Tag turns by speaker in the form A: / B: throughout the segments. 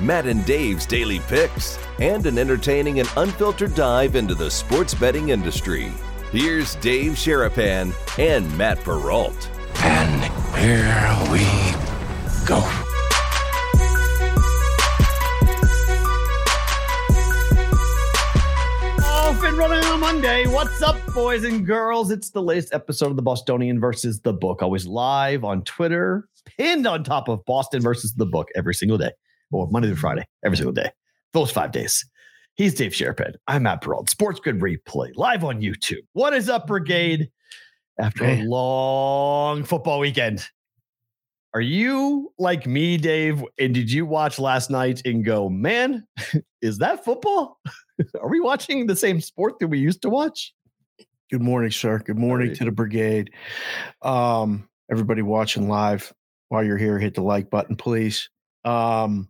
A: Matt and Dave's daily picks, and an entertaining and unfiltered dive into the sports betting industry. Here's Dave Sharapan and Matt Perrault.
B: And here we go.
C: Off and running on Monday. What's up, boys and girls? It's the latest episode of the Bostonian versus the book. Always live on Twitter, pinned on top of Boston versus the book every single day, or Monday through Friday, every single day. Those five days. He's Dave Sharapan. I'm Matt Perrault. Sports Grid Replay, live on YouTube. What is up, Brigade? After a long football weekend. Are you like me, Dave? And did you watch last night and go, man, is that football? Are we watching the same sport that we used to watch?
D: Good morning, sir. Good morning to the brigade. Um, everybody watching live while you're here, hit the like button, please. Um,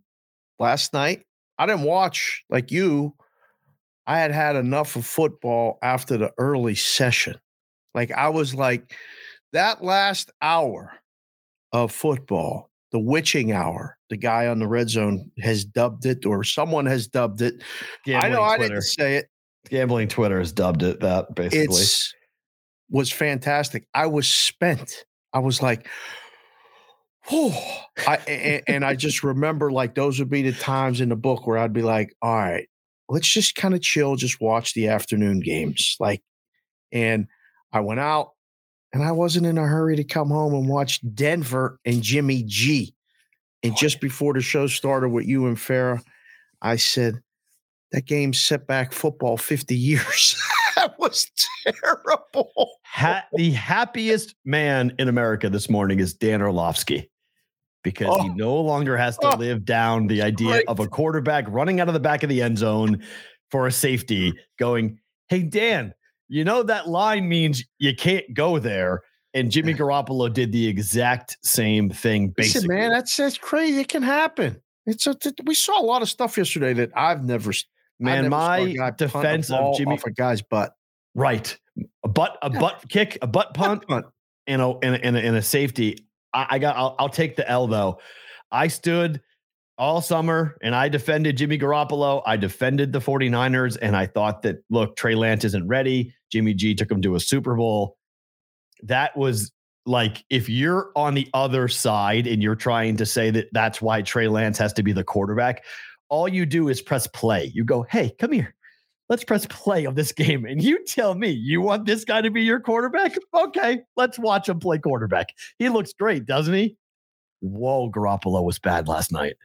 D: last night, I didn't watch like you. I had had enough of football after the early session. Like I was like that last hour of football, the witching hour. The guy on the red zone has dubbed it, or someone has dubbed it. I know I didn't say it.
C: Gambling Twitter has dubbed it that basically.
D: it's was fantastic. I was spent. I was like, I and, and I just remember like those would be the times in the book where I'd be like, all right, let's just kind of chill, just watch the afternoon games. Like, and I went out and I wasn't in a hurry to come home and watch Denver and Jimmy G. And just before the show started with you and Farah, I said, that game set back football 50 years. that was terrible.
C: Ha- the happiest man in America this morning is Dan Orlovsky because he
D: Oh.
C: no longer has to
D: Oh.
C: live down the idea of a quarterback running out of the back of the end zone for a safety mm-hmm. going, Hey, Dan, you know that line means you can't go there. And Jimmy Garoppolo did the exact same thing, basically.
D: Listen, man, that's that's crazy. It can happen. It's a, we saw a lot of stuff yesterday that I've never.
C: Man,
D: never saw a
C: my defense of Jimmy,
D: off a guy's butt.
C: right? A butt, a
D: Yeah.
C: butt kick, a butt punt,
D: Punt.
C: and a and a, and a, and a safety. I, I got. I'll, I'll take the L though. I stood all summer and I defended Jimmy Garoppolo. I defended the 49ers and I thought that look, Trey Lance isn't ready. Jimmy G took him to a Super Bowl. That was like if you're on the other side and you're trying to say that that's why Trey Lance has to be the quarterback, all you do is press play. You go, "Hey, come here. Let's press play of this game." And you tell me, "You want this guy to be your quarterback?" Okay, let's watch him play quarterback. He looks great, doesn't he? Whoa, Garoppolo was bad last night.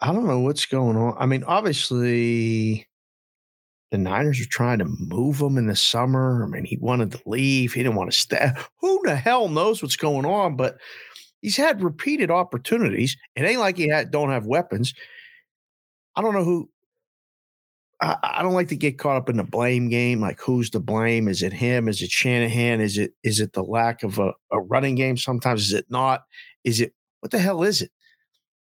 D: I don't know what's going on. I mean, obviously, the Niners are trying to move him in the summer. I mean, he wanted to leave. He didn't want to stay. Who the hell knows what's going on? But he's had repeated opportunities. It ain't like he had don't have weapons. I don't know who. I, don't like to get caught up in the blame game. Like, who's to blame? Is it him? Is it Shanahan? Is it is it the lack of a, a running game? Sometimes is it not? Is it what the hell is it?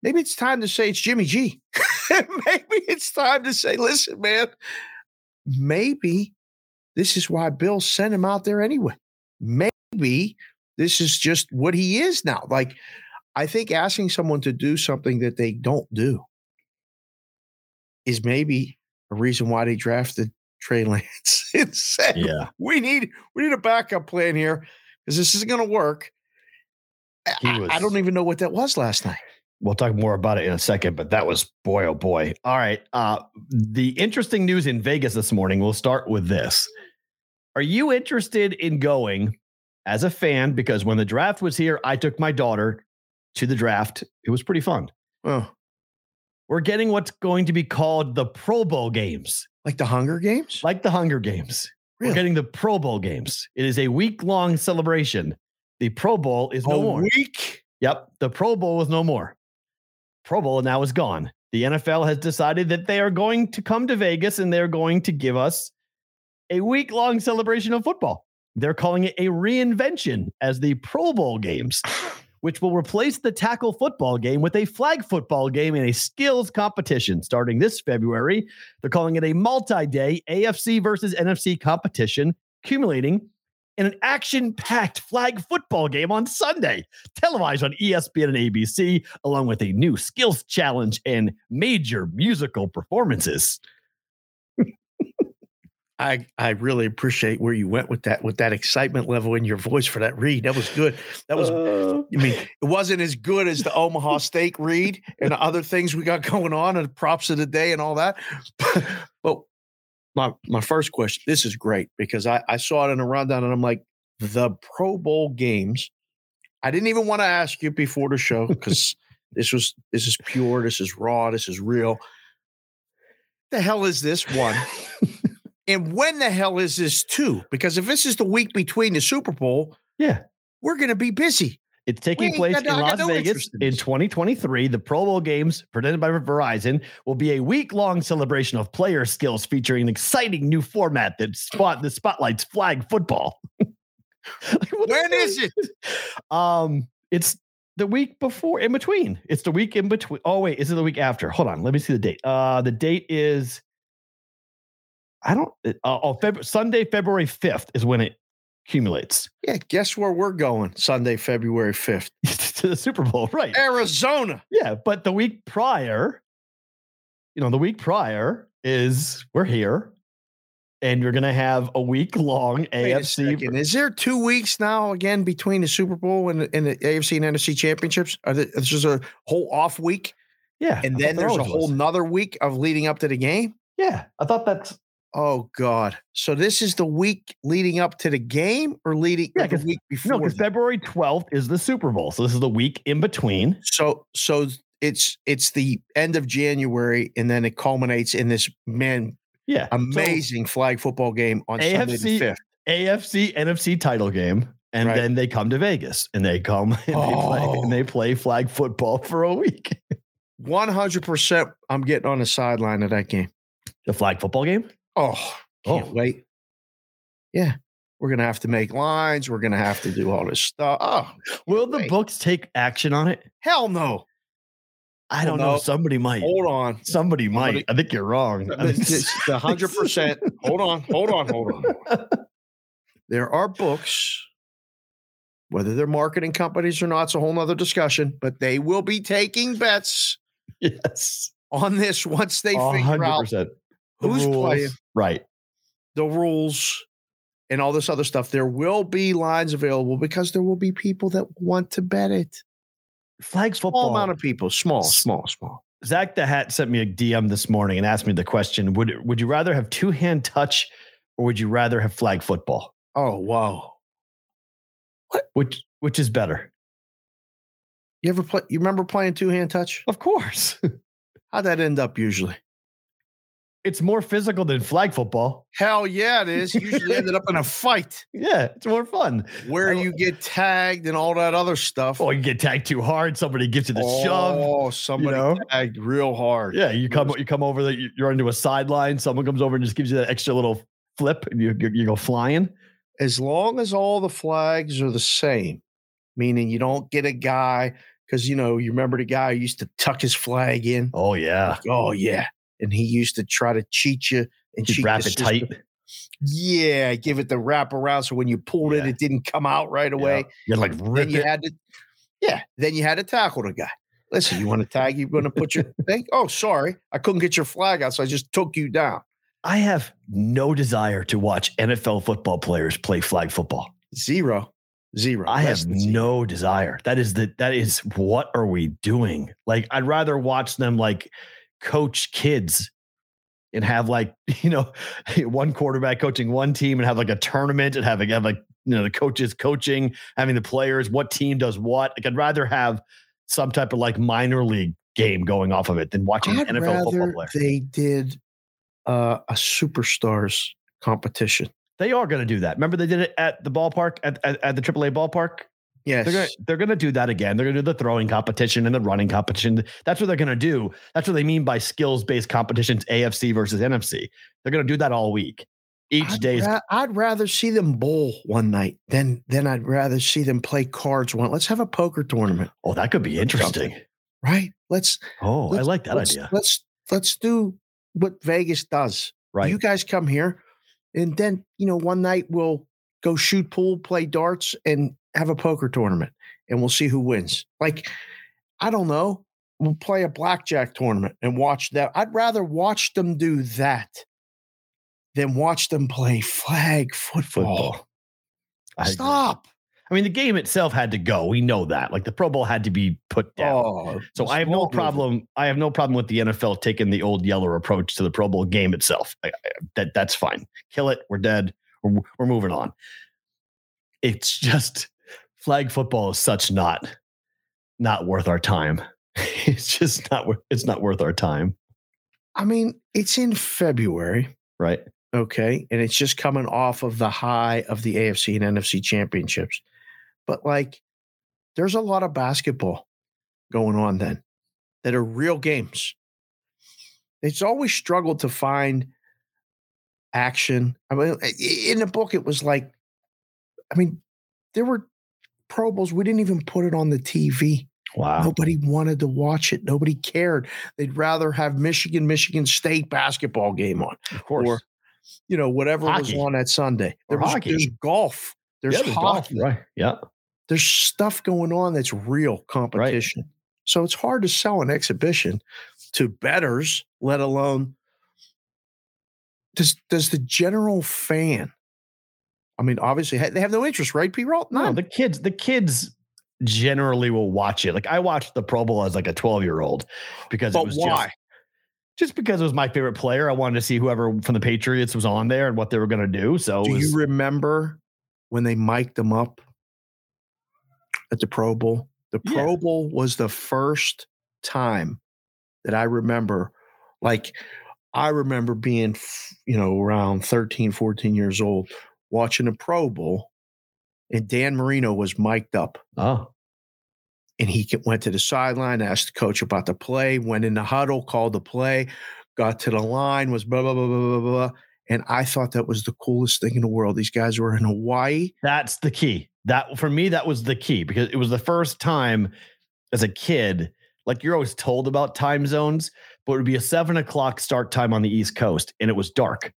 D: Maybe it's time to say it's Jimmy G. maybe it's time to say, listen, man, maybe this is why Bill sent him out there anyway. Maybe this is just what he is now. Like, I think asking someone to do something that they don't do is maybe a reason why they drafted Trey Lance and said,
C: Yeah.
D: we need we need a backup plan here because this isn't going to work. I-
C: He
D: I- I don't even know what that was last night.
C: We'll talk more about it in a second, but that was boy, oh boy. All right. Uh, the interesting news in Vegas this morning, we'll start with this. Are you interested in going as a fan? Because when the draft was here, I took my daughter to the draft. It was pretty fun.
D: Oh,
C: We're getting what's going to be called the Pro Bowl games,
D: like the Hunger Games?
C: like the Hunger Games. We're getting the Pro Bowl games. It is a week long celebration. The Pro Bowl is no
D: a
C: more.
D: week?
C: Yep. The Pro Bowl is no more. Pro Bowl now is gone. the NFL has decided that they are going to come to Vegas and they're going to give us a week long celebration of football. They're calling it a reinvention as the Pro Bowl games, which will replace the tackle football game with a flag football game and a skills competition starting this February. They're calling it a multi day AFC versus NFC competition, accumulating in an action packed flag football game on Sunday, televised on ESPN and ABC, along with a new skills challenge and major musical performances.
D: I I really appreciate where you went with that with that excitement level in your voice for that read. That was good. That was
C: Uh,
D: I mean, it wasn't as good as the Omaha Steak read and the other things we got going on and props of the day and all that. But, but my my first question, this is great because I, I saw it in a rundown and I'm like, the Pro Bowl games. I didn't even want to ask you before the show because this was this is pure, this is raw, this is real. The hell is this one? and when the hell is this too? Because if this is the week between the Super Bowl,
C: yeah.
D: we're gonna be busy.
C: It's taking place
D: got-
C: in Las
D: no
C: Vegas
D: in
C: in 2023. The Pro Bowl games, presented by Verizon, will be a week-long celebration of player skills featuring an exciting new format that spot the spotlights flag football. Like,
D: When
C: they
D: is it?
C: Um, it's the week before, in between. It's the week in between. Oh wait, is it the week after? Hold on, let me see the date. Uh, the date is. I don't. Uh, oh, Feb- Sunday, February 5th is when it accumulates
D: Yeah, guess where we're going Sunday, February 5th?
C: to the Super Bowl, right?
D: Arizona.
C: Yeah, but the week prior, you know, the week prior is we're here, and you're gonna have a week long AFC.
D: Is there two weeks now again between the Super Bowl and, the- and the AFC and NFC championships? Are there, it's just a whole off week,
C: Yeah,
D: and then there's a whole
C: was.
D: nother week of leading up to the game.
C: Yeah, I thought that's
D: Oh God! So this is the week leading up to the game, or leading
C: Yeah,
D: the week before?
C: no, because? February 12th is the Super Bowl, so this is the week in between.
D: So so it's it's the end of January, and then it culminates in this man
C: Yeah, so
D: amazing flag football game on Sunday the
C: AFC
D: fifth.
C: AFC NFC title game, and
D: Right.
C: then they come to Vegas and they come and they play
D: Oh.
C: and they oh. play flag football for a week.
D: One hundred percent. I'm getting on the sideline of that game.
C: The flag football game.
D: Oh, oh, can't
C: Oh.
D: wait. Yeah, we're gonna have to make lines. We're gonna have to do all this stuff. Oh,
C: Will the
D: wait.
C: books take action on it?
D: hell no!
C: I
D: oh,
C: don't know.
D: no.
C: Somebody might.
D: Hold on.
C: Somebody
D: Somebody-
C: might. I think you're wrong.
D: The hundred percent. Hold on. Hold on. Hold on. There are books. Whether they're marketing companies or not, it's a whole nother discussion. But they will be taking bets
C: yes.
D: on this once they
C: A
D: figure out.
C: The
D: who's
C: rules.
D: playing.
C: Right.
D: the rules and all this other stuff. There will be lines available because there will be people that want to bet it.
C: Flags
D: Small
C: football.
D: amount of people. Small, small, small.
C: Zach the Hat sent me a DM this morning and asked me the question: Would Would you rather have two hand touch, or would you rather have flag football?
D: Oh wow.
C: Which Which is better?
D: You ever play you remember playing two hand touch?
C: Of course,
D: How'd that end up usually?
C: It's more physical than flag football.
D: Hell yeah, it is. Usually ended up in a fight
C: Yeah, it's more fun.
D: where you get tagged and all that other stuff.
C: Oh, you get tagged too hard, somebody gives you the shove.
D: Oh, somebody
C: know?
D: tagged real hard.
C: Yeah, you come you come over the you're into a sideline. Someone comes over and just gives you that extra little flip, and you you, you go flying.
D: As long as all the flags are the same, meaning you don't get a guy because you know you remember the guy who used to tuck his flag in.
C: Oh yeah,
D: Oh yeah, and he used to try to cheat you and cheat
C: wrap it tight.
D: Yeah, give it the wrap around so when you pulled it,
C: Yeah.
D: it didn't come out right
C: Yeah.
D: away.
C: You like
D: Then
C: rip
D: you
C: it.
D: had to, yeah. Then you had to tackle the guy. Listen, you want to tag? You're going to put your thing? Oh, sorry, I couldn't get your flag out, so I just took you down.
C: I have no desire to watch NFL football players play flag football.
D: Zero, zero.
C: I
D: Less
C: have
D: zero.
C: no desire. That is the that is what are we doing? Like I'd rather watch them like coach kids and have like, you know, one quarterback coaching one team and have like a tournament and having have like, you know, the coaches coaching, having the players, what team does what. Like I'd rather have some type of like minor league game going off of it than watching
D: I'd
C: NFL football player.
D: they did uh, a superstars competition.
C: They are going to do that. Remember they did it at the ballpark at, at, at the AAA ballpark
D: Yes.
C: They're gonna, they're gonna do that again. They're gonna do the throwing competition and the running competition. That's what they're gonna do. That's what they mean by skills based competitions, AFC versus NFC. They're gonna do that all week. Each
D: I'd,
C: day's
D: ra- I'd rather see them bowl one night than than I'd rather see them play cards one. Let's have a poker tournament,
C: oh, that could be interesting.
D: right? Let's
C: Oh, I
D: let's-
C: like that
D: let's,
C: idea.
D: Let's let's do what Vegas does.
C: Right.
D: You guys come here, and then you know one night we'll go shoot pool, play darts, and have a poker tournament, and we'll see who wins. Like I don't know, we'll play a blackjack tournament and watch that. I'd rather watch them do that than watch them play flag football.
C: Football. I agree.
D: Stop.
C: I mean, the game itself had to go. We know that. Like the Pro Bowl had to be put down.
D: Oh,
C: So I have no problem. I have no problem with the NFL taking the old Yeller approach to the Pro Bowl game itself. I- I- that that's fine. Kill it. We're dead. We're, we're moving on. It's just flag football is such not not worth our time. It's just not. It's not worth our time,
D: I mean, it's in February.
C: right?
D: okay and it's just coming off of the high of the afc and nfc championships but like there's a lot of basketball going on then that are real games it's always struggled to find action i mean in the book it was like i mean there were pro bowls we didn't even put it on the tv
C: Wow.
D: nobody wanted to watch it nobody cared they'd rather have michigan michigan state basketball game on
C: Of course.
D: or you know whatever
C: Hockey.
D: was on that Sunday. There
C: Or
D: was
C: hockey.
D: there's golf. There's
C: Yeah, there's golf,
D: hockey.
C: right? Yeah.
D: There's stuff going on that's real competition. So it's hard to sell an exhibition to betters, let alone does does the general fan. I mean, obviously they have no interest, right, P. Roll?
C: No, the kids. The kids generally will watch it. Like I watched the Pro Bowl as like a twelve year old because it was
D: why?
C: just just because it was my favorite player. I wanted to see whoever from the Patriots was on there and what they were going to do. So
D: Do
C: was,
D: you remember when they mic'd them up at the Pro Bowl? The
C: Yeah.
D: Pro Bowl was the first time that I remember, like, I remember being, you know, around 13, 14 years old, watching a Pro Bowl, and Dan Marino was mic'd up.
C: oh,
D: And he went to the sideline, asked the coach about the play, went in the huddle, called the play, got to the line, was blah, blah, blah, blah, blah, blah. And I thought that was the coolest thing in the world. These guys were in Hawaii.
C: that's the key. That for me, that was the key because it was the first time as a kid. Like you're always told about time zones, but it would be a seven o'clock start time on the East Coast, and it was dark,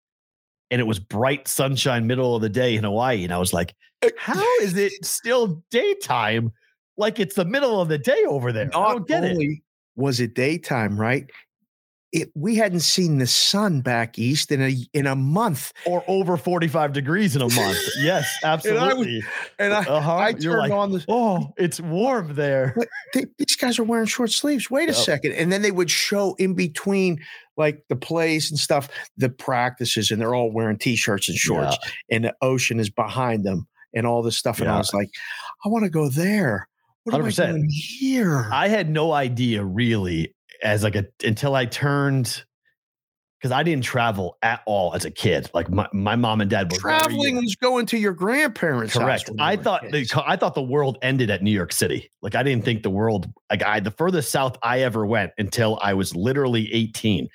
C: and it was bright sunshine, middle of the day in Hawaii, and I was like, eh, "How is it still daytime? Like it's the middle of the day over there? I
D: Not
C: don't get it."
D: only was it daytime, right? It we hadn't seen the sun back east in a in a month,
C: Or over forty five degrees in a month? Yes,
D: I was-
C: absolutely.
D: and I
C: uh-huh.
D: I turned
C: like,
D: on the.
C: oh, it's warm there.
D: They, these guys are wearing short sleeves. Wait a second, and then they would show in between like the plays and stuff, the practices, and they're all wearing t-shirts and shorts, and the ocean is behind them, and all this stuff. And I was like, I want to go there. What am I doing here?
C: I had no idea really as like a until I turned because I didn't travel at all as a kid. Like my, my mom and dad were
D: Traveling was going to your grandparents'
C: Correct. I thought the. I thought the world ended at New York City. Like I didn't think the world like I the furthest south I ever went until I was literally 18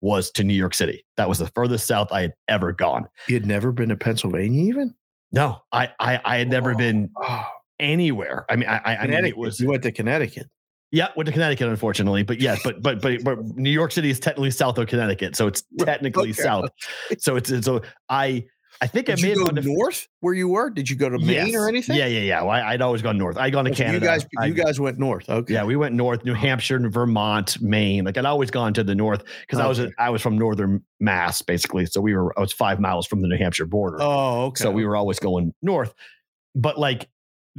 C: was to New York City. That was the furthest south I had ever gone.
D: You had never been to Pennsylvania, even.
C: No, I I, I had never been
D: Oh,
C: anywhere. I mean, I, I, I mean, it was
D: you went to Connecticut.
C: Yeah, went to Connecticut, unfortunately, but yes, but but but but New York City is technically south of Connecticut, so it's technically
D: okay.
C: south. So it's it's- so I I think
D: Did
C: I have
D: go
C: to
D: north where you were? Did you go to Maine
C: Yes.
D: or anything?
C: Yeah, yeah, yeah. Well, I, I'd always gone north. I'd gone to
D: Okay,
C: Canada.
D: You guys,
C: I-
D: you guys went north. Okay.
C: yeah, we went north, New Hampshire, Vermont, Maine. Like I'd always gone to the north because I was I was from northern Mass, basically. So we were I was five miles from the New Hampshire border.
D: Oh, okay.
C: So we were always going north. But like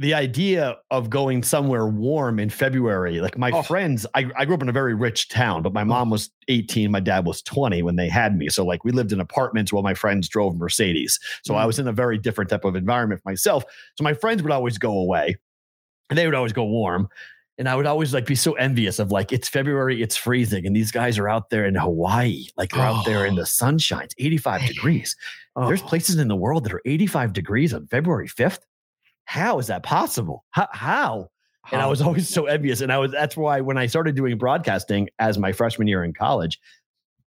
C: the idea of going somewhere warm in February, like my
D: Oh.
C: friends, I, I grew up in a very rich town, but my mom was 18, my dad was 20 when they had me. So like we lived in apartments while my friends drove Mercedes. So I
D: Mm.
C: was in a very different type of environment myself. So my friends would always go away and they would always go warm. And I would always like be so envious of like it's February, it's freezing, and these guys are out there in Hawaii, like they're out there in the sunshine. It's 85 degrees. There's
D: Oh.
C: places in the world that are 85 degrees on February 5th. How is that possible? How? how? And I was always so envious. And I was that's why when I started doing broadcasting as my freshman year in college,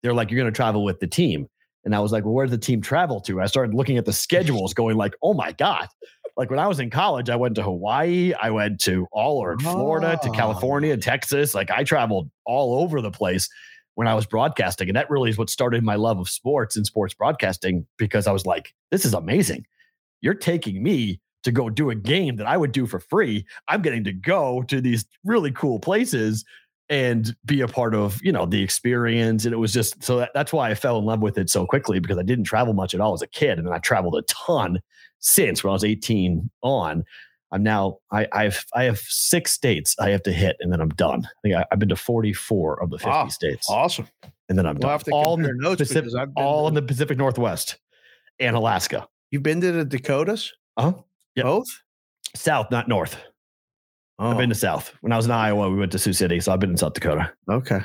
C: they're like, you're going to travel with the team. And I was like, well, where does the team travel to? I started looking at the schedules, going like, oh my God. Like when I was in college, I went to Hawaii, I went to all or Florida, to California, ah. Texas. Like I traveled all over the place when I was broadcasting. And that really is what started my love of sports and sports broadcasting because I was like, this is amazing. You're taking me to go do a game that I would do for free. I'm getting to go to these really cool places and be a part of you know the experience and it was just so that, that's why i fell in love with it so quickly because i didn't travel much at all as a kid and then i traveled a ton since when i was 18 on i'm now i i've i have six states i have to hit and then i'm done i think I, have been to 44 of the 50
D: Wow.
C: states
D: awesome.
C: and then i'm
D: We'll
C: done
D: have to
C: all in the
D: notes
C: pacific,
D: because I've been
C: all
D: to-
C: in the pacific northwest and alaska
D: You've been to the Dakotas?
C: uh-huh Yep.
D: Both?
C: south not north
D: Oh,
C: i've been to south when i was in iowa we went to sioux city so i've been in south dakota
D: okay.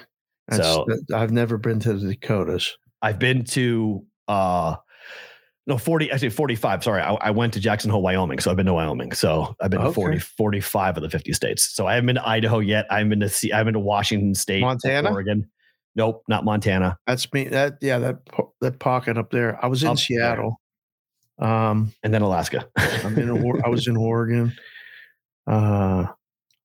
D: That's,
C: So-
D: I've never been to the Dakotas.
C: I've been to uh no 40 actually 45 sorry I, I went to Jackson Hole Wyoming so I've been to Wyoming so I've been to 40 45 of the 50 states so I haven't been to Idaho yet I haven't been to see I haven't been to Washington State
D: Montana?
C: Oregon nope not Montana
D: That's me. That yeah, that that pocket up there. I was in
C: Up.
D: Seattle. Um,
C: and then Alaska
D: I'm in. I was in Oregon. Uh,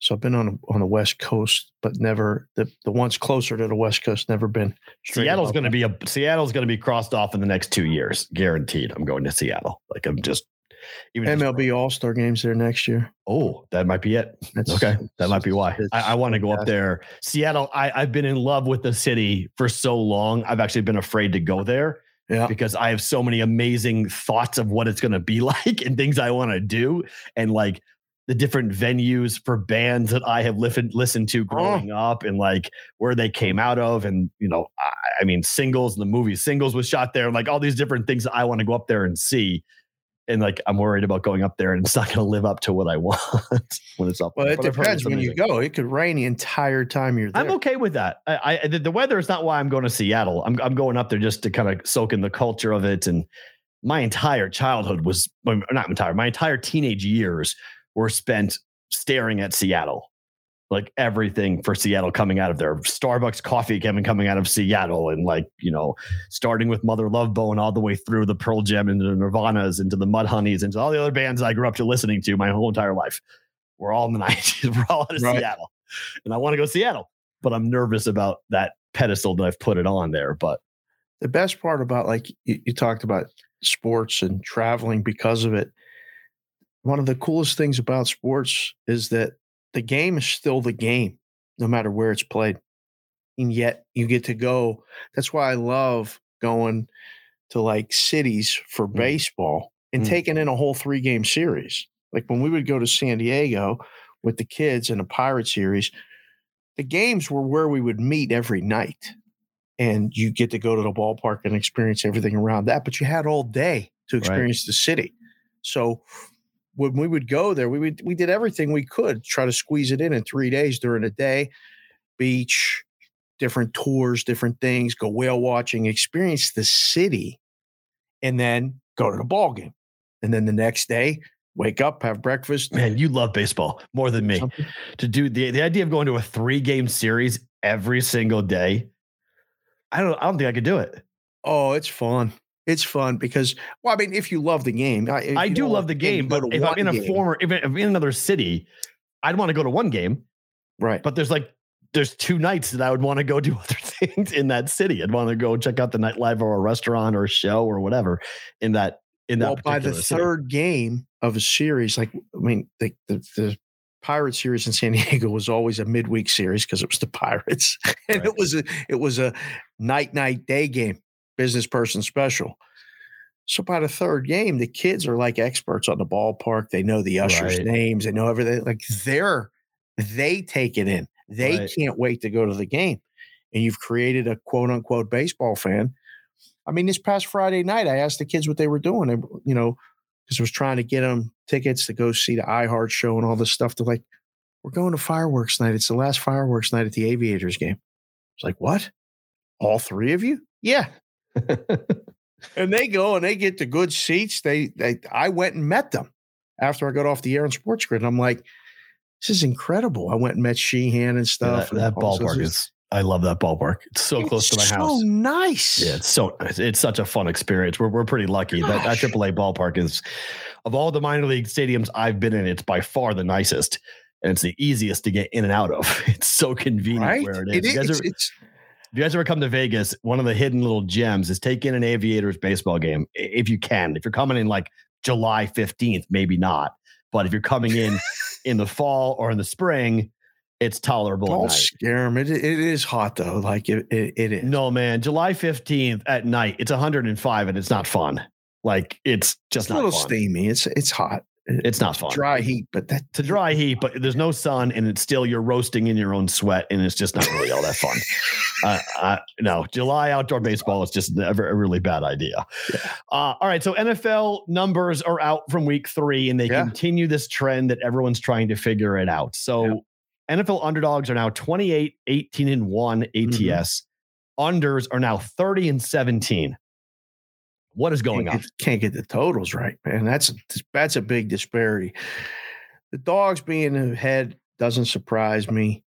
D: so I've been on on the West Coast, but never the the ones closer to the West Coast. Never been.
C: Seattle's going to be a Seattle's going to be crossed off in the next 2 years guaranteed I'm going to Seattle like I'm just even
D: MLB All Star games there next year.
C: Oh, that might be it.
D: That's-
C: Okay, that might be why. I, I want to go up there. Seattle. I, I've been in love with the city for so long. I've actually been afraid to go there
D: Yeah.
C: because I have so many amazing thoughts of what it's going to be like and things I want to do, and like the different venues for bands that I have listened listened to oh. growing up, and like where they came out of, and you know, I, I mean, singles. And the movie Singles was shot there, and like all these different things that I want to go up there and see. And like I'm worried about going up there and it's not going to live up to what I want when it's up.
D: Well,
C: there.
D: it
C: But
D: depends when you go. It could rain the entire time you're there.
C: I'm okay with that. I, I the, the weather is not why I'm going to Seattle. I'm I'm going up there just to kind of soak in the culture of it. And my entire childhood was not entire. My entire teenage years were spent staring at Seattle. Like everything for Seattle coming out of there, Starbucks coffee coming coming out of Seattle, and like you know, starting with Mother Love Bone all the way through the Pearl Jam into the Nirvanas, into the Mudhoneys, into all the other bands I grew up to listening to my whole entire life. We're all in the 90s. We're all out of
D: Right.
C: Seattle. And I want to go to Seattle, but I'm nervous about that pedestal that I've put it on there. But
D: the best part about like you, you talked about sports and traveling because of it one of the coolest things about sports is that the game is still the game no matter where it's played and yet you get to go that's why i love going to like cities for
C: Mm.
D: baseball and
C: Mm.
D: taking in a whole three game series like when we would go to san diego with the kids in a pirate series the games were where we would meet every night and you get to go to the ballpark and experience everything around that. But you had all day to
C: Right.
D: experience the city. So when we would go there, we would we did everything we could try to squeeze it in in three days during the day, beach, different tours, different things, go whale watching, experience the city, and then go to the ball game. And then the next day, wake up, have breakfast.
C: man, you love baseball more than me.
D: something-
C: To do the the idea of going to a three game series every single day, I don't I don't think I could do it.
D: Oh, it's fun. It's fun because, well, I mean, if you love the game, I,
C: I do love the game, but if I'm in a
D: game.
C: former, if I'm in another city, I'd want to go to one game.
D: right?
C: But there's like there's two nights that I would want to go do other things in that city. I'd want to go check out the nightlife or a restaurant or a show or whatever in that in that.
D: well, by the
C: city.
D: third game of a series, like I mean, the the, the Pirate series in San Diego was always a midweek series because it was the Pirates, and
C: Right.
D: it was a it was a night night day game, business person special. So by the third game, the kids are like experts on the ballpark. They know the ushers'
C: Right.
D: names. They know everything. Like they're they take it in. They
C: Right.
D: can't wait to go to the game. And you've created a quote unquote baseball fan. I mean, this past Friday night, I asked the kids what they were doing. They, you know, because I was trying to get them tickets to go see the iHeart show and all this stuff. They're like, "We're going to fireworks night. It's the last fireworks night at the Aviators game." It's like, "What? All three of you?" Yeah. And they go and they get the good seats. They, they, I went and met them after I got off the air on Sports Grid. And I'm like, this is incredible. I went and met Sheehan and
C: Yeah,
D: stuff.
C: that, that ballpark is. I love that ballpark. It's so close to my
D: so
C: house.
D: nice.
C: Yeah, it's so nice. It's such a fun experience. We're we're pretty lucky that that
D: Gosh.
C: AAA ballpark is of all the minor league stadiums I've been in, it's by far the nicest. And it's the easiest to get in and out of. It's so convenient
D: right.
C: where it is.
D: It is.
C: are-
D: It's,
C: if you guys ever come to Vegas, one of the hidden little gems is take in an Aviators baseball game if you can. If you're coming in like July 15th, maybe not. But if you're coming in in the fall or in the spring, it's tolerable. at
D: don't scare them. It, it is hot though. Like it, it, it is.
C: No, man, July 15th at night, it's 105 and it's not fun. Like it's just
D: it's a little
C: fun.
D: steamy. It's it's hot.
C: It's not fun.
D: Dry heat, but that
C: a dry heat, but there's no sun, and it's still you're roasting in your own sweat, and it's just not really all that fun. uh, uh, no, July outdoor baseball is just never a really bad idea. Uh, all right, so NFL numbers are out from week three, and they
D: Yeah.
C: continue this trend that everyone's trying to figure it out. So NFL underdogs are now 28, 18, and one
D: Mm-hmm.
C: ATS. Unders are now 30 and 17. What is going
D: can't
C: on?
D: get, can't get the totals right, man. That's that's a big disparity. The dogs being ahead doesn't surprise me.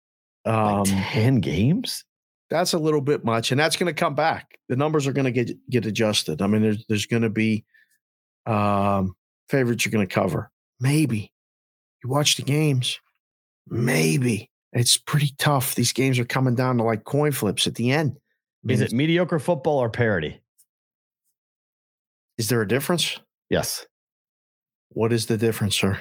D: Um,
C: Like 10 games?
D: that's a little bit much, and that's going to come back. The numbers are going to get get adjusted. I mean, there's there's going to be um, favorites you're going to cover. Maybe you watch the games. Maybe it's pretty tough. These games are coming down to like coin flips at the end.
C: Is it mediocre football or parity?
D: Is there a difference?
C: Yes.
D: What is the difference, sir?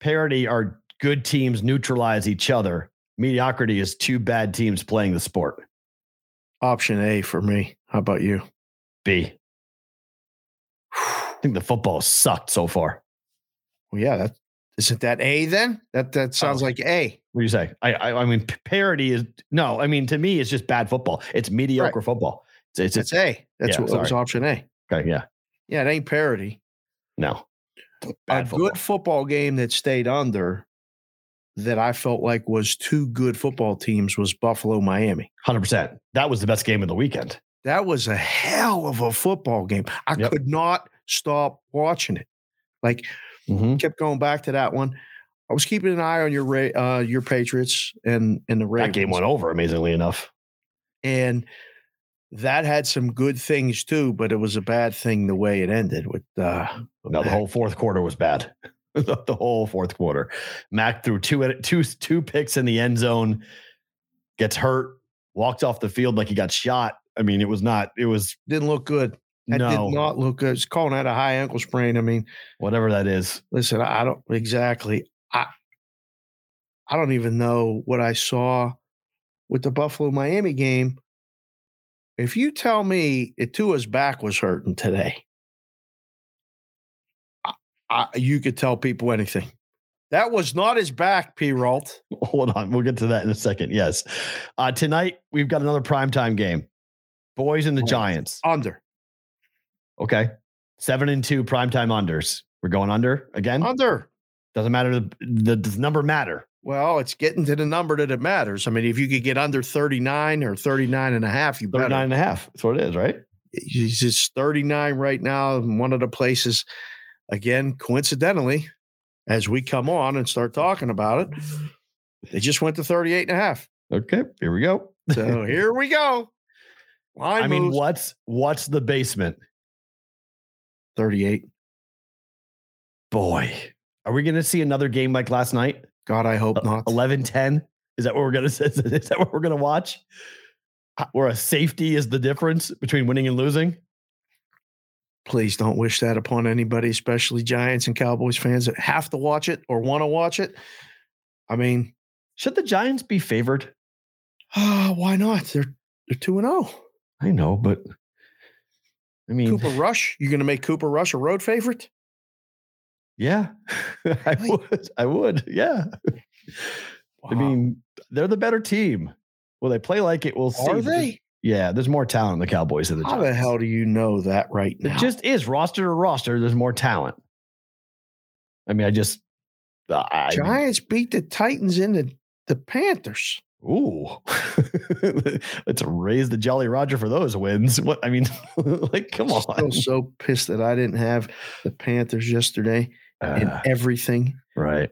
C: parity are good teams neutralize each other. Mediocrity is two bad teams playing the sport.
D: Option A for me. How about you?
C: B. I think the football sucked so far.
D: Well, yeah, that isn't that A then? That that oh. sounds
C: Oh.
D: like A.
C: What do you say? I I, I mean, parity is no. I mean, to me, it's just bad football. It's mediocre football. It's it's, it's
D: A. That's
C: yeah,
D: what that was option A.
C: okay. Yeah,
D: Yeah, it ain't parity.
C: no.
D: a
C: Bad
D: good football game that stayed under that I felt like was two good football teams was Buffalo Miami.
C: hundred percent. That was the best game of the weekend.
D: That was a hell of a football game. I
C: Yep.
D: could not stop watching it. Like
C: Mhm.
D: kept going back to that one. I was keeping an eye on your uh, your Patriots and and the
C: That game went over amazingly enough.
D: and that had some good things too, but it was a bad thing the way it ended with uh
C: No, the whole fourth quarter was bad. the whole fourth quarter. Mac threw two two two picks in the end zone, gets hurt, walked off the field like he got shot. I mean, it was not. It was
D: didn't look good. That
C: no
D: did not look good. It's calling that a high ankle sprain. I mean,
C: whatever that is.
D: listen, I don't exactly. I I don't even know what I saw with the Buffalo Miami game. If you tell me Itua's back was hurting today, I, I, you could tell people anything. That was not his back, P. Ralt.
C: Hold on, we'll get to that in a second. Yes, uh, tonight we've got another primetime game. Boys and the. Giants.
D: Under.
C: Okay, seven and two primetime unders. We're going under again.
D: Under.
C: Doesn't matter. The, the, the number matter.
D: Well, it's getting to the number that it matters. I mean, if you could get under 39 or 39 and a half, you better.
C: 39 and a half. That's what it is, right?
D: He's just 39 right now in one of the places. Again, coincidentally, as we come on and start talking about it, they just went to 38 and a half.
C: Okay, here we go.
D: So here we go. Line
C: I mean, what's what's the basement?
D: 38.
C: Boy, are we going to see another game like last night?
D: God, I hope not.
C: 11 10? Is that what we're going to is that what we're going to watch? Uh, Where a safety is the difference between winning and losing?
D: Please don't wish that upon anybody, especially Giants and Cowboys fans that have to watch it or want to watch it. I mean,
C: Should the Giants be favored?
D: ah, why not? They're they're two and zero.
C: I know, but I mean,
D: Cooper Rush, you're going to make Cooper Rush a road favorite?
C: Yeah, I would. I would. Yeah. I mean, they're the better team. Will they play like it? We'll see.
D: are they?
C: Yeah, there's more talent in the Cowboys than the
D: How the hell do you know that right now?
C: It just is roster to roster. There's more talent. I mean, I just, I,
D: Giants beat the Titans and the, the Panthers.
C: ooh, let's raise the Jolly Roger for those wins. What I mean, like, come on.
D: Still so pissed that I didn't have the Panthers yesterday. In
C: Uh,
D: everything.
C: right.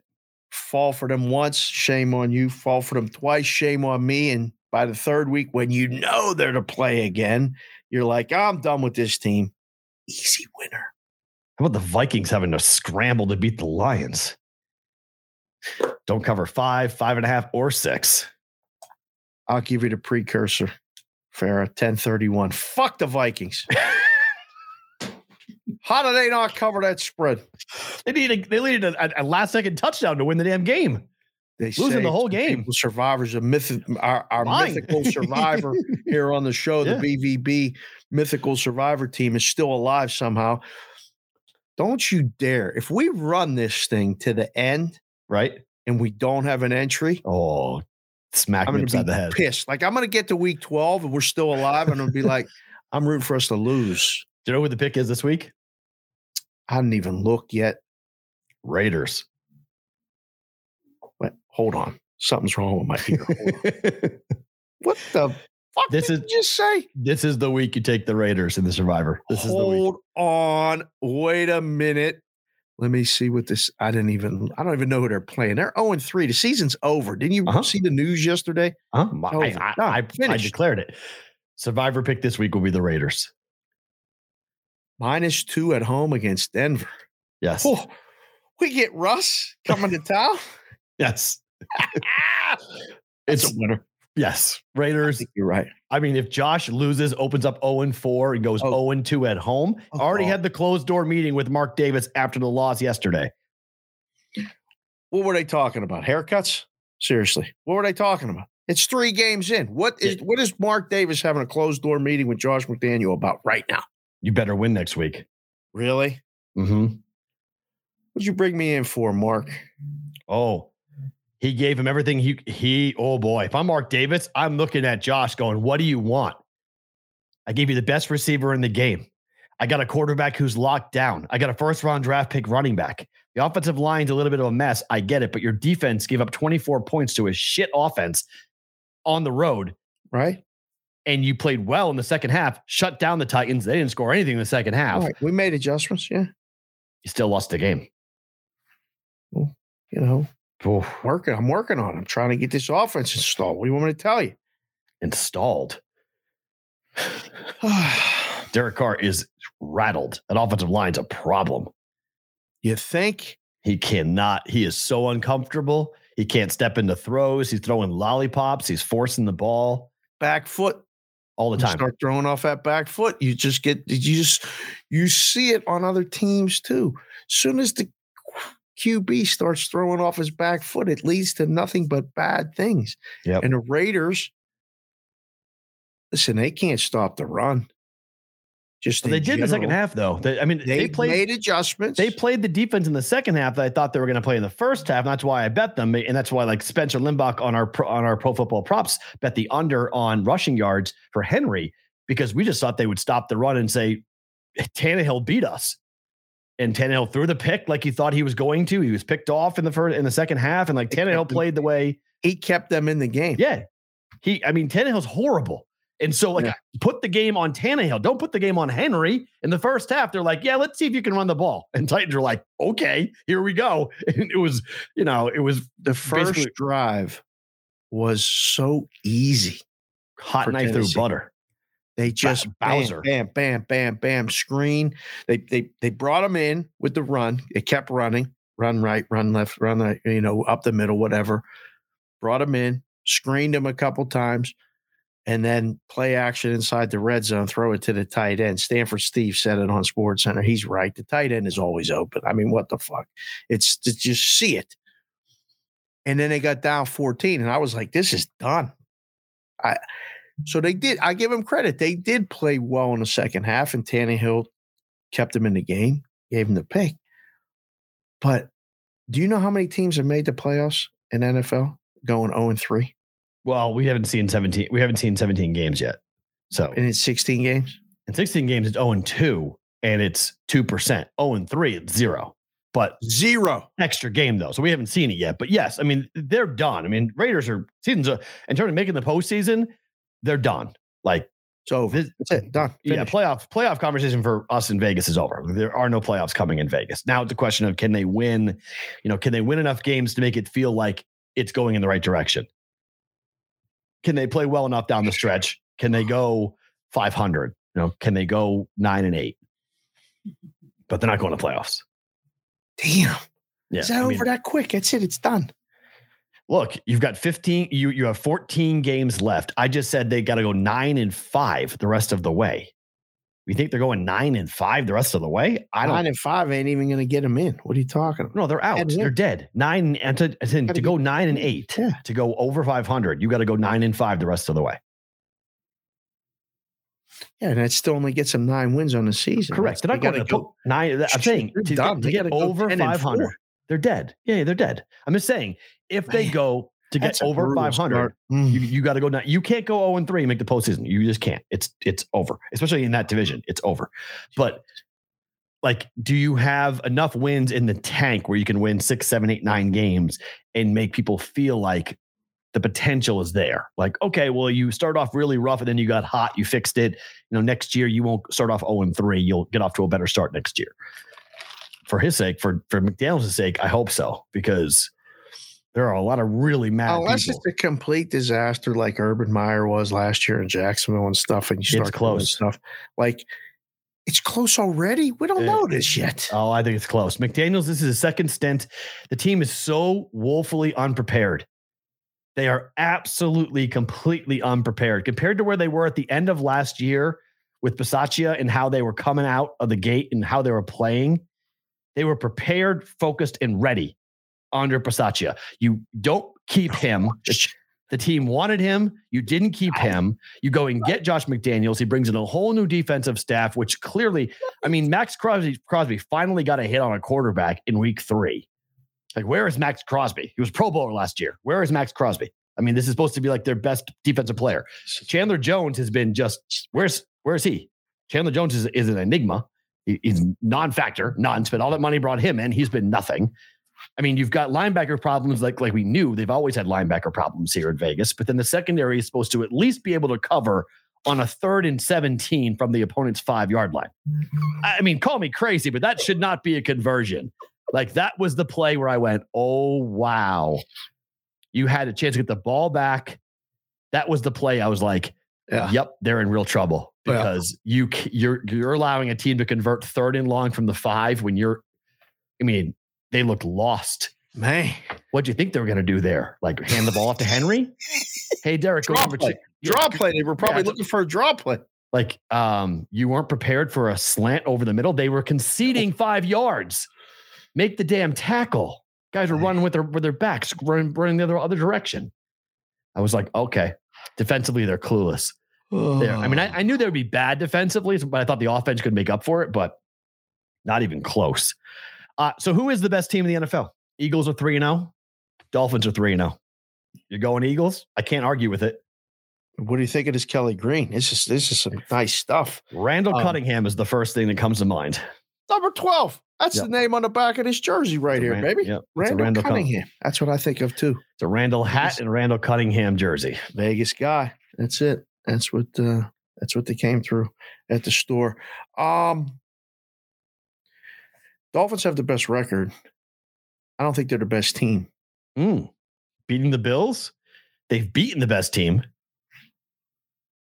D: Fall for them once, shame on you. Fall for them twice, shame on me. And by the third week, when you know they're to play again, you're like, I'm done with this team. Easy winner.
C: How about the Vikings having to scramble to beat the Lions? Don't cover five, five and a half, or six.
D: I'll give you the precursor. Farah, 1031. Fuck the Vikings. How do they not cover that spread?
C: They needed they needed a, a last second touchdown to win the damn game.
D: They
C: Losing the whole game.
D: Survivors, a myth, our, our mythical survivor here on the show,
C: Yeah.
D: the BVB mythical survivor team is still alive somehow. Don't you dare. If we run this thing to the end
C: Right?
D: and we don't have an entry,
C: Oh, smack
D: I'm
C: me
D: going to
C: upside the head.
D: pissed. Like, I'm going to get to week 12 and we're still alive. And I'm to be like, I'm rooting for us to lose.
C: Do you know who the pick is this week?
D: I didn't even look yet.
C: Raiders.
D: Wait, hold on. Something's wrong with my ear. What the fuck
C: This
D: did
C: is-
D: you just say?
C: this is the week you take the Raiders in the Survivor. This is the week.
D: Hold on. Wait a minute. Let me see what this. I didn't even. I don't even know who they're playing. They're 0 3. The season's over. Didn't you
C: Uh-huh.
D: see the news yesterday?
C: Huh? I,
D: over.
C: I,
D: Done.
C: I, I declared it. Survivor pick this week will be the Raiders.
D: Minus two at home against Denver.
C: Yes.
D: Oh, we get Russ coming to town.
C: Yes.
D: It's a winner.
C: yes. Raiders.
D: you're right.
C: I mean, if Josh loses, opens up 0 4 and goes
D: Oh.
C: 0 2 at home,
D: Oh,
C: already
D: God.
C: had the closed door meeting with Mark Davis after the loss yesterday.
D: What were they talking about? Haircuts? Seriously, what were they talking about? It's three games in. What is what is Mark Davis having a closed door meeting with Josh McDaniel about right now?
C: You better win next week.
D: Really?
C: Mm-hmm.
D: What'd you bring me in for, Mark?
C: Oh, he gave him everything. He he. Oh boy, if I'm Mark Davis, I'm looking at Josh, going, "What do you want? I gave you the best receiver in the game. I got a quarterback who's locked down. I got a first round draft pick running back. The offensive line's a little bit of a mess. I get it, but your defense gave up 24 points to a shit offense on the road,
D: Right?
C: And you played well in the second half. Shut down the Titans. They didn't score anything in the second half.
D: Right. We made adjustments. Yeah.
C: You still lost the game.
D: You know,
C: Oof.
D: working. I'm working on. it. I'm trying to get this offense installed. What do you want me to tell you?
C: Installed. Derek Carr is rattled. That offensive line's a problem.
D: you think?
C: He cannot, he is so uncomfortable. He can't step into throws. He's throwing lollipops. He's forcing the ball
D: Back foot.
C: All the
D: You
C: time.
D: Start throwing off that back foot. You just get you just you see it on other teams too. As soon as the QB starts throwing off his back foot, it leads to nothing but bad things.
C: Yep.
D: And the Raiders, listen, they can't stop the run. Just
C: But they did in the second half, though. They, I mean,
D: They,
C: they, played.
D: made adjustments.
C: They played the defense in the second half that I thought they were going to play in the first half. And that's why I bet them, and that's why like Spencer Limbach on our pro, on our Pro Football Props bet the under on rushing yards for Henry because we just thought they would stop the run and say Tannehill beat us, and Tannehill threw the pick like he thought he was going to. He was picked off in the first in the second half, and like Tannehill played the way
D: he kept them in the game.
C: yeah, he. I mean, Tannehill's horrible. And so, like,
D: Yeah.
C: put the game on Tannehill. Don't put the game on Henry. In the first half, they're like, "Yeah, let's see if you can run the ball." And Titans are like, "Okay, here we go." And it was, you know, it was
D: The first drive was so easy.
C: hot knife through butter.
D: They just
C: Bowser.
D: bam, bam, bam, bam, bam, screen. They they they brought him in with the run. It kept running, run right, run left, run right, you know, up the middle, whatever. Brought him in, screened him a couple times, and then play action inside the red zone, throw it to the tight end. Stanford Steve said it on Sports Center. He's right. The tight end is always open. I mean, what the fuck? It's to just see it. And then they got down 14, and I was like, this is done. I so they did. I give them credit. They did play well in the second half, and Tannehill kept them in the game, gave them the pick. But do you know how many teams have made the playoffs in NFL going 0 and 3?
C: Well, we haven't seen seventeen. We haven't seen seventeen games yet. So
D: And it's 16 games?
C: in sixteen games, it's zero and two, and it's two percent. Zero and three, it's zero. But
D: Zero.
C: extra game though, so we haven't seen it yet. But yes, I mean they're done. I mean Raiders are seasons uh, in terms of making the postseason, they're done. Like
D: so, It's.
C: This-
D: That's it. Done.
C: Yeah,
D: Finished.
C: playoff playoff conversation for us in Vegas is over. There are no playoffs coming in Vegas. Now it's a question of can they win, you know, can they win enough games to make it feel like it's going in the right direction? Can they play well enough down the stretch? Can they go 500? You know, can they go 9 and 8? But they're not going to playoffs.
D: Damn.
C: Yeah.
D: Is that
C: I mean,
D: over that quick? That's it. It's done.
C: look, you've got 15 you you have 14 games left. I just said they got to go 9 and 5 the rest of the way. You think they're going 9 and 5 the rest of the way? I don't
D: Nine and five ain't even going to get them in. What are you talking about?
C: No, they're out. They're dead. Nine and to,
D: Gotta
C: to go nine and eight,
D: Yeah.
C: to go over 500, you got to go nine and five the rest of the way.
D: Yeah, and that still only gets them nine wins on the season.
C: Correct. They're
D: They
C: not going
D: gotta
C: go nine. I'm saying to
D: done.
C: get, to get over 500, they're dead. Yeah, they're dead. I'm just saying if they go to get
D: That's
C: over 500.
D: Mm.
C: you, you got to go nine. You can't go 0 and 3 and make the postseason. You just can't. It's it's over, especially in that division. It's over. But like, do you have enough wins in the tank where you can win six, seven, eight, nine games and make people feel like the potential is there? Like, okay, well, you start off really rough and then you got hot, you fixed it. You know, next year you won't start off 0 and 3. You'll get off to a better start next year. For his sake, for for McDaniels' sake, I hope so, because there are a lot of really mad
D: Unless
C: people.
D: it's a complete disaster like Urban Meyer was last year in Jacksonville and stuff, and you start doing
C: close.
D: stuff like it's close already. We don't
C: Uh,
D: know this yet.
C: Oh, I think it's close. McDaniels, this is his second stint. The team is so woefully unprepared. They are absolutely, completely unprepared compared to where they were at the end of last year with Bisaccia and how they were coming out of the gate and how they were playing. They were prepared, focused, and ready under Bisaccia. You don't keep oh, him. The, the team wanted him. You didn't keep him. You go and get Josh McDaniels. He brings in a whole new defensive staff, which clearly, I mean, Maxx Crosby, Crosby finally got a hit on a quarterback in week three. Like, where is Maxx Crosby? He was Pro Bowler last year. Where is Maxx Crosby? I mean, this is supposed to be like their best defensive player. Chandler Jones has been just where's where's he? Chandler Jones is, is an enigma. He- he's non-factor, Non spent all that money, brought him in. He's been nothing. I mean, you've got linebacker problems like like we knew. They've always had linebacker problems here in Vegas, but then the secondary is supposed to at least be able to cover on a third and 17 from the opponent's five yard line. Mm-hmm. I mean, call me crazy, but that should not be a conversion. Like that was the play where I went, oh wow. You had a chance to get the ball back. That was the play. I was like,
D: Yeah.
C: yep, they're in real trouble
D: Yeah.
C: because you you're you're allowing a team to convert third and long from the five when you're. I mean, they looked lost.
D: Man,
C: What do you think they were going to do there? Like hand the ball off to Henry? Hey, Derrick, go
D: Draw play.
C: Yeah,
D: draw play. They were probably
C: Yeah.
D: looking for a draw play.
C: like um you weren't prepared for a slant over the middle they were conceding five yards make the damn tackle guys were running with their with their backs running, running the other other direction i was like okay defensively they're clueless there i mean I, I knew they would be bad defensively but i thought the offense could make up for it but not even close uh so who is the best team in the nfl eagles are 3 and 0 dolphins are 3 and 0 you're going eagles i can't argue with it
D: what do you think of this Kelly Green? This is this is some nice stuff.
C: randall
D: Um,
C: Cunningham is the first thing that comes to mind
D: Number twelve. That's
C: Yep.
D: the name on the back of this jersey right here,
C: Ran-
D: baby.
C: yep,
D: Randall,
C: Randall Cunn-
D: Cunningham. That's what I think of too.
C: It's a Randall hat and Randall Cunningham jersey.
D: Vegas guy. That's it. That's what uh that's what they came through at the store. Um Dolphins have the best record. I don't think they're the best team.
C: Mm. Beating the Bills, they've beaten the best team.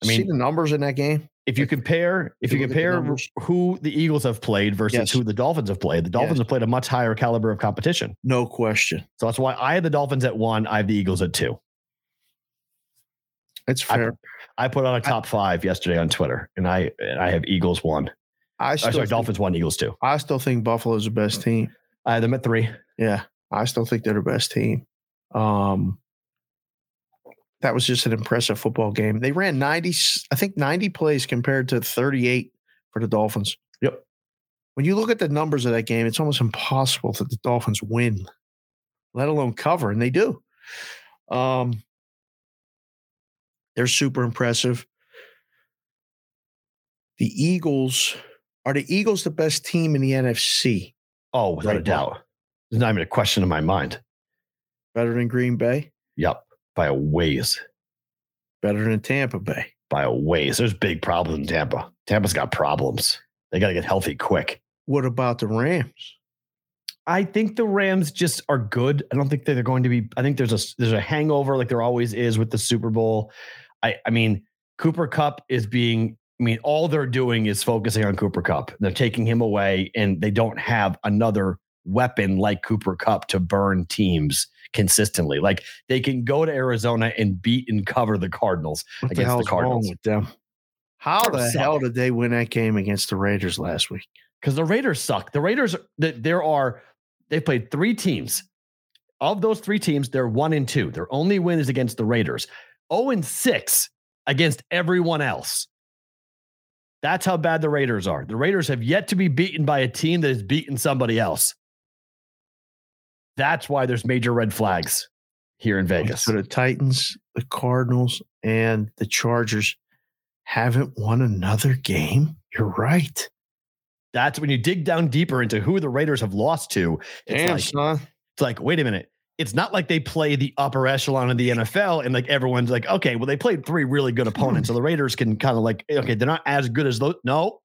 C: I
D: See the numbers in that game?
C: if you compare, if
D: you
C: compare who the Eagles have played versus
D: Yes.
C: who the Dolphins have played, the Dolphins
D: Yes.
C: have played a much higher caliber of competition.
D: No question.
C: So that's why I have the Dolphins at one. I have the Eagles at two.
D: It's fair.
C: I put on a top five yesterday on Twitter, and I and I have Eagles one.
D: I,
C: Oh,
D: still
C: sorry,
D: think,
C: Dolphins one, Eagles two.
D: I still think Buffalo's the best team.
C: I had them at three.
D: Yeah, I still think they're the best team. Um, that was just an impressive football game. They ran ninety, I think 90 plays compared to 38 for the Dolphins.
C: Yep.
D: When you look at the numbers of that game, it's almost impossible that the Dolphins win, let alone cover, and they do. Um, they're super impressive. The Eagles are the Eagles the best team in the NFC?
C: Oh, without a
D: Right now.
C: doubt. There's not even a question in my mind.
D: Better than Green Bay?
C: Yep, by a ways.
D: Better than Tampa Bay?
C: by a ways. There's big problems in Tampa. Tampa's got problems. They got to get healthy quick.
D: What about the Rams?
C: I think the Rams just are good. I don't think they're going to be. I think there's a there's a hangover like there always is with the Super Bowl. I I mean Cooper Kupp is being. I mean all they're doing is focusing on Cooper Kupp. They're taking him away, and they don't have another weapon like Cooper Kupp to burn teams consistently. Like they can go to Arizona and beat and cover the Cardinals
D: What
C: against
D: hell's
C: the Cardinals.
D: with them? How the
C: Cardinals
D: hell did they win that game against the Raiders last week?
C: because the Raiders suck. The Raiders, th- there are, they played three teams. Of those three teams, they're one and two. Their only win is against the Raiders. 0 and six against everyone else. That's how bad the Raiders are. The Raiders have yet to be beaten by a team that has beaten somebody else. That's why there's major red flags here in Vegas.
D: So the Titans, the Cardinals, and the Chargers haven't won another game. You're right.
C: That's when you dig down deeper into who the Raiders have lost to. It's
D: Damn,
C: like,
D: son.
C: It's like, wait a minute. It's not like they play the upper echelon of the NFL and like everyone's like, okay, well, they played three really good opponents. So the Raiders can kind of like, okay, they're not as good as those. No,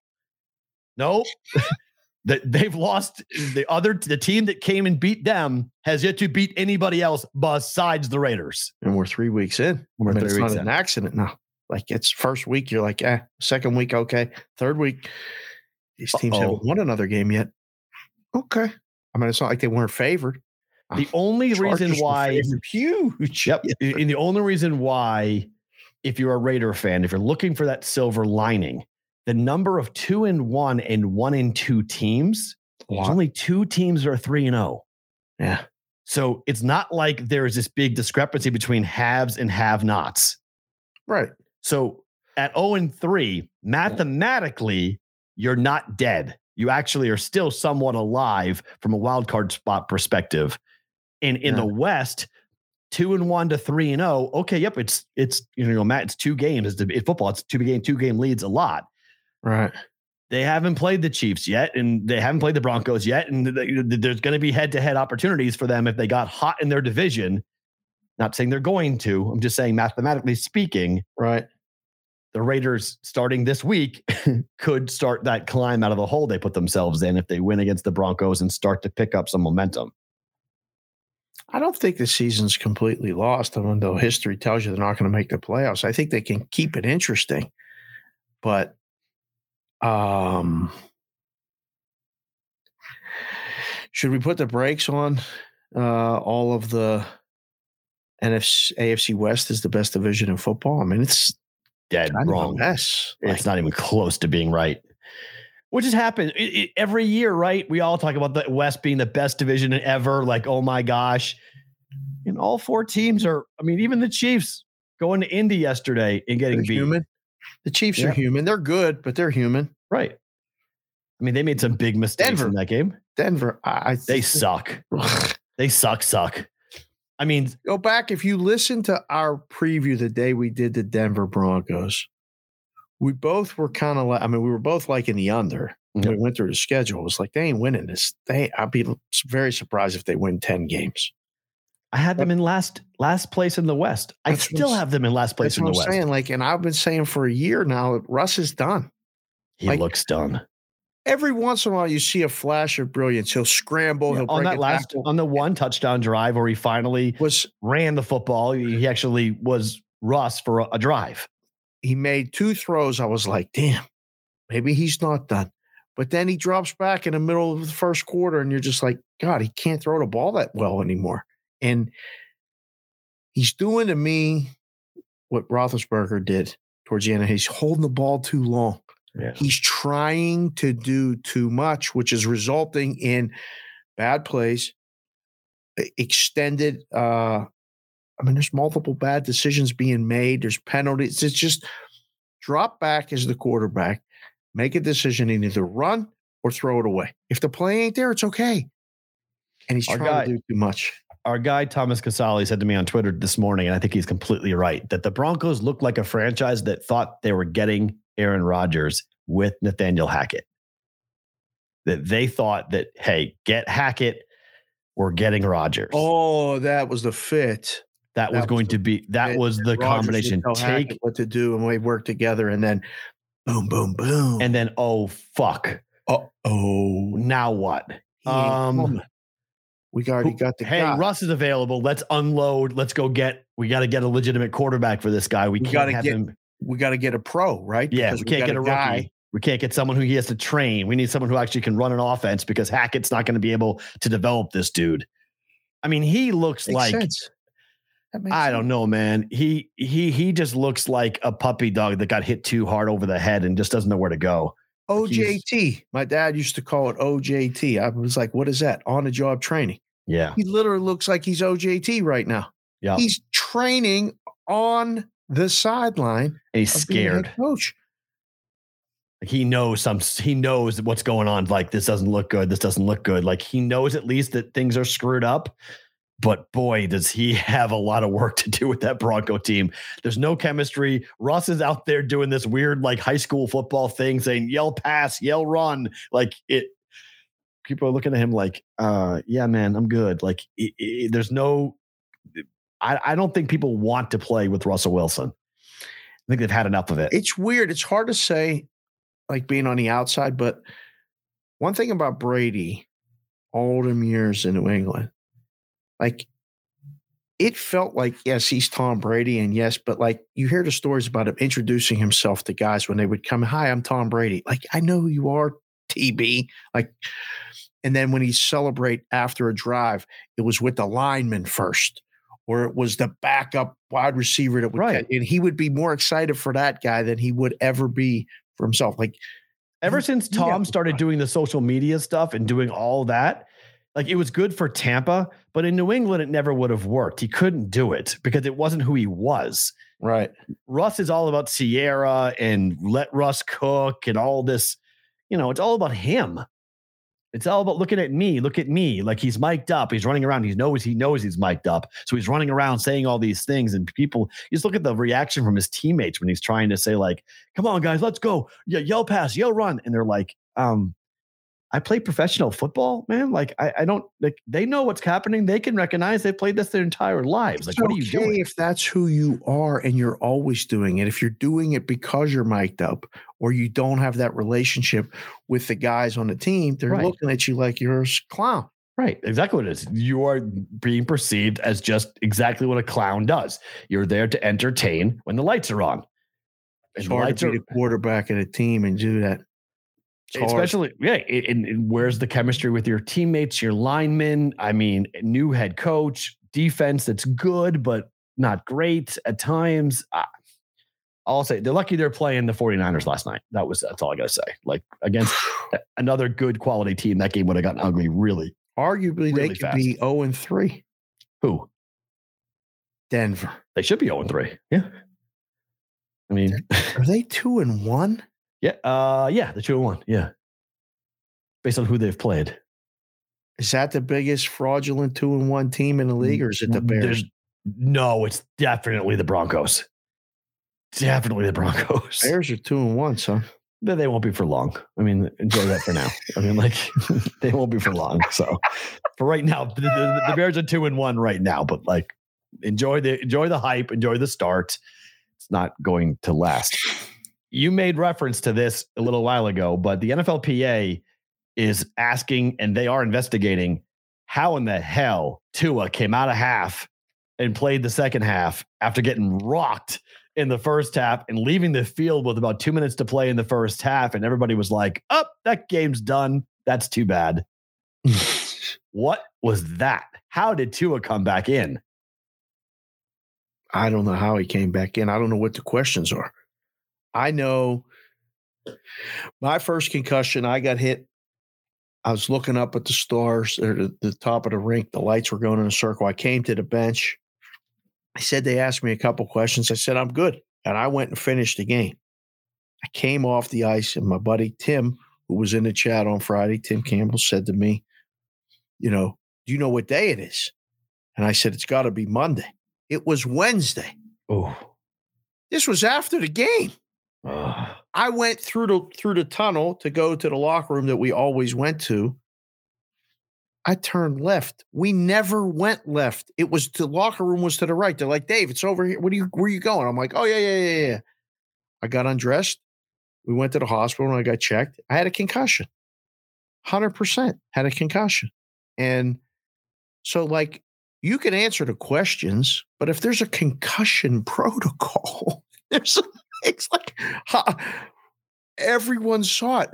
C: no. that they've lost the other the team that came and beat them has yet to beat anybody else besides the Raiders.
D: And we're three weeks in.
C: We're
D: I mean,
C: three
D: it's
C: weeks
D: not
C: in.
D: an accident now. Like it's first week, you're like, eh. Second week, okay. Third week, these teams
C: Uh-oh.
D: haven't won another game yet. Okay. I mean, it's not like they weren't favored.
C: The only
D: Chargers
C: reason why
D: huge.
C: Yep. And the only reason why, if you're a Raider fan, if you're looking for that silver lining, the number of two and one and one and two teams, there's only two teams that are three and oh.
D: Yeah.
C: So it's not like there is this big discrepancy between haves and have nots.
D: Right.
C: So at 0 and 3, mathematically, you're not dead. You actually are still somewhat alive from a wild card spot perspective. And in
D: Yeah.
C: the West, two and one to three and oh, okay, yep, it's it's you know, Matt, it's two games. It's, it's football, it's two game, two game leads a lot.
D: Right.
C: They haven't played the Chiefs yet, and they haven't played the Broncos yet. And th- th- there's going to be head to head opportunities for them if they got hot in their division. Not saying they're going to. I'm just saying, mathematically speaking,
D: Right.
C: the Raiders starting this week could start that climb out of the hole they put themselves in if they win against the Broncos and start to pick up some momentum.
D: I don't think the season's completely lost, even though history tells you they're not going to make the playoffs. I think they can keep it interesting. But um should we put the brakes on uh all of the NFC AFC West is the best division in football? I mean, it's
C: Dead
D: kind of a
C: wrong.
D: mess.
C: It's not even close to being right. Which has happened it- it- every year, right? We all talk about the West being the best division ever. Like, oh my gosh. And all four teams are, I mean, even the Chiefs going to Indy yesterday and getting
D: They're
C: beat.
D: human. The Chiefs
C: Yeah.
D: are human. They're good, but they're human.
C: Right. I mean, they made some big mistakes
D: Denver.
C: in that game.
D: Denver, I, I
C: They suck. They suck, suck. I mean,
D: go back if you listen to our preview the day we did the Denver Broncos. We both were kind of like, I mean, we were both like in the under.
C: Yep.
D: We went through the schedule. It was like they ain't winning this. They, I'd be very surprised if they win ten games.
C: I had them in last last place in the West. I still have them in last place in the
D: I'm
C: West.
D: saying. Like, and I've been saying for a year now, Russ is done.
C: He
D: like-
C: looks done.
D: Every once in a while, you see a flash of brilliance. He'll scramble.
C: Yeah,
D: he'll
C: on that last
D: tackle.
C: on the one touchdown drive where he finally
D: was
C: ran the football. He actually was Russ for a, a drive.
D: He made two throws. I was like, damn, maybe he's not done. But then he drops back in the middle of the first quarter, and you're just like, God, he can't throw the ball that well anymore. And he's doing to me what Roethlisberger did towards the end. He's holding the ball too long.
C: Yeah.
D: He's trying to do too much, which is resulting in bad plays, extended. Uh, I mean, there's multiple bad decisions being made. There's penalties. It's just drop back as the quarterback, make a decision and either run or throw it away. If the play ain't there, it's okay. And he's
C: Our
D: trying
C: guy-
D: to do too much.
C: Our guy Thomas Casali said to me on Twitter this morning, and I think he's completely right, that the Broncos looked like a franchise that thought they were getting Aaron Rodgers with Nathaniel Hackett. That they thought that, hey, get Hackett, we're getting Rodgers.
D: Oh, that was the fit.
C: That, was
D: was
C: going
D: the-
C: to be that
D: And-
C: was the combination. Take
D: what to do, and we work together, and then boom, boom, boom,
C: and then oh fuck.
D: oh, oh,
C: Now what? Um,
D: we already got the
C: Hey,
D: guy.
C: Russ is available. Let's unload. Let's go get. We got to get a legitimate quarterback for this guy. We,
D: We gotta get-
C: him.
D: we got to get a pro, right?
C: Yeah,
D: Because
C: we can't
D: got
C: get a
D: guy.
C: rookie. We can't get someone who he has to train. We need someone who actually can run an offense because Hackett's not going to be able to develop this dude. I mean, he looks
D: Makes
C: like
D: sense. That makes
C: I
D: sense.
C: don't know, man. He he he just looks like a puppy dog that got hit too hard over the head and just doesn't know where to go.
D: OJT. My dad used to call it OJT. I was like, what is that? On the job training.
C: Yeah,
D: He literally looks like he's OJT right now.
C: yeah.
D: He's training on the sideline.
C: And he's
D: a
C: scared.
D: Coach.
C: he knows some he knows what's going on like this doesn't look good this doesn't look good like he knows at least that things are screwed up but boy does he have a lot of work to do with that bronco team. There's no chemistry. Russ is out there doing this weird like high school football thing saying yell pass yell run. Like it people are looking at him like uh yeah man i'm good. Like i i there's no I, I don't think people want to play with russell wilson. I think they've had enough of it.
D: It's weird. It's hard to say, like being on the outside, but one thing about Brady, all them years in New England, like it felt like, yes, he's Tom Brady, and yes, but like you hear the stories about him introducing himself to guys when they would come, Hi, I'm Tom Brady. Like, I know who you are, TB. Like, and then when he celebrate after a drive, it was with the lineman first, or it was the backup wide receiver that would
C: Right.
D: and he would be more excited for that guy than he would ever be for himself. Like
C: ever since Tom started doing the social media stuff and doing all that, like it was good for Tampa, but in New England, it never would have worked. He couldn't do it because it wasn't who he was.
D: right.
C: Russ is all about Ciara and let Russ cook and all this. You know, it's all about him. It's all about looking at me. Look at me. Like he's mic'd up. He's running around. He knows he knows he's mic'd up. So he's running around saying all these things. And people, just look at the reaction from his teammates when he's trying to say, like, come on, guys, let's go. Yeah, yell pass, yell run. And they're like, um, I play professional football, man. Like, I, I don't like they know what's happening. They can recognize they've played this their entire lives. Like,
D: It's
C: what are you doing?
D: if that's who you are and you're always doing it. If you're doing it because you're mic'd up or you don't have that relationship with the guys on the team, they're
C: Right.
D: looking at you like you're a clown.
C: Right, exactly what it is. You are being perceived as just exactly what a clown does. You're there to entertain when the lights are on.
D: It's
C: And the
D: hard to
C: are,
D: be the quarterback of a team and do that. Hard.
C: especially yeah. And, and where's the chemistry with your teammates, your linemen? I mean, new head coach, defense that's good but not great at times. I, I'll say they're lucky they're playing the 49ers last night. That was that's all I gotta say. Like against another good quality team, that game would have gotten ugly. Really,
D: Arguably,
C: really
D: they could
C: fast.
D: be 0 and 3.
C: who
D: Denver.
C: they should be 0 and 3. Yeah. I mean,
D: Are they 2 and 1?
C: Yeah, uh, yeah, the two and one. Yeah, based on who they've played.
D: Is that the biggest fraudulent 2 and 1 team in the league or is it the Bears?
C: There's- no, it's definitely the Broncos. Definitely the Broncos.
D: Bears are 2 and 1, son.
C: But they won't be for long. I mean, enjoy that for now. I mean, like they won't be for long. So for right now, the, the, the Bears are two and one right now. But like, enjoy the enjoy the hype, enjoy the start. It's not going to last. You made reference to this a little while ago, but the NFLPA is asking, and they are investigating, how in the hell Tua came out of half and played the second half after getting rocked in the first half and leaving the field with about two minutes to play in the first half. And everybody was like, oh, that game's done. That's too bad. what was that? How did Tua come back in?
D: I don't know how he came back in. I don't know what the questions are. I know my first concussion, I got hit. I was looking up at the stars or the, the top of the rink. The lights were going in a circle. I came to the bench. I said they asked me a couple questions. I said, I'm good. And I went and finished the game. I came off the ice, and my buddy Tim, who was in the chat on Friday, Tim Campbell, said to me, You know, do you know what day it is? And I said, It's got to be Monday. It was Wednesday.
C: Oh,
D: This was after the game. I went through the through the tunnel to go to the locker room that we always went to. I turned left. We never went left. It was the locker room was to the right. They're like, Dave, it's over here. What are you where are you going? I'm like, oh yeah, yeah, yeah, yeah. I got undressed. We went to the hospital and I got checked. I had a concussion. 100% had a concussion. And so like you can answer the questions, but if there's a concussion protocol, there's a, it's like ha, everyone saw it.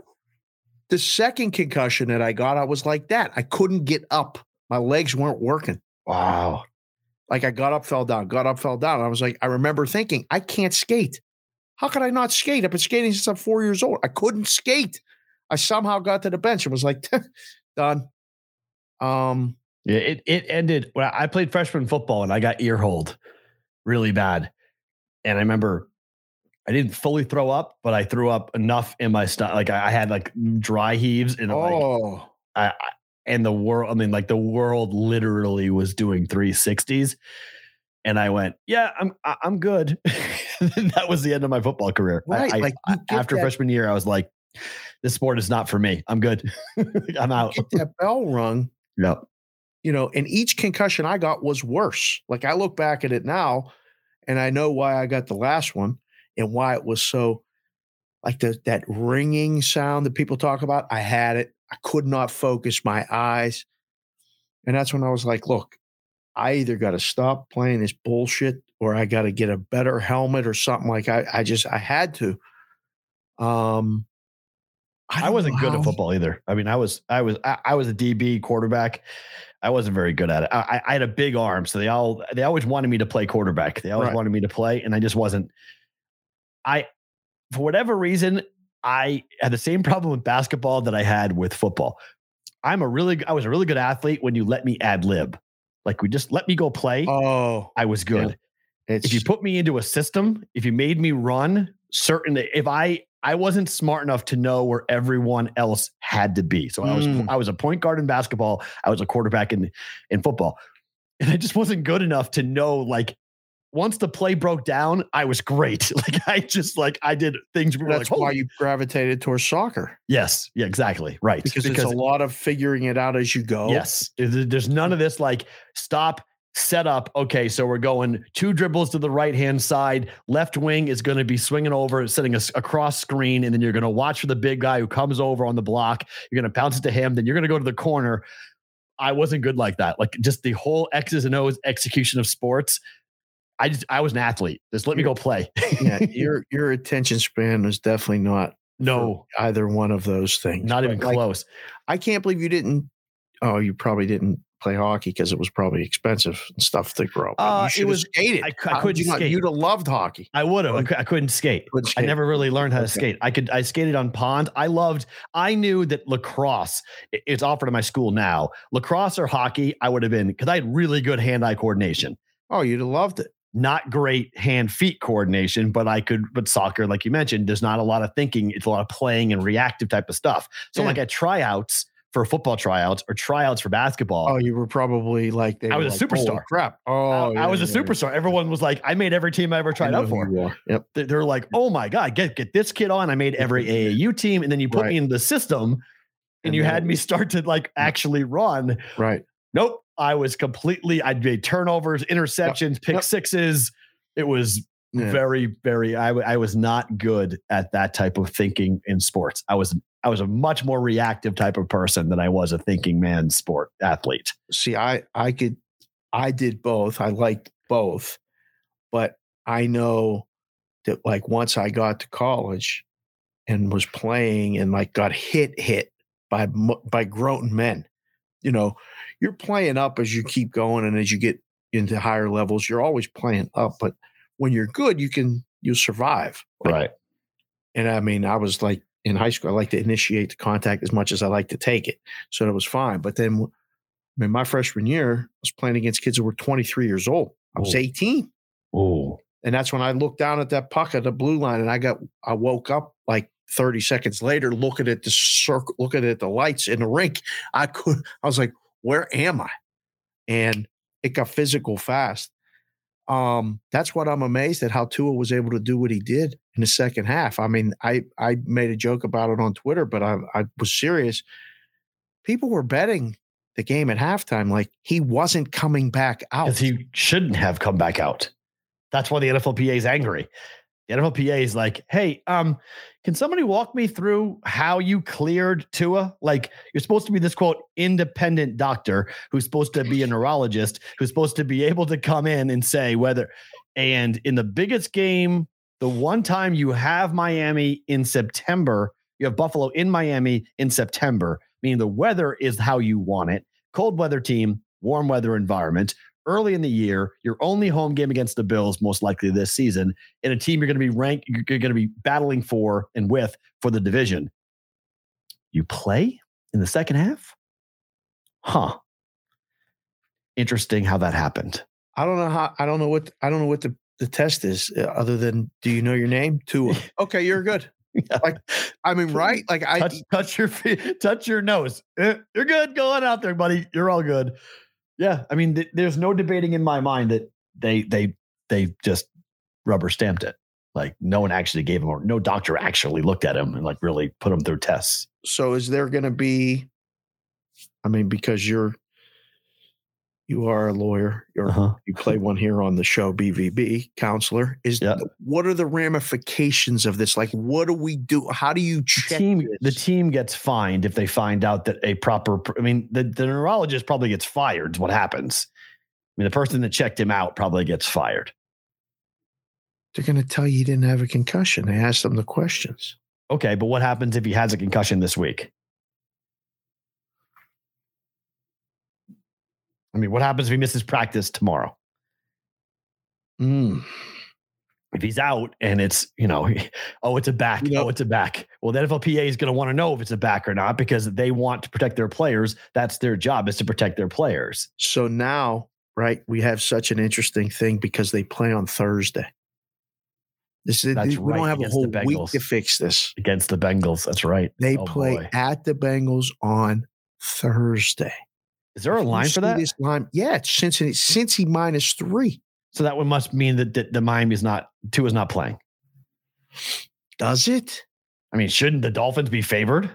D: The second concussion that I got, I was like that. I couldn't get up. My legs weren't working.
C: Wow.
D: Like I got up, fell down, got up, fell down. I was like, I remember thinking, I can't skate. How could I not skate? I've been skating since I'm four years old. I couldn't skate. I somehow got to the bench and was like, done. Um,
C: yeah, it it ended when I played freshman football and I got ear hold really bad. And I remember I didn't fully throw up, but I threw up enough in my stomach. Like I, I had like dry heaves and like
D: oh,
C: I, I and the world, I mean, like the world literally was doing 360s. And I went, yeah, I'm I- I'm good. that was the end of my football career.
D: Right,
C: I-
D: like,
C: I- after
D: that-
C: freshman year, I was like, this sport is not for me. I'm good. I'm out.
D: get that bell rung,
C: Yep.
D: you know, and each concussion I got was worse. Like I look back at it now and I know why I got the last one and why it was so like the, that ringing sound that people talk about. I had it. I could not focus my eyes. And that's when I was like, look, I either got to stop playing this bullshit or I got to get a better helmet or something like I, I just, I had to. Um,
C: I,
D: don't
C: wasn't good
D: how-
C: at football either. I mean, I was, I was, I, I was a DB quarterback. I wasn't very good at it. I, I- I had a big arm, so they all, they always wanted me to play quarterback. They always
D: Right.
C: wanted me to play, and I just wasn't. I, for whatever reason, I had the same problem with basketball that I had with football. I'm a really, I was a really good athlete when you let me ad lib, like we just let me go play.
D: Oh,
C: I was good
D: it's
C: if you put me into a system, if you made me run certain, if I I wasn't smart enough to know where everyone else had to be, so I was
D: Mm.
C: I was a point guard in basketball, I was a quarterback in in football, and I just wasn't good enough to know like. Once the play broke down, I was great. Like I just like I did things. We
D: that's
C: like,
D: why you gravitated towards soccer
C: yes, yeah, exactly, right.
D: because, it's a lot of figuring it out as you go.
C: Yes. There's none of this like stop, set up. Okay. So we're going two dribbles to the right hand side. Left wing is going to be swinging over, setting us across screen. And then you're going to watch for the big guy who comes over on the block. You're going to bounce it to him. Then you're going to go to the corner. I wasn't good like that. Like just the whole X's and O's execution of sports. I just, I was an athlete. Just let me go play.
D: yeah, your your attention span was definitely not
C: no,
D: either one of those things.
C: not
D: But,
C: even
D: like,
C: close.
D: I can't believe you didn't. Oh, you probably didn't play hockey because it was probably expensive and stuff to grow up.
C: Uh, it was-
D: skated.
C: I I couldn't
D: you
C: skate.
D: You'd have loved hockey.
C: I would have. I,
D: Couldn't-
C: I couldn't skate.
D: Couldn't
C: I never really learned how to
D: Okay.
C: skate. I could I skated on ponds. I loved I knew that lacrosse it's offered at my school now. Lacrosse or hockey, I would have been because I had really good hand-eye coordination.
D: Oh, you'd have loved it.
C: Not great hand-feet coordination, but I could, but soccer, like you mentioned, there's not a lot of thinking. It's a lot of playing and reactive type of stuff. So
D: Yeah.
C: like at tryouts for football tryouts or tryouts for basketball,
D: Oh, you were probably like they
C: I was a
D: like, "Holy
C: superstar.
D: Crap!
C: I-
D: Oh,
C: I,
D: yeah,
C: was a
D: yeah, yeah.
C: superstar. Everyone was like, I made every team I ever tried
D: know
C: out for.
D: who you are. Yep.
C: they- they're like, oh my God, get get this kid on. I made every AAU team, and then you put
D: Right.
C: me in the system and,
D: And
C: you had me start to like mm. actually run.
D: Right.
C: Nope. I was completely, I made turnovers, interceptions, pick
D: Yep.
C: sixes. It was
D: Yeah.
C: very, very, I was not good at that type of thinking in sports. I was, I was a much more reactive type of person than I was a thinking man sport athlete.
D: see i i could i did both i liked both but i know that like once i got to college and was playing and like got hit hit by by grown men you know you're playing up as you keep going and as you get into higher levels you're always playing up but when you're good you can you survive Like,
C: Right.
D: and I mean, I was like in high school, I like to initiate the contact as much as I like to take it. So that was fine. But then, I mean, my freshman year, I was playing against kids who were 23 years old. I was
C: Oh.
D: 18.
C: Oh,
D: And that's when I looked down at that puck at the blue line and I got, I woke up like 30 seconds later, looking at the circle, looking at the lights in the rink. I could, I was like, where am I? And it got physical fast. Um, that's what I'm amazed at how Tua was able to do what he did in the second half. I mean, I I made a joke about it on Twitter, but I I was serious. People were betting the game at halftime like he wasn't coming back out.
C: He shouldn't have come back out. That's why the NFLPA is angry. The NFLPA is like, hey, um, can somebody walk me through how you cleared Tua? Like, you're supposed to be this quote independent doctor who's supposed to be a neurologist who's supposed to be able to come in and say whether. And in the biggest game, the one time you have Miami in September, you have Buffalo in Miami in September, meaning the weather is how you want it. Cold weather team, warm weather environment early in the year, your only home game against the Bills, most likely this season, in a team you're going to be ranked, you're going to be battling for and with for the division. You play in the second half? Huh. Interesting how that happened.
D: I don't know how. I don't know what. I don't know what the the test is uh, other than do you know your name? Tua. Okay, you're good.
C: Yeah.
D: Like, I mean, right? Like I
C: touch, touch your feet, touch your nose. Eh, You're good. Go on out there, buddy. You're all good. Yeah, I mean, th- there's no debating in my mind that they they they just rubber stamped it. Like no one actually gave him, or no doctor actually looked at him and like really put him through tests.
D: so is there going to be i mean because you're you are a lawyer you're
C: Uh-huh.
D: you play one here on the show bvb counselor is
C: Yeah.
D: what are the ramifications of this like what do we do how do you
C: The
D: check
C: team, the team gets fined if they find out that a proper. I mean, the, the neurologist probably gets fired. Is what happens. I mean, the person that checked him out probably gets fired.
D: they're going to tell you he didn't have a concussion they asked them the questions
C: Okay, but what happens if he has a concussion this week? I mean, what happens if he misses practice tomorrow?
D: Mm.
C: If he's out and it's, you know, oh, it's a back.
D: You know-
C: oh, it's a back. Well, the NFLPA is going to want to know if it's a back or not because they want to protect their players. That's their job is to protect their players.
D: so now right we have such an interesting thing because they play on thursday this is
C: That's
D: we
C: right,
D: don't have a whole week to fix this
C: against the Bengals. That's right.
D: they
C: Oh,
D: play
C: boy.
D: at the bengals on thursday
C: Is there a line for that?
D: Line, yeah, it's Cincinnati, Cincy minus three.
C: So that would must mean that the, the Miami's not Tua is not playing.
D: Does it?
C: I mean, shouldn't the Dolphins be favored?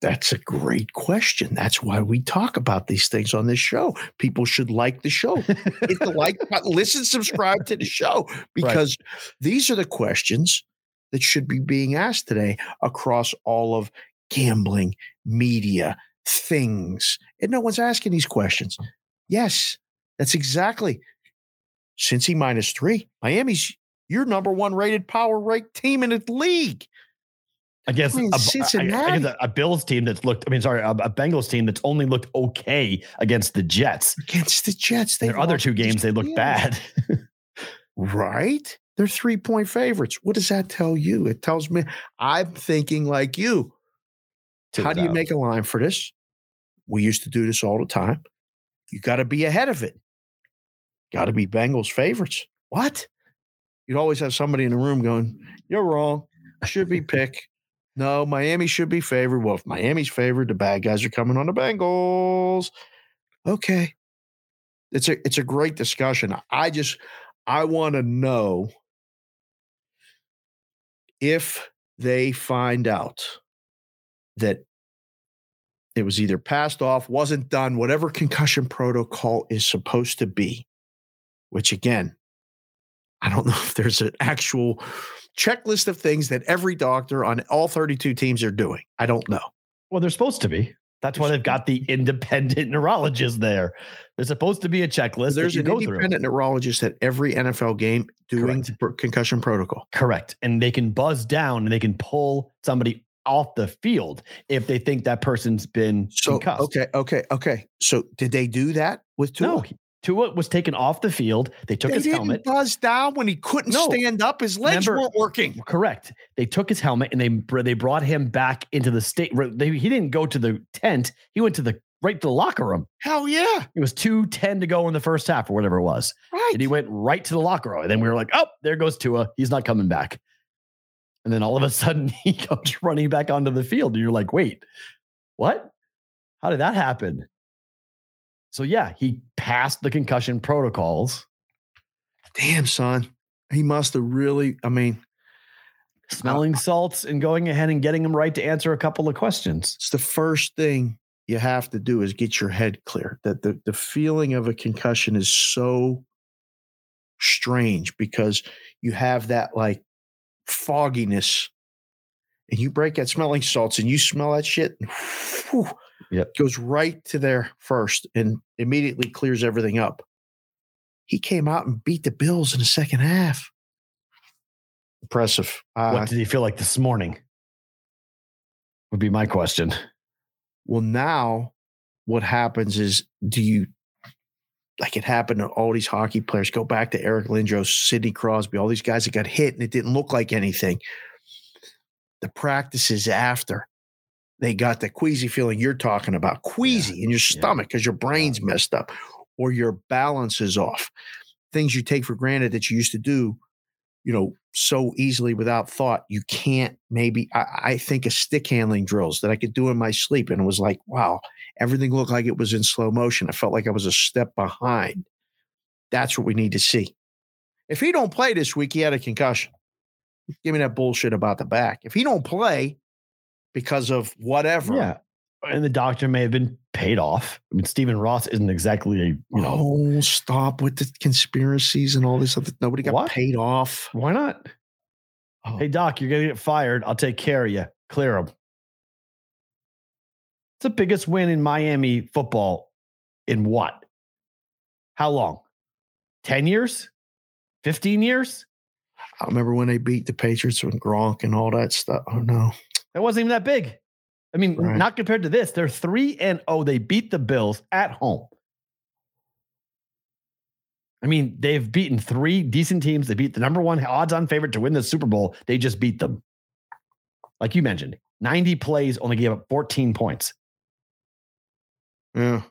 D: That's a great question. That's why we talk about these things on this show. People should like the show. Hit the like button, listen, subscribe to the show because these are the questions that should be being asked today across all of gambling, media, things. And no one's asking these questions. Yes, that's exactly. Since Cincy minus three. Miami's your number one rated power ranked team in the league.
C: against
D: I mean,
C: a,
D: Cincinnati.
C: against a, Bills team that's looked. I mean, sorry, a, a Bengals team that's only looked okay against the Jets.
D: against the Jets.
C: Their other two games, they looked
D: Yeah.
C: bad.
D: Right? They're three point favorites. What does that tell you? It tells me I'm thinking like you. How do you make a line for this? We used to do this all the time. You got to be ahead of it. Got to be Bengals favorites. What? You'd always have somebody in the room going, You're wrong. Should be pick. No, Miami should be favored. Well, if Miami's favored, the bad guys are coming on the Bengals. Okay. It's a it's a great discussion. I just I want to know if they find out that it was either passed off, wasn't done, whatever concussion protocol is supposed to be, which again, I don't know if there's an actual checklist of things that every doctor on all 32 teams are doing. I don't know.
C: Well, they're supposed to be. That's why they've got the independent neurologist there. There's supposed to be a checklist
D: There's an
C: go through.
D: independent neurologist at every NFL game doing
C: Correct.
D: concussion protocol.
C: Correct. And they can buzz down and they can pull somebody off the field if they think that person's been
D: So
C: concussed.
D: okay, okay, okay. So did they do that with Tua?
C: No, Tua was taken off the field. They took
D: they
C: his helmet.
D: buzz down when he couldn't
C: No.
D: stand up. His legs
C: Remember-
D: weren't working.
C: Correct. They took his helmet and they they brought him back into the state. They, he didn't go to the tent. He went to the right to the locker room.
D: Hell yeah,
C: It was two ten to go in the first half or whatever it was,
D: right.
C: and he went right to the locker room. And then we were like, "Oh, there goes Tua. He's not coming back." And then all of a sudden, he comes running back onto the field, and you're like, "Wait, what? How did that happen?" So yeah, he passed the concussion protocols.
D: Damn, son. He must have really. I mean,
C: smelling salts and going ahead and getting him right to answer a couple of questions.
D: it's the first thing you have to do is get your head clear. That the, the feeling of a concussion is so strange because you have that like fogginess and you break that smelling salts and you smell that shit. Whew,
C: Yep.
D: Goes right to there first and immediately clears everything up. He came out and beat the Bills in the second half. Impressive. Uh,
C: what did he feel like this morning? Would be my question.
D: Well, now what happens is, do you like it happened to all these hockey players? Go back to Eric Lindros, Sidney Crosby, all these guys that got hit and it didn't look like anything. The practices after they got the queasy feeling you're talking about, queasy in your stomach because your brain's messed up or your balance is off. Things you take for granted that you used to do, you know, so easily without thought. You can't maybe, I, I think of stick handling drills that I could do in my sleep. And it was like, wow, everything looked like it was in slow motion. I felt like I was a step behind. That's what we need to see. If he don't play this week, he had a concussion. Give me that bullshit about the back. If he don't play because of whatever,
C: Yeah. And the doctor may have been paid off. I mean, Stephen Ross isn't exactly a, you know,
D: oh, stop with the conspiracies and all this other. Nobody got
C: What?
D: paid off.
C: why not?
D: Oh.
C: Hey, Doc, you're going to get fired. I'll take care of you. Clear him. It's the biggest win in Miami football in what? How long? 10 years? 15 years?
D: I remember when they beat the Patriots with Gronk and all that stuff. Oh no,
C: That wasn't even that big. I mean,
D: Right.
C: not compared to this. They're 3 and 0. They beat the Bills at home. I mean, they've beaten three decent teams. They beat the number one odds on favorite to win the Super Bowl. They just beat them. Like you mentioned, 90 plays only gave up 14 points.
D: Yeah,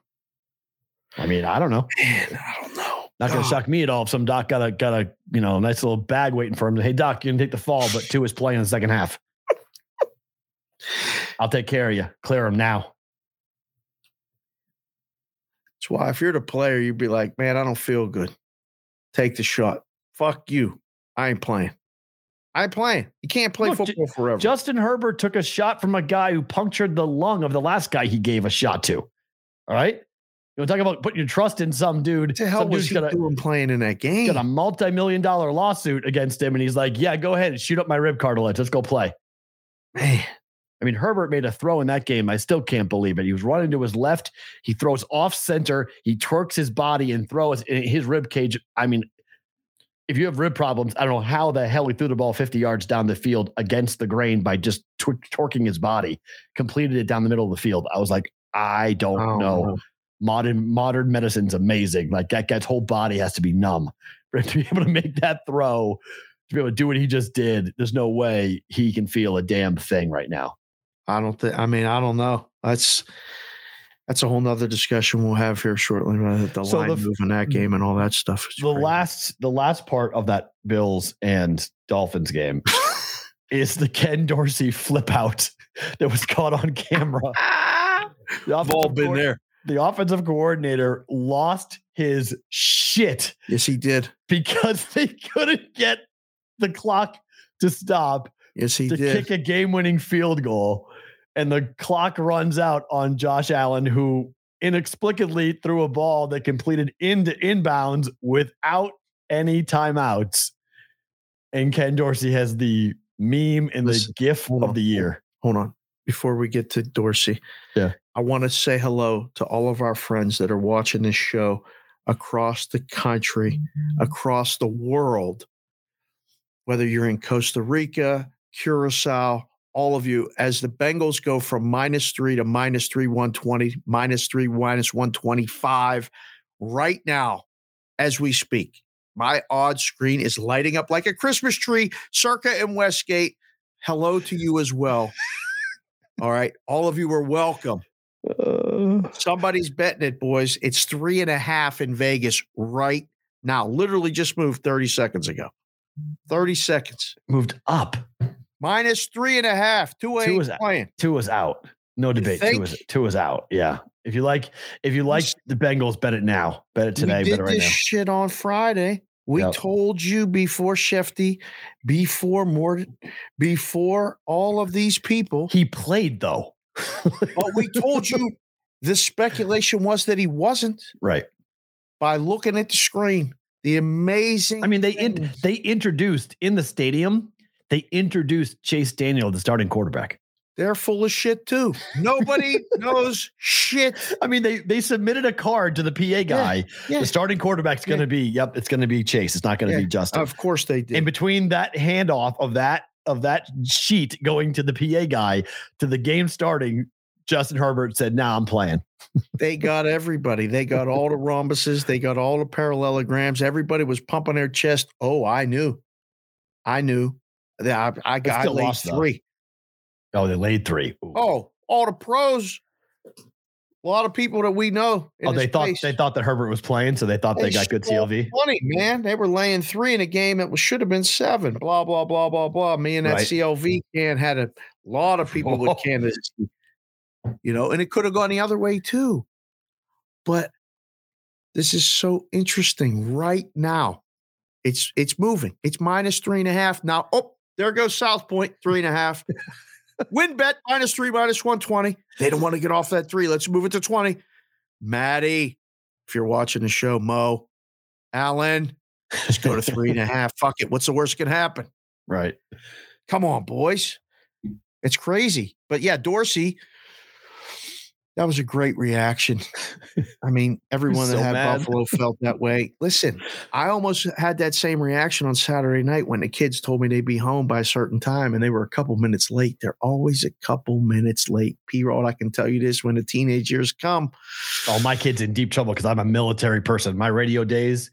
C: I mean, I don't know.
D: man, I don't know.
C: Not going
D: Oh.
C: to shock me at all if some doc got a got a you know nice little bag waiting for him. Hey doc, you can take the fall, but Tua is playing in the second half. I'll take care of you. Clear him now.
D: That's why if you're the player, you'd be like, man, I don't feel good. Take the shot. Fuck you. I ain't playing. I ain't playing. You can't play
C: Look, Ju-
D: football forever.
C: Justin Herbert took a shot from a guy who punctured the lung of the last guy he gave a shot to. All right. You want to talk about putting your trust in some dude?
D: hell
C: some
D: was he
C: got a,
D: doing playing in that game?
C: got a multi-million dollar lawsuit against him, and he's like, "Yeah, go ahead and shoot up my rib cartilage. Let's go play."
D: man,
C: I mean, Herbert made a throw in that game. I still can't believe it. He was running to his left. He throws off center. He twerks his body and throws in his rib cage. I mean, if you have rib problems, I don't know how the hell he threw the ball 50 yards down the field against the grain by just tw- torquing his body, completed it down the middle of the field. I was like, I don't
D: Oh,
C: know.
D: no.
C: Modern modern medicine's amazing. Like that guy's whole body has to be numb for him to be able to make that throw, to be able to do what he just did. There's no way he can feel a damn thing right now.
D: I don't think. I mean, I don't know. That's that's a whole nother discussion we'll have here shortly. About the
C: So
D: line
C: the f-
D: move in that mm-hmm. game and all that stuff.
C: The
D: crazy.
C: last the last part of that Bills and Dolphins game is the Ken Dorsey flip out that was caught on camera. The
D: I've all been there.
C: The offensive coordinator lost his shit
D: Yes, he did.
C: because they couldn't get the clock to stop
D: Yes, he
C: to
D: did.
C: kick a game-winning field goal, and the clock runs out on Josh Allen, who inexplicably threw a ball that completed into inbounds without any timeouts. And Ken Dorsey has the meme and the GIF of
D: on,
C: the year.
D: Hold on. Before we get to Dorsey,
C: Yeah.
D: I want to say hello to all of our friends that are watching this show across the country, mm-hmm. across the world. Whether you're in Costa Rica, Curacao, all of you, as the Bengals go from minus three to minus three, 120, minus three, minus 125, right now, as we speak. My odds screen is lighting up like a Christmas tree, circa and Westgate. Hello to you as well. All right. All of you are welcome. Uh. Somebody's betting it, boys. It's three and a half in Vegas right now. Literally just moved 30 seconds ago. 30 seconds.
C: Moved up.
D: Minus three and a half. Tua
C: Tua
D: ain't
C: is out.
D: playing.
C: Tua was out. No debate.
D: Tua
C: was Tua was out. Yeah. If you like, if you like the Bengals, bet it now. Bet it today.
D: we
C: Bet it right
D: this
C: now.
D: shit on Friday. We
C: Yep.
D: told you before Schefty, before more, before all of these people.
C: He played though.
D: But we told you The speculation was that he wasn't
C: Right.
D: by looking at the screen. The amazing.
C: I mean, they in, they introduced in the stadium. They introduced Chase Daniel, the starting quarterback.
D: they're full of shit too. Nobody knows shit.
C: I mean, they they submitted a card to the PA guy.
D: yeah.
C: The starting quarterback's going to
D: Yeah.
C: be, yep, it's going to be Chase. It's not going to
D: Yeah.
C: be Justin.
D: Of course they did.
C: in between that handoff of that of that sheet going to the PA guy to the game starting, Justin Herbert said, "Now I'm playing."
D: they got everybody. They got all the rhombuses. They got all the parallelograms. Everybody was pumping their chest. Oh, I knew. I knew. That I, I got I laid
C: lost, though.
D: three.
C: Oh, they laid three. Ooh.
D: Oh, all the pros. A lot of people that we know.
C: Oh, they thought they thought that Herbert was playing, so they thought they, got good CLV.
D: Money, man. They were laying three in a game that was, should have been seven. Blah blah blah blah blah. Me and that
C: Right.
D: CLV can had a lot of people with candidacy. You know, and it could have gone the other way too. But this is so interesting right now. It's it's moving. It's minus three and a half now. Oh, there goes South Point three and a half. Win bet minus three, minus 120. They don't want to get off that three. Let's move it to 20. Maddie, if you're watching the show, Mo, Alan, just go to three and a half. Fuck it. What's the worst can happen?
C: Right.
D: Come on, boys. It's crazy. But yeah, Dorsey, that was a great reaction. I mean, everyone that had
C: mad.
D: Buffalo felt that way. Listen, I almost had that same reaction on Saturday night when the kids told me they'd be home by a certain time and they were a couple minutes late. They're always a couple minutes late. P Rod, I can tell you this when the teenage years come.
C: Oh, my kid's in deep trouble because I'm a military person. My radio days,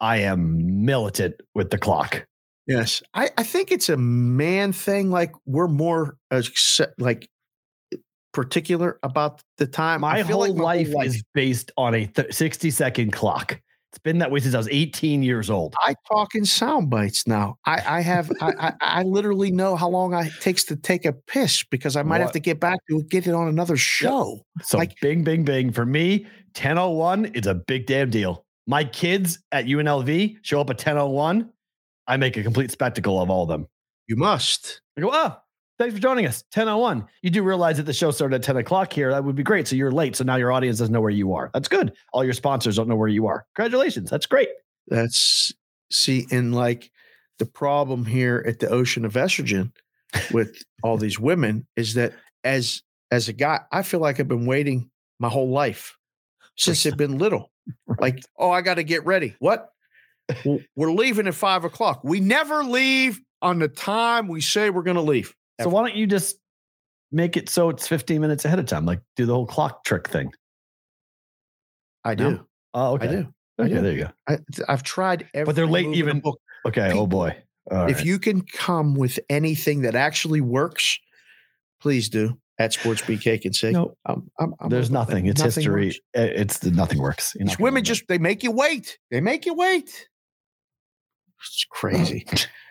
C: I am militant with the clock.
D: Yes. I, I think it's a man thing. Like we're more uh, like particular about the time.
C: My
D: I feel
C: whole
D: like my
C: life is based on a th- 60 second clock. It's been that way since I was 18 years old.
D: I talk in sound bites now. I, I have I, I, I literally know how long I, it takes to take a piss because I might have to get back to get it on another show.
C: So
D: Like-
C: bing, bing, bing. For me, 1001 is a big damn deal. My kids at UNLV show up at 1001. I make a complete spectacle of all of them.
D: You must.
C: I go, oh, thanks for joining us. 1001. You do realize that the show started at 10 o'clock here. That would be great. So you're late. So now your audience doesn't know where you are. That's good. All your sponsors don't know where you are. Congratulations. That's great.
D: That's see, and like the problem here at the ocean of estrogen with all these women is that as as a guy, I feel like I've been waiting my whole life since I've been little. Like, oh, I got to get ready. What? We're leaving at five o'clock. We never leave on the time we say we're going to leave.
C: So why don't you just make it so it's 15 minutes ahead of time? Like do the whole clock trick thing.
D: I
C: No?
D: do.
C: Oh, okay.
D: I do. I
C: Okay,
D: do.
C: there you go.
D: I, I've tried
C: But they're late
D: the
C: even-. Okay. Oh boy. All
D: if
C: right.
D: you can come with anything that actually works, please do at Sports BK can say.
C: no,
D: I'm, I'm, I'm
C: there's nothing. It's
D: Nothing
C: history.
D: works.
C: Uh, It's the nothing works.
D: These women just they make you wait. They make you wait. It's crazy.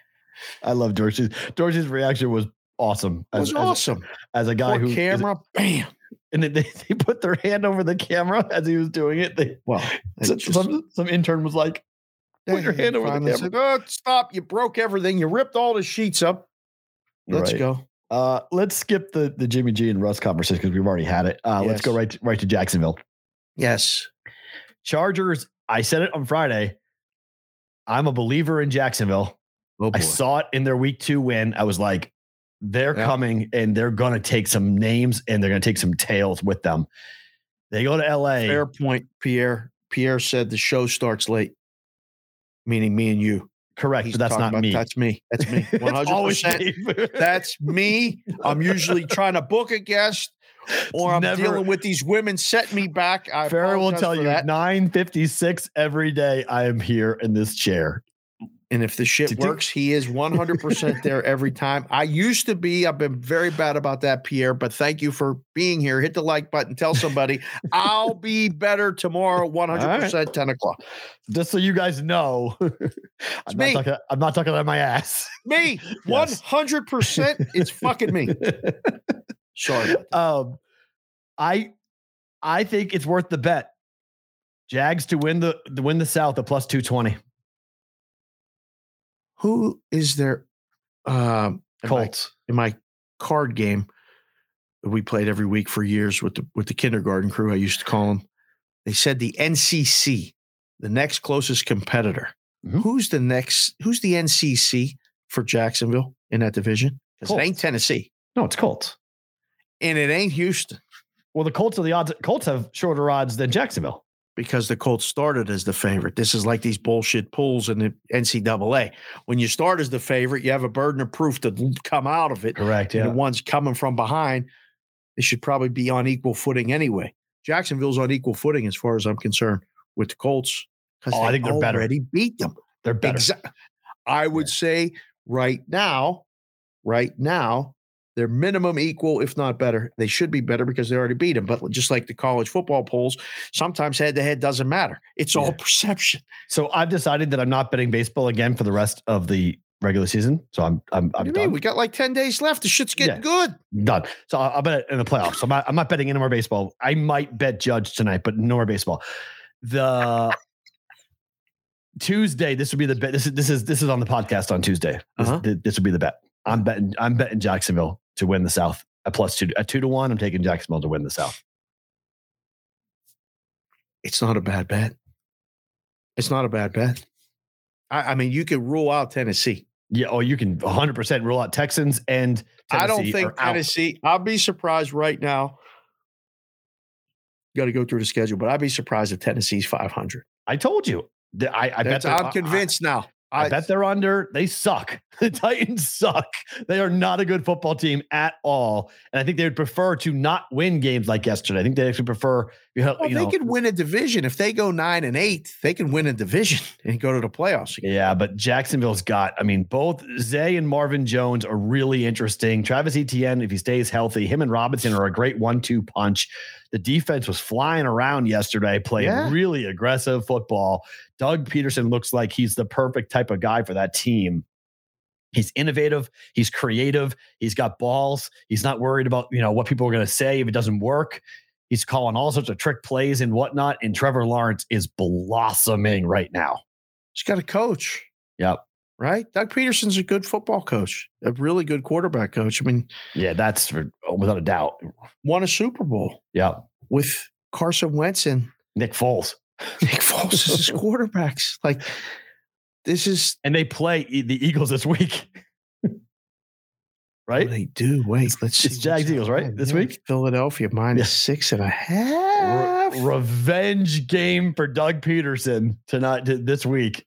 C: I love Dorsey's. Dorsey's reaction was awesome.
D: It
C: was
D: awesome.
C: As, as a guy
D: Poor
C: who is-
D: camera, bam.
C: and then they, they put their hand over the camera as he was doing it. They,
D: Well,
C: so-
D: just-
C: some some intern was like, put your hand over the camera.
D: said, oh, stop! You broke everything. You ripped all the sheets up. Let's
C: Right.
D: go.
C: Uh, let's skip the the Jimmy G and Russ conversation because we've already had it. Uh, Let's go right to, right to Jacksonville.
D: Yes.
C: Chargers. I said it on Friday. I'm a believer in Jacksonville.
D: Oh
C: I saw it in their week two win. I was like, they're
D: Yeah.
C: coming and they're going to take some names and they're going to take some tails with them. They go to LA.
D: Fair point, Pierre. Pierre said the show starts late, meaning me and you.
C: Correct,
D: He's
C: but that's not
D: about-
C: me.
D: That's me. That's me. One hundred percent. That's me. I'm usually trying to book a guest, or I'm
C: Never-
D: dealing with these women setting me back. I
C: Farrah will tell you
D: that.
C: 956 every day. I am here in this chair.
D: And if the shit works, he is 100% there every time. I used to be. I've been very bad about that, Pierre, but thank you for being here. Hit the like button. Tell somebody I'll be better tomorrow, 100% 10 o'clock.
C: Just so you guys know, I'm, not talking, I'm not talking out of my ass.
D: Me,
C: Yes.
D: 100%. It's fucking me. Sorry.
C: um, I I think it's worth the bet. Jags to win the to win the South at plus 220.
D: Who is there um, in my,
C: Colts.
D: in my card game? that we played every week for years with the with the kindergarten crew. I used to call them. They said the NCC, the next closest competitor.
C: Mhm.
D: Who's the next? Who's the NCC for Jacksonville in that division? Because it ain't Tennessee
C: No, it's Colts.
D: and it ain't Houston
C: Well, the Colts are the odds. Colts have shorter odds than Jacksonville.
D: Because the Colts started as the favorite. This is like these bullshit pools in the NCAA. When you start as the favorite, you have a burden of proof to come out of it.
C: Correct.
D: And the ones coming from behind, they should probably be on equal footing anyway. Jacksonville's on equal footing as far as I'm concerned with the Colts because
C: Oh, I think they're better.
D: already beat them.
C: They're better.
D: Exa- I would say right now, right now, they're minimum equal, if not better. They should be better because they already beat them. But just like the college football polls, sometimes head to head doesn't matter. It's all
C: Yeah.
D: perception.
C: So I've decided that I'm not betting baseball again for the rest of the regular season. So I'm I'm I'm done.
D: mean? We got like 10 days left. The shit's getting
C: Yeah.
D: good.
C: done. So I'll, I'll bet in the playoffs. So I'm not, I'm not betting any more baseball. I might bet Judge tonight, but no more baseball. The Tuesday, this would be the bet. This is this is this is on the podcast on Tuesday. This,
D: Uh-huh.
C: th- this would be the bet. I'm betting. I'm betting Jacksonville to win the South. A plus two, a two to one. I'm taking Jacksonville to win the South.
D: It's not a bad bet. It's not a bad bet. I, I mean, you could rule out Tennessee.
C: Yeah. Oh, you can 100 percent rule out Texans and
D: I don't think
C: are out.
D: Tennessee. I'll be surprised right now. Got to go through the schedule, but I'd be surprised if Tennessee's 500.
C: I told you. I, I bet.
D: I'm
C: I-
D: convinced now.
C: I, bet they're under. They suck. The Titans suck. They are not a good football team at all. And I think they would prefer to not win games like yesterday. I think they actually prefer you know,
D: Well,
C: you
D: they
C: know-
D: could win a division if they go nine and eight. They can win a division and go to the playoffs. Again.
C: Yeah, but Jacksonville's got, I mean, both Zay and Marvin Jones are really interesting. Travis Etienne, if he stays healthy, him and Robinson are a great one-two punch. The defense was flying around yesterday, playing
D: Yeah.
C: really aggressive football. Doug Pederson looks like he's the perfect type of guy for that team. He's innovative. He's creative. He's got balls. He's not worried about you know what people are going to say if it doesn't work. He's calling all sorts of trick plays and whatnot. And Trevor Lawrence is blossoming right now.
D: He's got a coach,
C: Yep.
D: right? Doug Pederson's a good football coach, a really good quarterback coach. I mean,
C: Yeah, that's for, oh, without a doubt.
D: won a Super Bowl
C: Yeah.
D: with Carson Wentz and
C: Nick Foles.
D: Nick Foles as his quarterbacks. Like, this is
C: And they play the Eagles this week. right?
D: Oh, they do. Wait, let's see.
C: It's Jags Eagles, right, this week?
D: Philadelphia minus
C: Yeah.
D: six and a
C: Re- revenge game for Doug Pederson tonight this week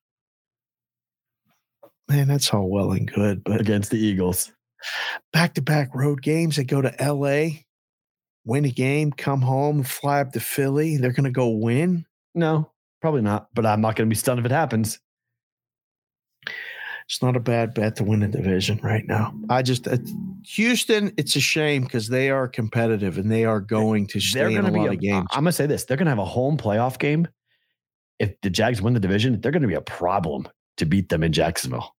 D: Man, that's all well and good, but
C: against the Eagles.
D: back to back road games. They go to LA, win a game, come home, fly up to Philly. They're going to go win.
C: No, probably not. But I'm not going to be stunned if it happens.
D: It's not a bad bet to win the division right now. I just, uh, Houston, it's a shame because they are competitive and they are going to
C: They're
D: stay in
C: going
D: a
C: to be.
D: lot
C: A,
D: of games.
C: I'm going to say this: they're going to have a home playoff game. If the Jags win the division, they're going to be a problem to beat them in Jacksonville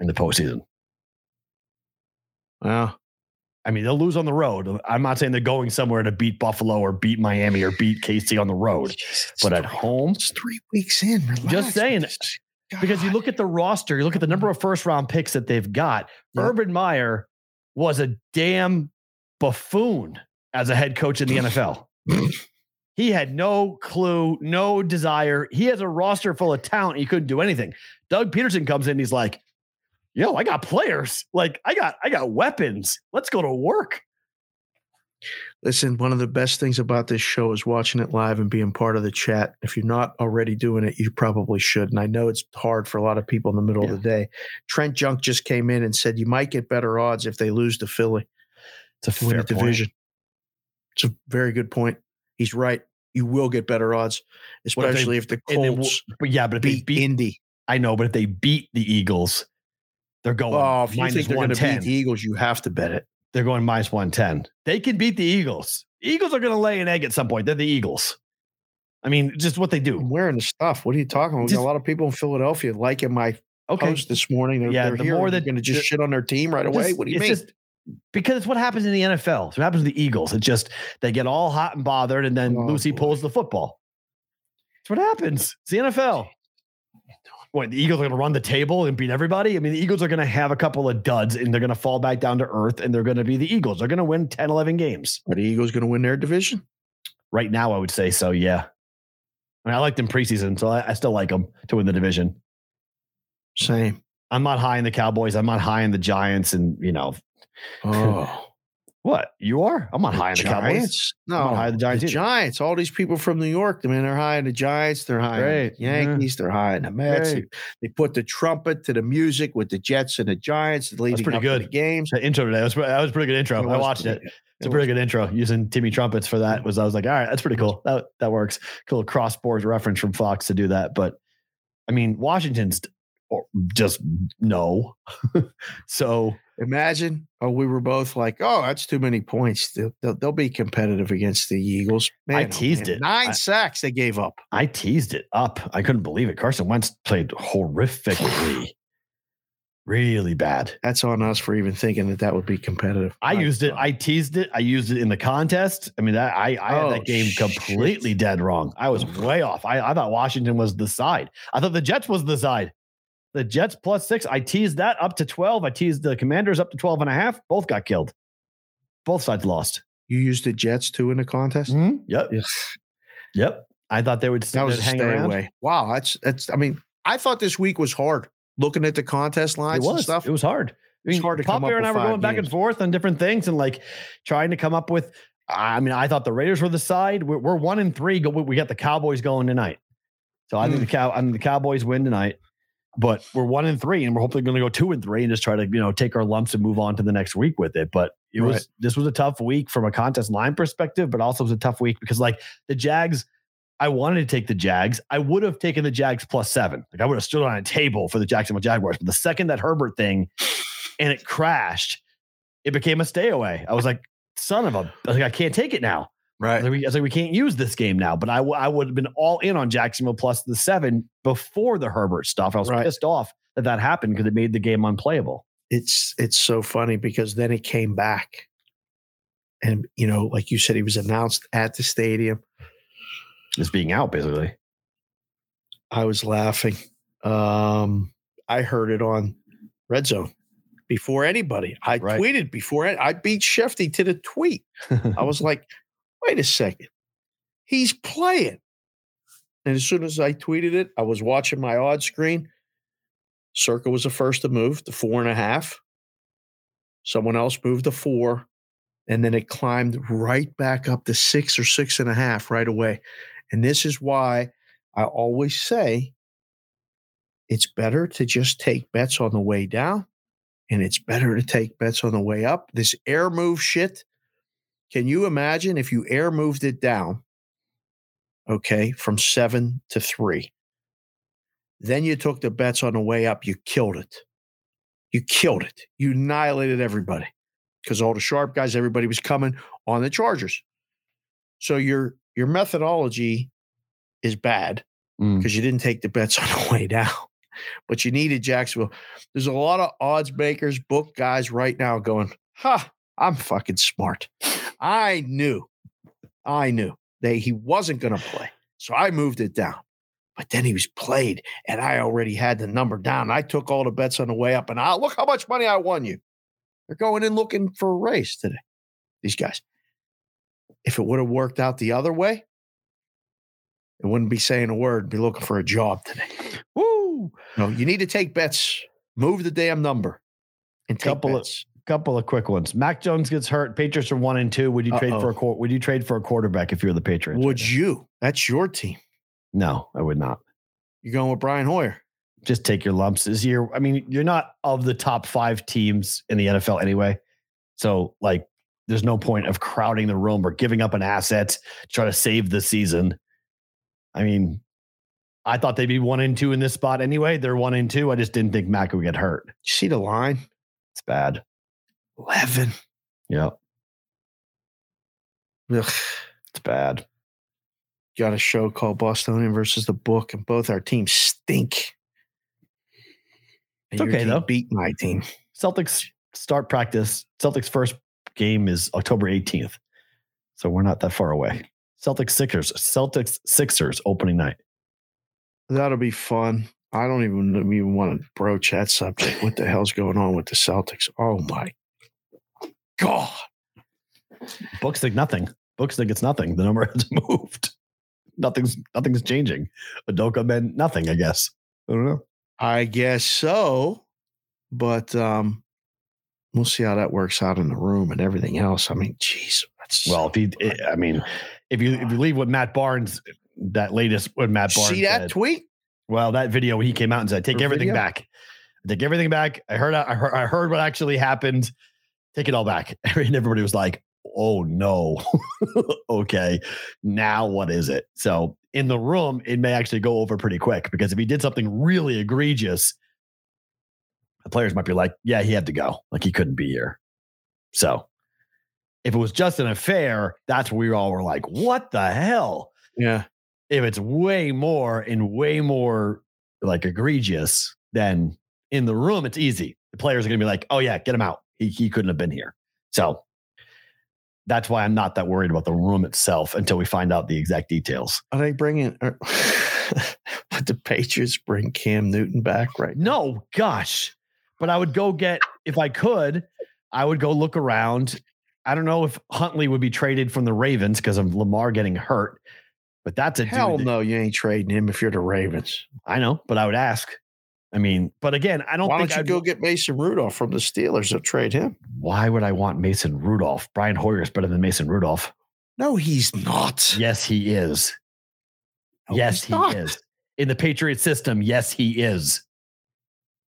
C: in the postseason.
D: Wow.
C: I mean, they'll lose on the road. I'm not saying they're going somewhere to beat Buffalo or beat Miami or beat KC on the road,
D: Jeez,
C: but at
D: three-
C: home,
D: it's three weeks in. Relax.
C: saying,
D: Just-
C: because you look at the roster, you look at the number of first round picks that they've got.
D: Yeah.
C: Urban Meyer was a damn buffoon as a head coach in the NFL. he had no clue, no desire. He has a roster full of talent. He couldn't do anything. Doug Pederson comes in. He's like, "Yo, I got players. Like, I got, I got weapons. Let's go to work."
D: Listen, one of the best things about this show is watching it live and being part of the chat. If you're not already doing it, you probably should. And I know it's hard for a lot of people in the middle
C: Yeah.
D: of the day. Trent Junk just came in and said you might get better odds if they lose to Philly
C: It's a
D: to win
C: fair
D: the
C: point.
D: division. It's a very good point. He's right. You will get better odds,
C: What if they-
D: especially if the Colts
C: w- but yeah, but if they
D: beat,
C: beat,
D: Indy.
C: I know, but if they beat the Eagles, they're going
D: Oh, if you
C: minus
D: think they're going to
C: 110.
D: beat the Eagles, you have to bet it.
C: they're going minus 110. They can beat the Eagles. Eagles are going to lay an egg at some point. They're the Eagles. I mean, just what they
D: I'm
C: do.
D: wearing the stuff. What are you talking about? We got
C: Just-
D: a lot of people in Philadelphia liking my
C: Okay.
D: post this morning. They're,
C: Yeah,
D: they're
C: the
D: here.
C: more that-
D: going to just shit on their team right away.
C: Just-
D: what do you mean?
C: just- because it's what happens in the NFL. It's what happens to the Eagles. It just, they get all hot and bothered, and then
D: Oh,
C: Lucy
D: boy.
C: pulls the football. It's what happens. It's the NFL. What the Eagles are going to run the table and beat everybody. I mean, the Eagles are going to have a couple of duds and they're going to fall back down to earth and they're going to be the Eagles. They're going to win 10, 11 games.
D: Are the Eagles going to win their division?
C: Right now, I would say so. Yeah. I mean, I liked them preseason, so I, I still like them to win the division.
D: Same.
C: I'm not high in the Cowboys. I'm not high in the Giants, and you know
D: Oh,
C: what you are. I'm not high in the Cowboys.
D: Giants? No,
C: not high in the Giants
D: The. Giants. All these people from New York. I mean, they're high in the Giants. They're high in
C: Great.
D: the Yankees. They're high in the Mets. They, they put the trumpet to the music with the Jets and the Giants leading
C: pretty
D: up to
C: good.
D: the games.
C: The intro today that was that was a pretty good intro. I watched it.
D: good.
C: It's a pretty good intro using Timmy trumpets for that. Was I was like, all right, that's pretty cool. That that works. Cool cross board reference from Fox to do that. But I mean, Washington's just no. so
D: Imagine, oh, we were both like, oh, that's too many points. They'll, they'll, they'll be competitive against the Eagles. Man,
C: I
D: oh,
C: teased
D: man,
C: it.
D: Nine
C: I-
D: sacks they gave up.
C: I teased it up. I couldn't believe it. Carson Wentz played horrifically, really bad.
D: That's on us for even thinking that that would be competitive.
C: I used it. I teased it. I used it in the contest. I mean, that I I had
D: Oh,
C: that game
D: shit.
C: completely dead wrong. I was way off. I, I thought Washington was the side. I thought the Jets was the side. The Jets plus six. I teased that up to 12. I teased the Commanders up to 12 and a half. Both got killed. Both sides lost.
D: you used the Jets too in the contest.
C: Yep.
D: Ugh,
C: Yep. I thought they would
D: that was a
C: hang
D: stay
C: around.
D: away. Wow, that's that's. I mean, I thought this week was hard looking at the contest
C: It
D: lines and
C: was.
D: stuff.
C: It was hard. I
D: It's hard to come
C: Poppy
D: up
C: and I were going
D: five
C: back and forth on different things and like trying to come up with. I mean, I thought the Raiders were the side. We're, we're one and three. Go, we got the Cowboys going tonight. So I think
D: Hmm.
C: the cow. I mean, the Cowboys win tonight, but we're one and three, and we're hopefully going to go two and three and just try to you know take our lumps and move on to the next week with it. But it was this was a tough week from a contest line perspective, but also was a tough week because like the Jags. I wanted to take the Jags. I would have taken the Jags plus seven. Like I would have stood on a table for the Jacksonville Jaguars. But the second that Herbert thing and it crashed, it became a stay away. I was like, son of a, like, I can't take it now. I
D: right.
C: was like, we, I was like, we can't use this game now. But I, w- I would have been all in on Jacksonville plus the seven before the Herbert stuff. I was
D: Right.
C: pissed off that that happened because it made the game unplayable.
D: It's it's so funny because then it came back, and you know, like you said, he was announced at the stadium.
C: Just being out, basically.
D: I was laughing. Um, I heard it on Red Zone before anybody. I
C: Right.
D: tweeted before I beat Schefty to the tweet. I was like, wait a second. He's playing. And as soon as I tweeted it, I was watching my odd screen. Circa was the first to move to four and a half. Someone else moved to four. And then it climbed right back up to six or six and a half right away. And this is why I always say it's better to just take bets on the way down and it's better to take bets on the way up. This air move shit. Can you imagine if you air moved it down, okay, from seven to three? Then you took the bets on the way up, you killed it. You killed it. You annihilated everybody because all the sharp guys, everybody was coming on the Chargers. So your your methodology is bad
C: Mm.
D: because you didn't take the bets on the way down. But you needed Jacksonville. There's a lot of odds makers, book guys right now going, ha, I'm fucking smart. I knew, I knew that he wasn't going to play. So I moved it down. But then he was played, and I already had the number down. I took all the bets on the way up, and I look how much money I won you. They're going in looking for a race today, these guys. If it would have worked out the other way, it wouldn't be saying a word, be looking for a job today.
C: Woo!
D: No, you need to take bets. Move the damn number and take
C: Couple of-
D: bets.
C: Couple of quick ones. Mac Jones gets hurt. Patriots are one and two. Would you trade for a
D: Uh-oh.
C: Would you trade for a quarterback if you're the Patriots?
D: Would you? That's your team.
C: No, I would not.
D: You're going with Brian Hoyer.
C: just take your lumps this year. I mean, you're not of the top five teams in the NFL anyway. So, like, there's no point of crowding the room or giving up an asset to try to save the season. I mean, I thought they'd be one and two in this spot anyway. They're one and two. I just didn't think Mac would get hurt.
D: You see the line?
C: It's bad.
D: 11.
C: Yeah,
D: Ugh.
C: it's bad.
D: Got a show called Bostonian versus the book, and both our teams stink. And
C: It's okay, though.
D: Beat my team.
C: Celtics start practice. Celtics first game is October 18th. So we're not that far away. Celtics Sixers, Celtics Sixers opening night.
D: That'll be fun. I don't even even want to broach that subject. What the hell's going on with the Celtics? Oh my god!
C: Books think nothing. Books think it's nothing. The number has moved. Nothing's nothing's changing. Udoka meant nothing. I guess. I don't know.
D: I guess so, but um, we'll see how that works out in the room and everything else. I mean, jeez.
C: Well, if he, I mean, if you if you leave with Matt Barnes, that latest what Matt Barnes
D: see that
C: said,
D: tweet?
C: Well, that video he came out and said, "Take everything
D: video?
C: back. Take everything back." I heard. I heard. I heard what actually happened. Take it all back. And everybody was like, "Oh no, okay, now what is it?" So in the room, it may actually go over pretty quick because if he did something really egregious, the players might be like, "Yeah, he had to go. Like he couldn't be here." So if it was just an affair, that's where we all were like, "What the hell?"
D: Yeah.
C: if it's way more and way more like egregious, then in the room it's easy. The players are going to be like, "Oh yeah, get him out. He he couldn't have been here." So that's why I'm not that worried about the room itself until we find out the exact details.
D: Are they bringing? Are, would the Patriots bring Cam Newton back right? now?
C: No, gosh, but I would go get if I could. I would go look around. I don't know if Huntley would be traded from the Ravens because of Lamar getting hurt, but that's a
D: Hell
C: that-
D: no, you ain't trading him if you're the Ravens.
C: I know, but I would ask. I mean, but again, I don't
D: Why
C: think
D: don't you
C: I'd-
D: go get Mason Rudolph from the Steelers and trade him?
C: Why would I want Mason Rudolph? Brian Hoyer is better than Mason Rudolph.
D: No, he's not.
C: Yes, he is.
D: No,
C: yes, he
D: not.
C: is. In the Patriot system, yes, he is.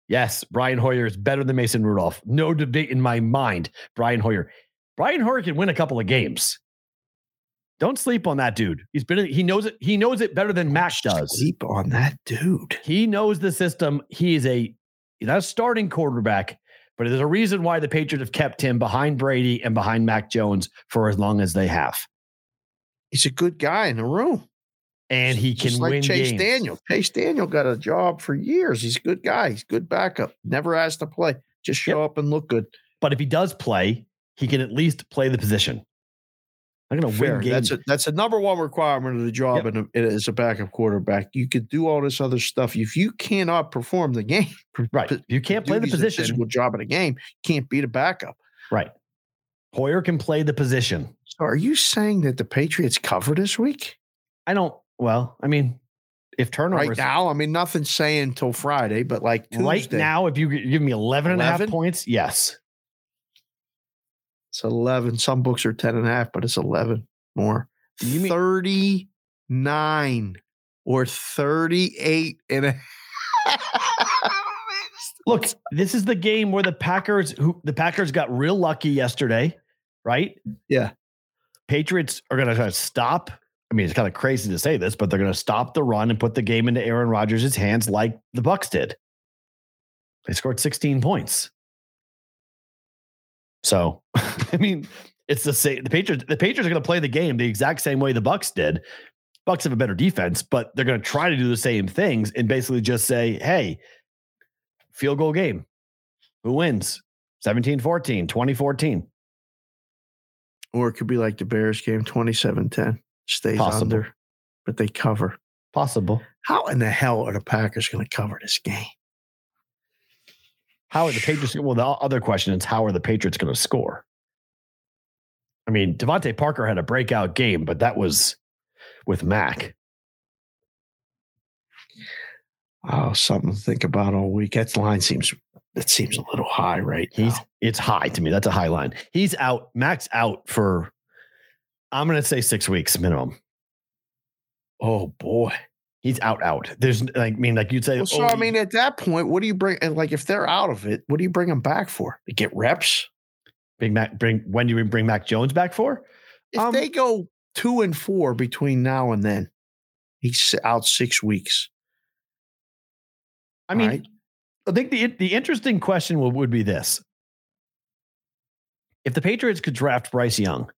C: Yes, Brian Hoyer is better than Mason Rudolph. No debate in my mind. Brian Hoyer. Brian Hoyer can win a couple of games. Don't sleep on that dude. He's been he knows it. He knows it better than Mac does.
D: Sleep on that dude.
C: He knows the system. He is a he's not a starting quarterback, but there's a reason why the Patriots have kept him behind Brady and behind Mac Jones for as long as they have.
D: He's a good guy in the room.
C: And he can
D: Just like
C: win
D: Chase
C: games.
D: Daniel. Chase Daniel got a job for years. He's a good guy. He's a good backup. Never asked to play. Just show up and look good.
C: But if he does play, he can at least play the position. I'm going to win games.
D: That's a that's a number one requirement of the job in a, as a backup quarterback. You could do all this other stuff. If you cannot perform the game,
C: right. You can't play the
D: and
C: position.
D: physical job in a game, you can't be the backup.
C: Right. Hoyer can play the position.
D: So are you saying that the Patriots cover this week?
C: I don't, well, I mean, if turnovers
D: Right now, I mean, nothing's saying until Friday, but like Tuesday,
C: right now, if you give me 11 and a half points, yes.
D: It's 11. Some books are 10 and a half, but it's 11 more.
C: You mean-
D: 39 or 38 and a
C: Look, this is the game where the Packers who the Packers got real lucky yesterday, right?
D: Yeah.
C: Patriots are going to try to stop. I mean, it's kind of crazy to say this, but they're going to stop the run and put the game into Aaron Rodgers' hands like the Bucks did. They scored 16 points. So, I mean, it's the same. The Patriots, the Patriots are going to play the game the exact same way the Bucks did. Bucks have a better defense, but they're going to try to do the same things and basically just say, "Hey, field goal game. Who wins? 17-14, 2014."
D: or it could be like the Bears game 27-10. Stays
C: Possible.
D: under, but they cover.
C: Possible.
D: How in the hell are the Packers going to cover this game?
C: How are the Patriots? Well, the other question is how are the Patriots going to score? I mean, DeVante Parker had a breakout game, but that was with Mac.
D: Oh, something to think about all week. That line seems that seems a little high right
C: He's
D: now.
C: it's high to me. That's a high line. He's out. Mac's out for I'm going to say six weeks minimum.
D: Oh boy.
C: He's out. Out. There's like, I mean, like you'd say.
D: Well, so
C: oh,
D: I mean, at that point, what do you bring? and, Like, if they're out of it, what do you bring them back for? To get reps?
C: bring Mac. Bring when do we bring Mac Jones back for?
D: If
C: Um,
D: they go two and four between now and then, he's out six weeks.
C: I mean,
D: Right.
C: I think the the interesting question would, would be this: If the Patriots could draft Bryce Young,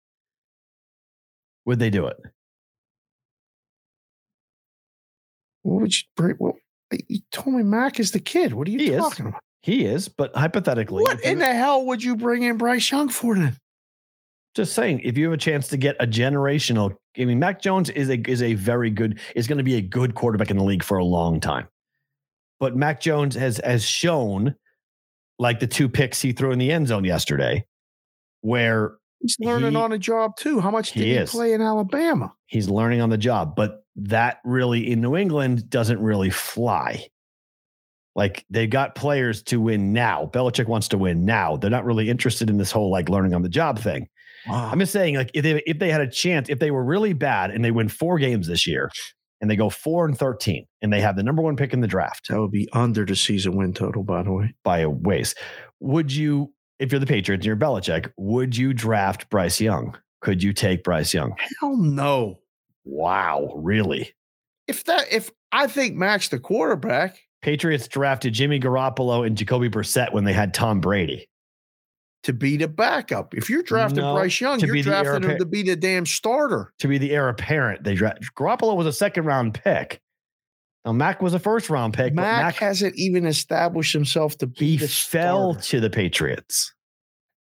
C: would they do it?
D: What would you bring? Well, you told me Mac is the kid. What are you
C: He is.
D: talking about?
C: He is, but hypothetically,
D: What
C: if you-
D: in the hell would you bring in Bryce Young for then?
C: just saying, if you have a chance to get a generational, I mean, Mac Jones is a is a very good is going to be a good quarterback in the league for a long time. but Mac Jones has has shown like the two picks he threw in the end zone yesterday, where
D: He's learning
C: He-
D: on a job too. How much did he,
C: is.
D: play in Alabama?
C: he's learning on the job. But that really in New England doesn't really fly. Like they've got players to win now. Belichick wants to win now. They're not really interested in this whole like learning on the job thing. I'm just saying, like, if they if they had a chance, if they were really bad and they win four games this year and they go four and thirteen and they have the number one pick in the draft
D: that would be under the season win total, by the way.
C: by a ways, would you, if you're the Patriots and you're Belichick, would you draft Bryce Young? Could you take Bryce Young?
D: Hell no.
C: Wow, really?
D: If that if I think Max the quarterback,
C: Patriots drafted Jimmy Garoppolo and Jacoby Brissett when they had Tom Brady.
D: to be the backup. If you're drafting
C: No,
D: Bryce Young, you're drafting him
C: apparent.
D: to be the damn starter.
C: To be the heir apparent, they drafted Garoppolo was a second round pick. Now Mac was a first round pick. but
D: Mac,
C: Mac
D: hasn't even established himself to be
C: he fell
D: starter.
C: to the Patriots.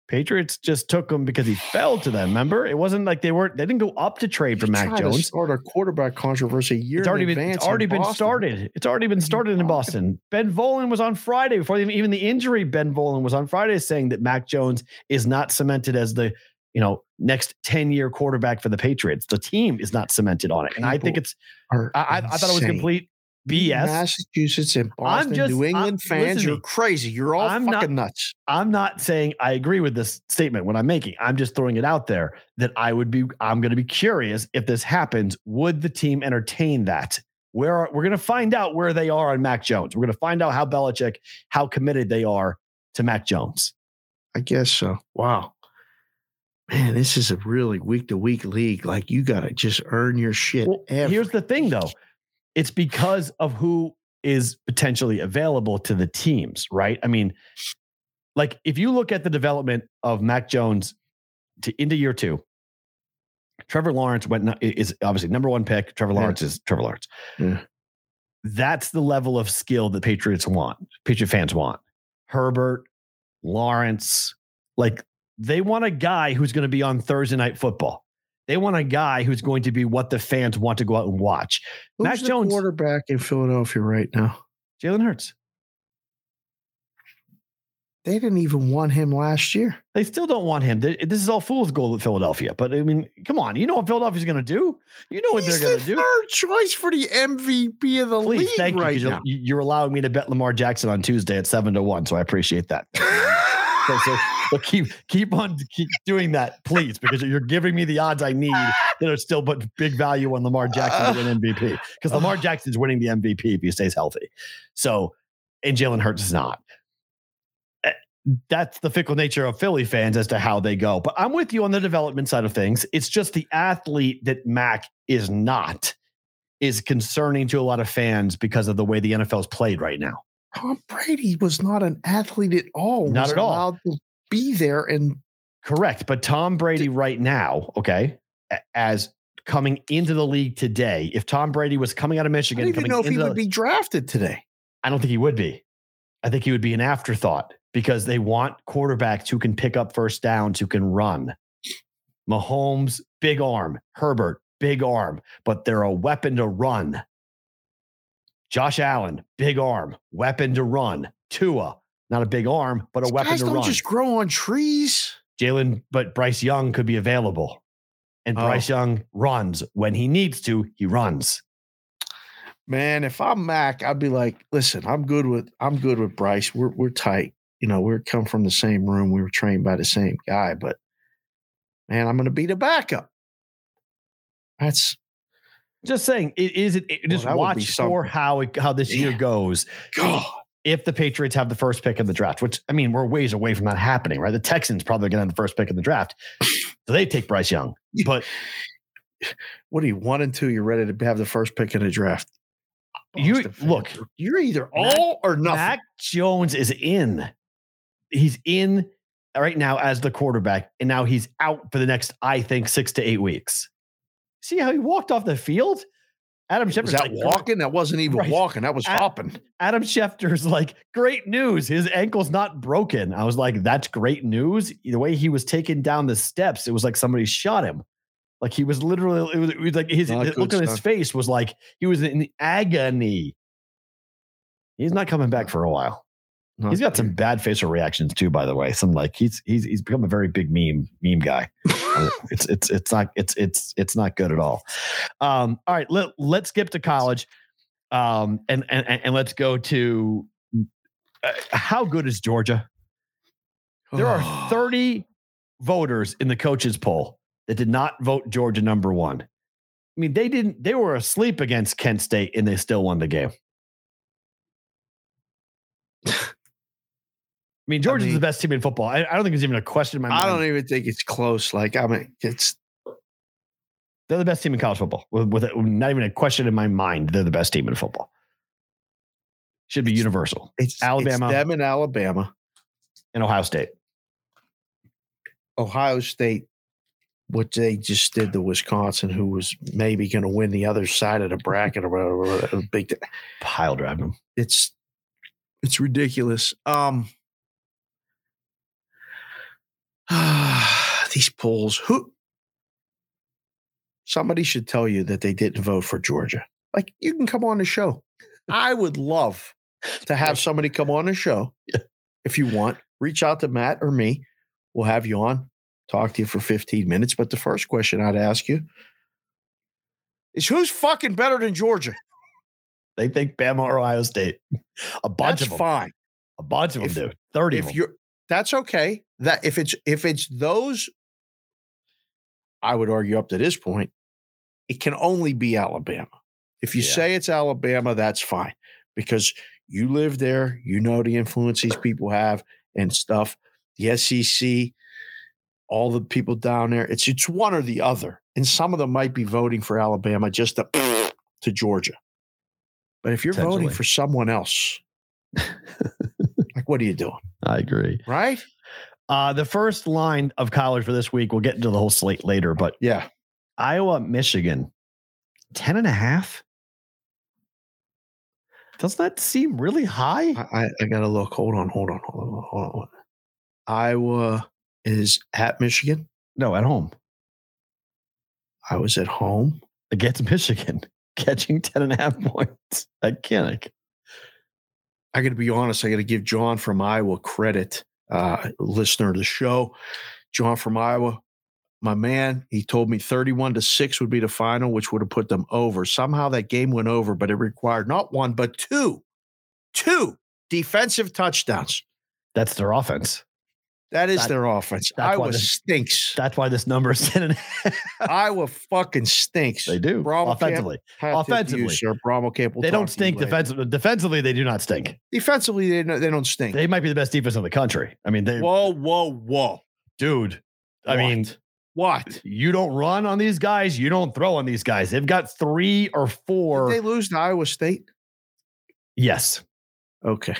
C: Patriots just took him because he fell to them. Remember, it wasn't like they weren't. They didn't go up to trade for Mac
D: try to
C: Jones.
D: Start a quarterback controversy year.
C: It's
D: in
C: already been.
D: advance
C: It's already been
D: Boston.
C: started. It's already been started in Boston. Ben Volin was on Friday before even, even the injury. Ben Volin was on Friday saying that Mac Jones is not cemented as the you know next ten year quarterback for the Patriots. The team is not cemented on it, and I think it's. I, I, I thought it was complete BS.
D: Massachusetts and Boston,
C: just-
D: New
C: I'm-
D: England fans, you're crazy. You're all
C: I'm
D: fucking
C: not-
D: nuts.
C: I'm not saying I agree with this statement when I'm making. I'm just throwing it out there that I would be. I'm going to be curious if this happens. Would the team entertain that? Where are, we're going to find out where they are on Mac Jones. We're going to find out how Belichick, how committed they are to Mac Jones.
D: I guess so. Wow. Man, this is a really week to week league. Like you got to just earn your shit.
C: Well,
D: every-
C: here's the thing, though. It's because of who is potentially available to the teams, right? I mean, like if you look at the development of Mac Jones to into year two, Trevor Lawrence went is obviously number one pick. Trevor
D: Yeah.
C: Lawrence is Trevor Lawrence.
D: Yeah.
C: That's the level of skill that Patriots want. Patriot fans want. Herbert, Lawrence, like they want a guy who's going to be on Thursday night football. They want a guy who's going to be what the fans want to go out and watch.
D: Who's the
C: Jones-
D: quarterback in Philadelphia right now.
C: Jalen Hurts.
D: They didn't even want him last year.
C: They still don't want him. This is all fool's gold with Philadelphia. But I mean, come on. You know what Philadelphia's going to do? You know what
D: He's
C: they're going
D: the
C: to do?
D: third choice for the MVP of the
C: Please,
D: league
C: thank you.
D: right
C: you're,
D: now.
C: you- you're allowing me to bet Lamar Jackson on Tuesday at seven to one. So I appreciate that. so, so, so keep keep on keep doing that, please, because you're giving me the odds I need that are still put big value on Lamar Jackson to win MVP. Because Lamar Jackson's winning the MVP if he stays healthy. So, and Jalen Hurts is not. Eh, That's the fickle nature of Philly fans as to how they go. But I'm with you on the development side of things. It's just the athlete that Mac is not is concerning to a lot of fans because of the way the NFL is played right now.
D: Tom Brady was not an athlete at all.
C: Not
D: was
C: at all.
D: allowed To be there and
C: Correct. But Tom Brady right now, okay, as coming into the league today, if Tom Brady was coming out of Michigan, I
D: don't even know if he
C: into
D: would be drafted today.
C: I don't think he would be. I think he would be an afterthought because they want quarterbacks who can pick up first downs, who can run. Mahomes, big arm. Herbert, big arm, but they're a weapon to run. Josh Allen, big arm, weapon to run. Tua, not a big arm, but a
D: These
C: weapon
D: guys
C: to
D: don't
C: run.
D: just grow on trees.
C: Jalen, but Bryce Young could be available. And
D: Oh.
C: Bryce Young runs when he needs to, he runs.
D: Man, if I'm Mac, I'd be like, listen, I'm good with I'm good with Bryce. We're we're tight. You know, we're come from the same room. We were trained by the same guy, but man, I'm gonna be the backup. That's
C: Just saying, it is it, it- just
D: be
C: watch for how it, how this year goes.
D: God.
C: If the Patriots have the first pick in the draft, which I mean, we're ways away from that happening, right? The Texans probably going to have the first pick in the draft, so they take Bryce Young. But
D: What do you one and two? You're ready to have the first pick in the draft.
C: You-
D: Boston fans,
C: look,
D: you're either
C: Mac-
D: all or nothing.
C: Mac Jones is in. He's in right now as the quarterback, and now he's out for the next, I think, six to eight weeks. See how he walked off the field? Adam
D: was
C: Schefter's
D: that
C: like,
D: walking? That wasn't even
C: Right.
D: walking. That was hopping.
C: Adam Schefter's like, great news. His ankle's not broken. I was like, that's great news. The way he was taken down the steps, it was like somebody shot him. Like he was literally, it was, it was like his,
D: Not
C: the
D: good
C: look on his face was like he was in agony. He's not coming back for a while. He's got some bad facial reactions too, by the way. Some like he's he's he's become a very big meme meme guy. it's it's it's not it's it's it's not good at all. Um, all right, let let's skip to college, um, and and and let's go to uh, how good is Georgia? There are 30 voters in the coaches poll that did not vote Georgia number one. I mean, they didn't, they were asleep against Kent State and they still won the game. I mean, Georgia's
D: mean-
C: the best team in football. I, I don't think there's even a question in my mind.
D: I don't even think it's close. Like, I mean, it's
C: They're the best team in college football. With, with not even a question in my mind, they're the best team in football. Should be universal.
D: it's
C: Alabama.
D: it's them in Alabama,
C: And Ohio State.
D: Ohio State. What they just did to Wisconsin, who was maybe going to win the other side of the bracket or whatever. a Big,
C: Pile driving them.
D: it's it's ridiculous. Um, these polls. Who? Somebody should tell you that they didn't vote for Georgia. Like you can come on the show. I would love to have somebody come on the show. If you want, reach out to Matt or me. We'll have you on, talk to you for 15 minutes. But the first question I'd ask you is who's fucking better than Georgia?
C: They think Bama or Ohio State. A bunch
D: That's
C: of them.
D: fine.
C: A bunch of them do. 30 of
D: if
C: them.
D: you're that's okay that if it's if it's those i would argue up to this point it can only be alabama. If you
C: Yeah.
D: say it's alabama that's fine because you live there you know the influence these people have and stuff. The sec all the people down there it's it's one or the other and some of them might be voting for alabama just to, to georgia. But if you're voting for someone else like what are you doing?
C: I agree.
D: right
C: Uh, the first line of college for this week, we'll get into the whole slate later, but
D: yeah
C: Iowa, Michigan, 10 and a half. Does that seem really high?
D: I, I, I gotta look. Hold on, hold on, hold on, hold on. Iowa is at Michigan.
C: No, at home
D: I was at home.
C: against Michigan, catching 10 and a half points at Kinnick.
D: I gotta be honest, I gotta give John from Iowa credit, uh, listener of the show. John from Iowa, my man, he told me 31 to 6 would be the final, which would have put them over. Somehow that game went over, but it required not one, but two, two defensive touchdowns.
C: That's their offense.
D: That is
C: That-
D: their offense. Iowa
C: the-
D: stinks.
C: That's why this number is 10 and a half.
D: Iowa fucking stinks.
C: they do.
D: Bravo camp,
C: offensively.
D: Hat tip to you,
C: Offensively.
D: sir. Bravo camp. We'll
C: they don't stink defensively. Defensively, they do not stink.
D: Defensively, they don't, they don't stink.
C: They might be the best defense in the country. I mean, they,
D: whoa, whoa, whoa!
C: dude, I mean,
D: What?
C: You don't run on these guys, you don't throw on these guys. They've got three or four.
D: they lose to Iowa State?
C: yes,
D: Okay,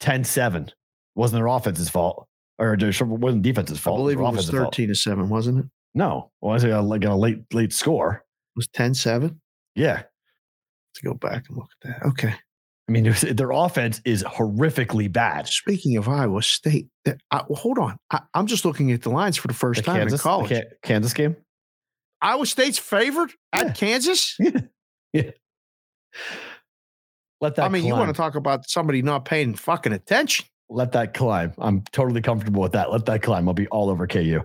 C: 10 7. Wasn't their offense's fault. Or it wasn't defense's fault.
D: I believe it
C: their
D: was
C: offense's fault.
D: thirteen to seven, wasn't it? It
C: No, well, I was uh, like a, like a late late score.
D: was 10-7?
C: Yeah,
D: To go back and look at that. Okay.
C: I mean, there's- their offense is horrifically bad.
D: Speaking of Iowa State, that- I, well, hold on. I, I'm just looking at the lines for the first
C: The
D: time
C: Kansas,
D: in
C: the
D: college.
C: Ka- Kansas game.
D: Iowa State's favored
C: Yeah.
D: at Kansas. Yeah.
C: Let that.
D: I mean, you want to talk about somebody not paying fucking attention?
C: Let that climb. I'm totally comfortable with that. Let that climb. I'll be all over KU.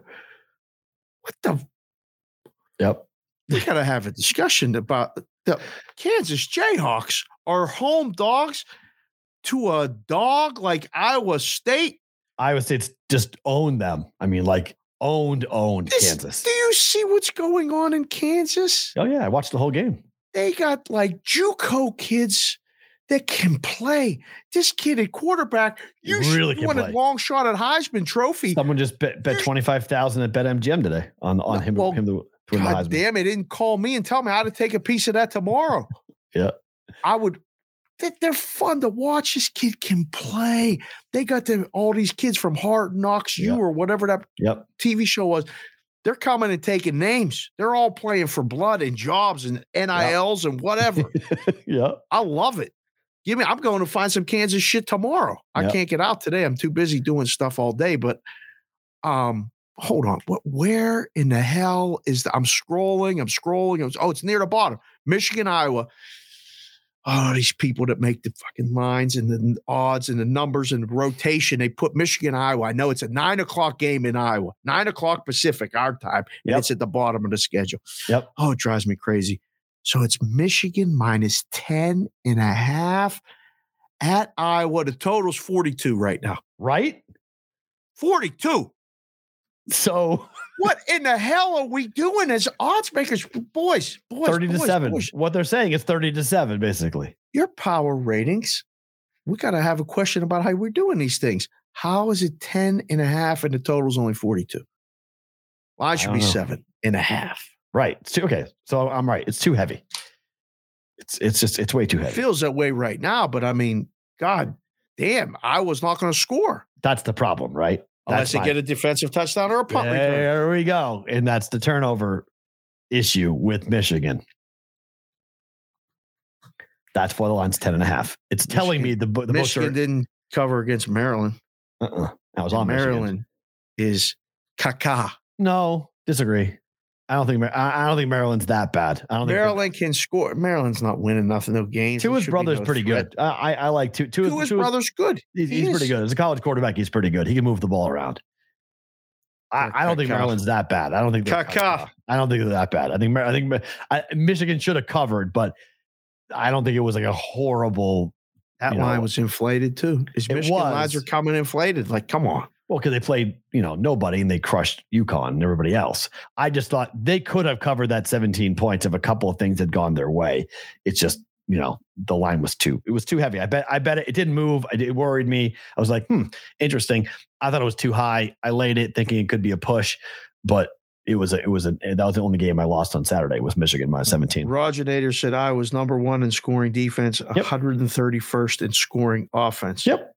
D: What the?
C: Yep.
D: We got to have a discussion about the Kansas Jayhawks are home dogs to a dog like Iowa State.
C: Iowa State's just owned them. I mean, like owned, owned
D: This-
C: Kansas.
D: Do you see what's going on in Kansas?
C: Oh yeah, I watched the whole game.
D: They got like JUCO kids that can play. This kid at quarterback, you
C: Really can
D: won a long shot at Heisman Trophy.
C: Someone just bet, bet twenty five thousand at BetMGM today on on him
D: well,
C: him to
D: God
C: Heisman.
D: damn it! Didn't call me and tell me how to take a piece of that tomorrow.
C: Yeah.
D: I would. they- They're fun to watch. This kid can play. They got the, all these kids from Hard Knocks U
C: Yeah.
D: or whatever that
C: Yep.
D: TV show was. They're coming and taking names. They're all playing for blood and jobs and NILs and whatever.
C: yeah,
D: I love it. Give me. I'm going to find some Kansas shit tomorrow. I
C: Yep.
D: can't get out today. I'm too busy doing stuff all day. But um, hold on. What? Where in the hell is? The, I'm scrolling. I'm scrolling. I'm- oh, it's near the bottom. Michigan, Iowa. oh, these people that make the fucking lines and the odds and the numbers and the rotation. They put Michigan, Iowa. I know it's a nine o'clock game in Iowa, nine o'clock Pacific, our time, and
C: Yep.
D: it's at the bottom of the schedule.
C: Yep.
D: Oh, it drives me crazy. So it's Michigan minus 10 and a half at Iowa. The total's 42 right now.
C: Right?
D: 42.
C: So
D: What in the hell are we doing as odds makers? Boys, boys,
C: 30 to
D: boys,
C: 7.
D: boys.
C: What they're saying is 30 to 7, basically.
D: your power ratings, we got to have a question about how we're doing these things. How is it 10 and a half and the total's only 42? Line should
C: don't
D: be
C: know.
D: seven and a half.
C: Right. It's too, okay. So I'm right. It's too heavy. It's it's just it's way too
D: It
C: heavy.
D: feels that way right now, but I mean, God damn, I was not going to score
C: That's the problem, right?
D: unless they get a defensive touchdown or a punt return.
C: There we go. And that's the turnover issue with Michigan. That's why the line's 10 and a half. It's telling me the, the
D: Michigan
C: are,
D: didn't cover against Maryland.
C: uh-uh. I was on Michigan.
D: Maryland is caca.
C: No, disagree. I don't think I don't think Maryland's that bad. I don't think
D: Maryland can score. Maryland's not winning nothing, no games.
C: His brother's
D: no
C: pretty
D: threat.
C: good. I I, like two two.
D: Two his brother's good.
C: He's,
D: He
C: he's pretty good as a college quarterback. He's pretty good. He can move the ball around. I, I don't think Maryland's that bad. I don't think they're
D: Caca.
C: I don't think they're that bad. I think I think I, Michigan should have covered, but I don't think it was like a horrible.
D: That
C: you know,
D: line was inflated too. His Michigan lines are coming inflated. Like, come on.
C: Well, because they played, you know, nobody and they crushed UConn and everybody else. I just thought they could have covered that 17 points if a couple of things had gone their way. It's just, you know, the line was too, it was too heavy. I bet, I bet it, it didn't move. It worried me. I was like, hmm, interesting. I thought it was too high. I laid it thinking it could be a push, but it was, a, it was, a, that was the only game I lost on Saturday was Michigan minus 17.
D: Roger Nader said I was number one in scoring defense, yep. 131st in scoring offense.
C: Yep. Yep.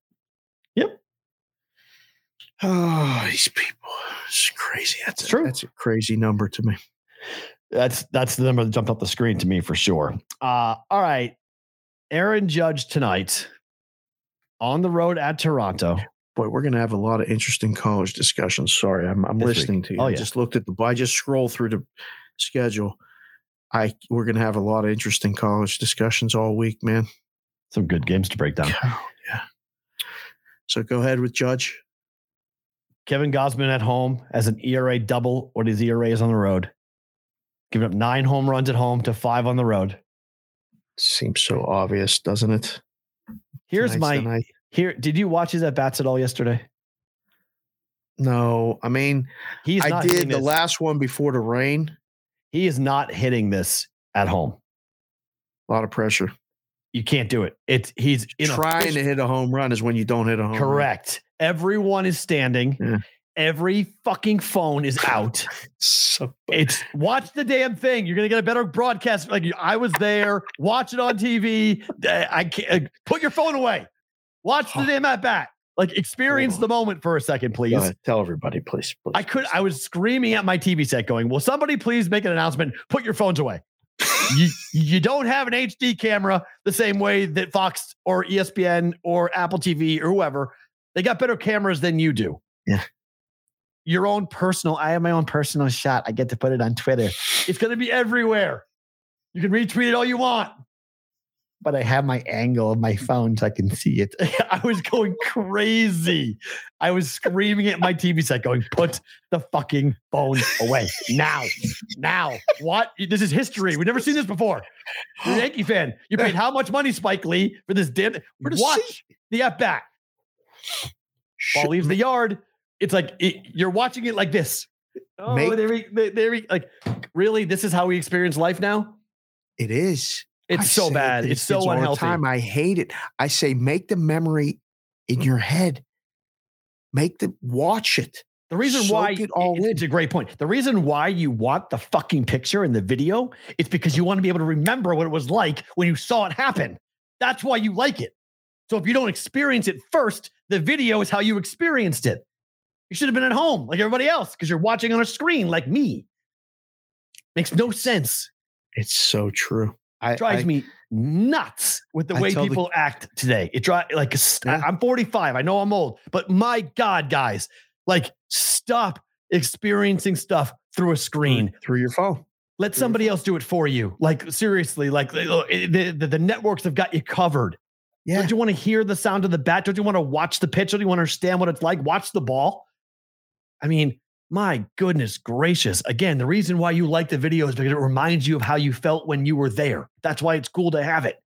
D: Oh, these people. It's crazy. That's a,
C: true.
D: That's a crazy number to me.
C: That's that's the number that jumped off the screen to me for sure. Uh, all right, Aaron Judge tonight on the road at Toronto.
D: Boy, we're going to have a lot of interesting college discussions. Sorry, I'm, I'm
C: This week.
D: listening to you.
C: Oh, yeah.
D: I just looked at the. I just scrolled through the schedule. I we're going to have a lot of interesting college discussions all week, man.
C: Some good games to break down.
D: Yeah. So go ahead with Judge.
C: Kevin Gausman at home as an ERA double. What his ERA is on the road. Giving up nine home runs at home to five on the road.
D: Seems so obvious, doesn't it?
C: Here's
D: Tonight's
C: my here. Did you watch his at bats at all yesterday?
D: No, I mean,
C: He's
D: I
C: not
D: did the
C: this-
D: last one before the rain.
C: He is not hitting this at home.
D: A lot of pressure.
C: You can't do it. It's he's in
D: Trying to hit a home run is when you don't hit a home run.
C: Correct. Everyone is standing.
D: Yeah.
C: Every fucking phone is out.
D: So
C: It's watch the damn thing. You're gonna get a better broadcast. Like I was there, watch it on TV. I can't uh, put your phone away. Watch the damn at bat. Like experience the moment for a second, please.
D: Ahead. tell everybody, please. please
C: I could. I was screaming at my TV set, going, "Will somebody please make an announcement? Put your phones away. You you don't have an HD camera the same way that Fox or ESPN or Apple TV or whoever. They got better cameras than you do.
D: Yeah.
C: Your own personal. I have my own personal shot. I get to put it on Twitter. It's going to be everywhere. You can retweet it all you want. But I have my angle of my phone so I can see it. I was going crazy. I was screaming at my TV set, going, "Put the fucking phone away now, now!" What? This is history. We've never seen this before. You're a Yankee fan. You paid how much money, Spike Lee, for this damn? Watch the at bat. Ball leaves the yard. It's like it, you're watching it like this. Oh,
D: Make-
C: there we, there we, like, really? This is how we experience life now?
D: It is.
C: It's
D: I
C: so bad. It's so
D: kids all the
C: unhealthy.
D: Time I hate it. I say make the memory in your head. Make the watch it.
C: The reason
D: Soak
C: why
D: it all
C: it's,
D: in.
C: it's a great point. The reason why you want the fucking picture and the video, it's because you want to be able to remember what it was like when you saw it happen. That's why you like it. So if you don't experience it first, the video is how you experienced it. You should have been at home like everybody else because you're watching on a screen like me. Makes no sense.
D: It's so true. I
C: drives
D: I-
C: me nuts with the
D: I
C: way
D: tell the-
C: people act today. It drives like
D: Yeah.
C: I'm 45. I know I'm old, but my God, guys, like stop experiencing stuff through a screen.
D: through your phone.
C: Let somebody else do it for you. Like seriously, like oh, eh, the, the, the networks have got you covered.
D: Yeah.
C: Don't you want to hear the sound of the bat? Don't you want to watch the pitch? Don't you want to understand what it's like? Watch the ball. I mean, my goodness gracious. Again, the reason why you like the video is because it reminds you of how you felt when you were there. That's why it's cool to have it.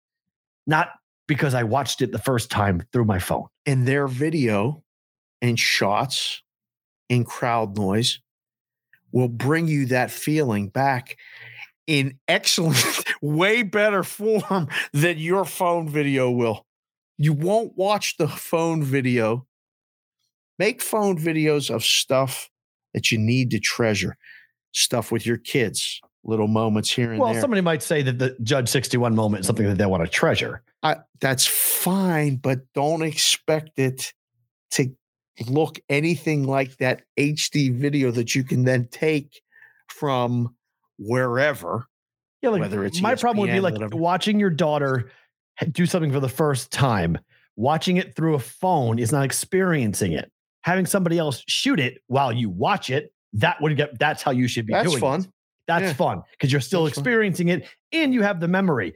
C: Not because I watched it the first time through my phone.
D: And their video and shots and crowd noise will bring you that feeling back in excellent, way better form than your phone video will. You won't watch the phone video. Make phone videos of stuff that you need to treasure, stuff with your kids, little moments here and
C: Well,
D: there.
C: somebody might say that the Judge 61 moment is something that they want to treasure.
D: I, that's fine, but don't expect it to look anything like that HD video that you can then take from wherever.
C: Yeah, like
D: Whether it's
C: my problem would be like
D: whatever.
C: watching your daughter do something for the first time. Watching it through a phone is not experiencing it. Having somebody else shoot it while you watch it, that would get that's how you should be
D: That's
C: doing
D: fun.
C: it. That's
D: Yeah.
C: fun because you're still
D: That's fun.
C: experiencing it and you have the memory.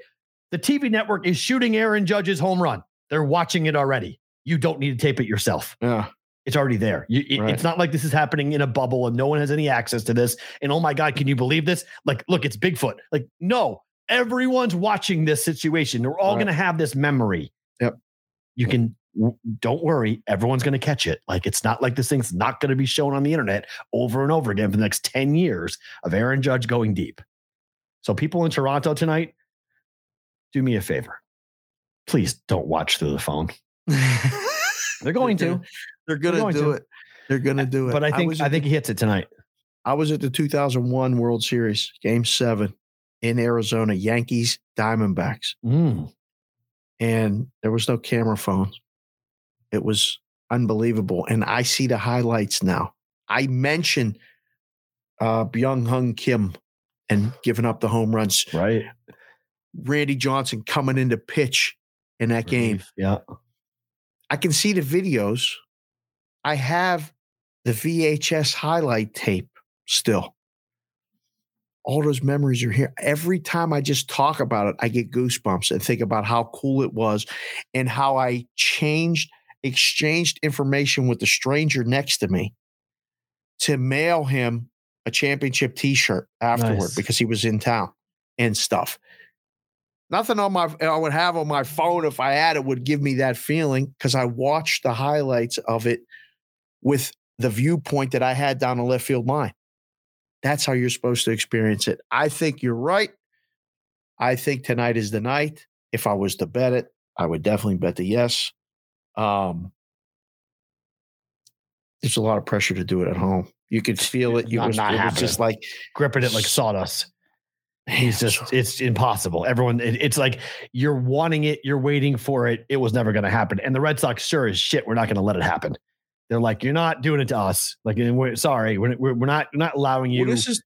C: The TV network is shooting Aaron Judge's home run. They're watching it already. You don't need to tape it yourself.
D: Yeah.
C: It's already there. You, it-
D: Right.
C: It's not like this is happening in a bubble and no one has any access to this. And oh my God, can you believe this? Like, look, it's Bigfoot. Like, no, everyone's watching this situation. They're all
D: Right.
C: going to have this memory.
D: Yep.
C: You can, don't worry, everyone's going to catch it. Like, it's not like this thing's not going to be shown on the internet over and over again for the next 10 years of Aaron Judge going deep. So, people in Toronto tonight, do me a favor. Please don't watch through the phone. They're going to,
D: They're gonna
C: going
D: do
C: to.
D: it. They're gonna do it.
C: but I think
D: was
C: I, think
D: the-
C: he hits it tonight.
D: I was at the 2001 World Series, Game Seven, in Arizona, Yankees Diamondbacks,
C: Mm.
D: and there was no camera phones. It was unbelievable, and I see the highlights now. I mentioned uh, Byung-Hyun Kim and giving up the home runs.
C: Right.
D: Randy Johnson coming into pitch in that game.
C: Yeah.
D: I can see the videos. I have the VHS highlight tape still. All those memories are here. Every time I just talk about it, I get goosebumps and think about how cool it was and how I changed, exchanged information with the stranger next to me to mail him a championship t shirt afterward
C: Nice.
D: because he was in town and stuff. Nothing on my I would have on my phone if I had it would give me that feeling because I watched the highlights of it with the viewpoint that I had down the left field line. That's how you're supposed to experience it. I think you're right. I think tonight is the night. If I was to bet it, I would definitely bet the yes. Um, there's a lot of pressure to do it at home. You could feel it. You
C: Not-
D: was,
C: not
D: it was just like
C: Gripping it like sawdust. He's just, it's impossible. Everyone, it- it's like you're wanting it, you're waiting for it. It was never going to happen. And the Red Sox, sure as shit, we're not going to let it happen. They're like, you're not doing it to us. Like, and we're sorry, we're, we're, we're not, we're not allowing you.
D: Well, this is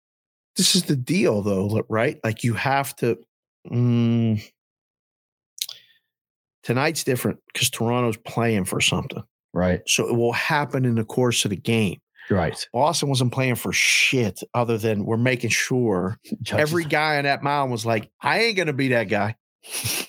D: this is the deal, though, right? Like you have to. Mm, tonight's different because Toronto's playing for something,
C: right.
D: so it will happen in the course of the game.
C: Right.
D: Boston wasn't playing for shit other than we're making sure
C: Judge
D: every guy on that mound was like, I ain't gonna be that guy.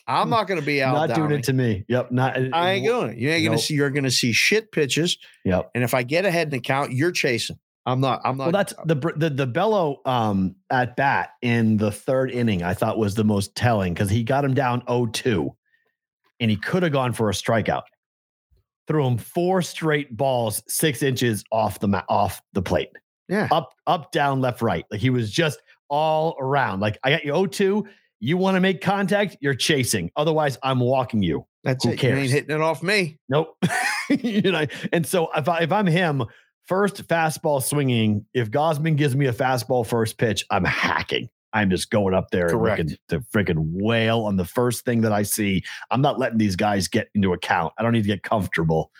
D: I'm not gonna be out.
C: not doing it to me. Yep. Not,
D: I ain't doing it. You ain't gonna see. You're gonna see shit pitches,
C: Yep.
D: and if I get ahead in the count, you're chasing. I'm not. I'm not.
C: Well, that's the the the Bello um at bat in the third inning. I thought was the most telling because he got him down 0-2, and he could have gone for a strikeout. Threw him four straight balls, six inches off the ma- off the plate,
D: yeah.
C: up up down left right. Like he was just all around. Like I got you 0-2. You want to make contact? You're chasing. Otherwise, I'm walking you.
D: That's
C: who
D: it. You ain't hitting it off me.
C: Nope. you know, and so if I if I'm him, first fastball swinging, if Gausman gives me a fastball first pitch, I'm hacking. I'm just going up there
D: Correct.
C: and to freaking wail on the first thing that I see. I'm not letting these guys get into account. I don't need to get comfortable.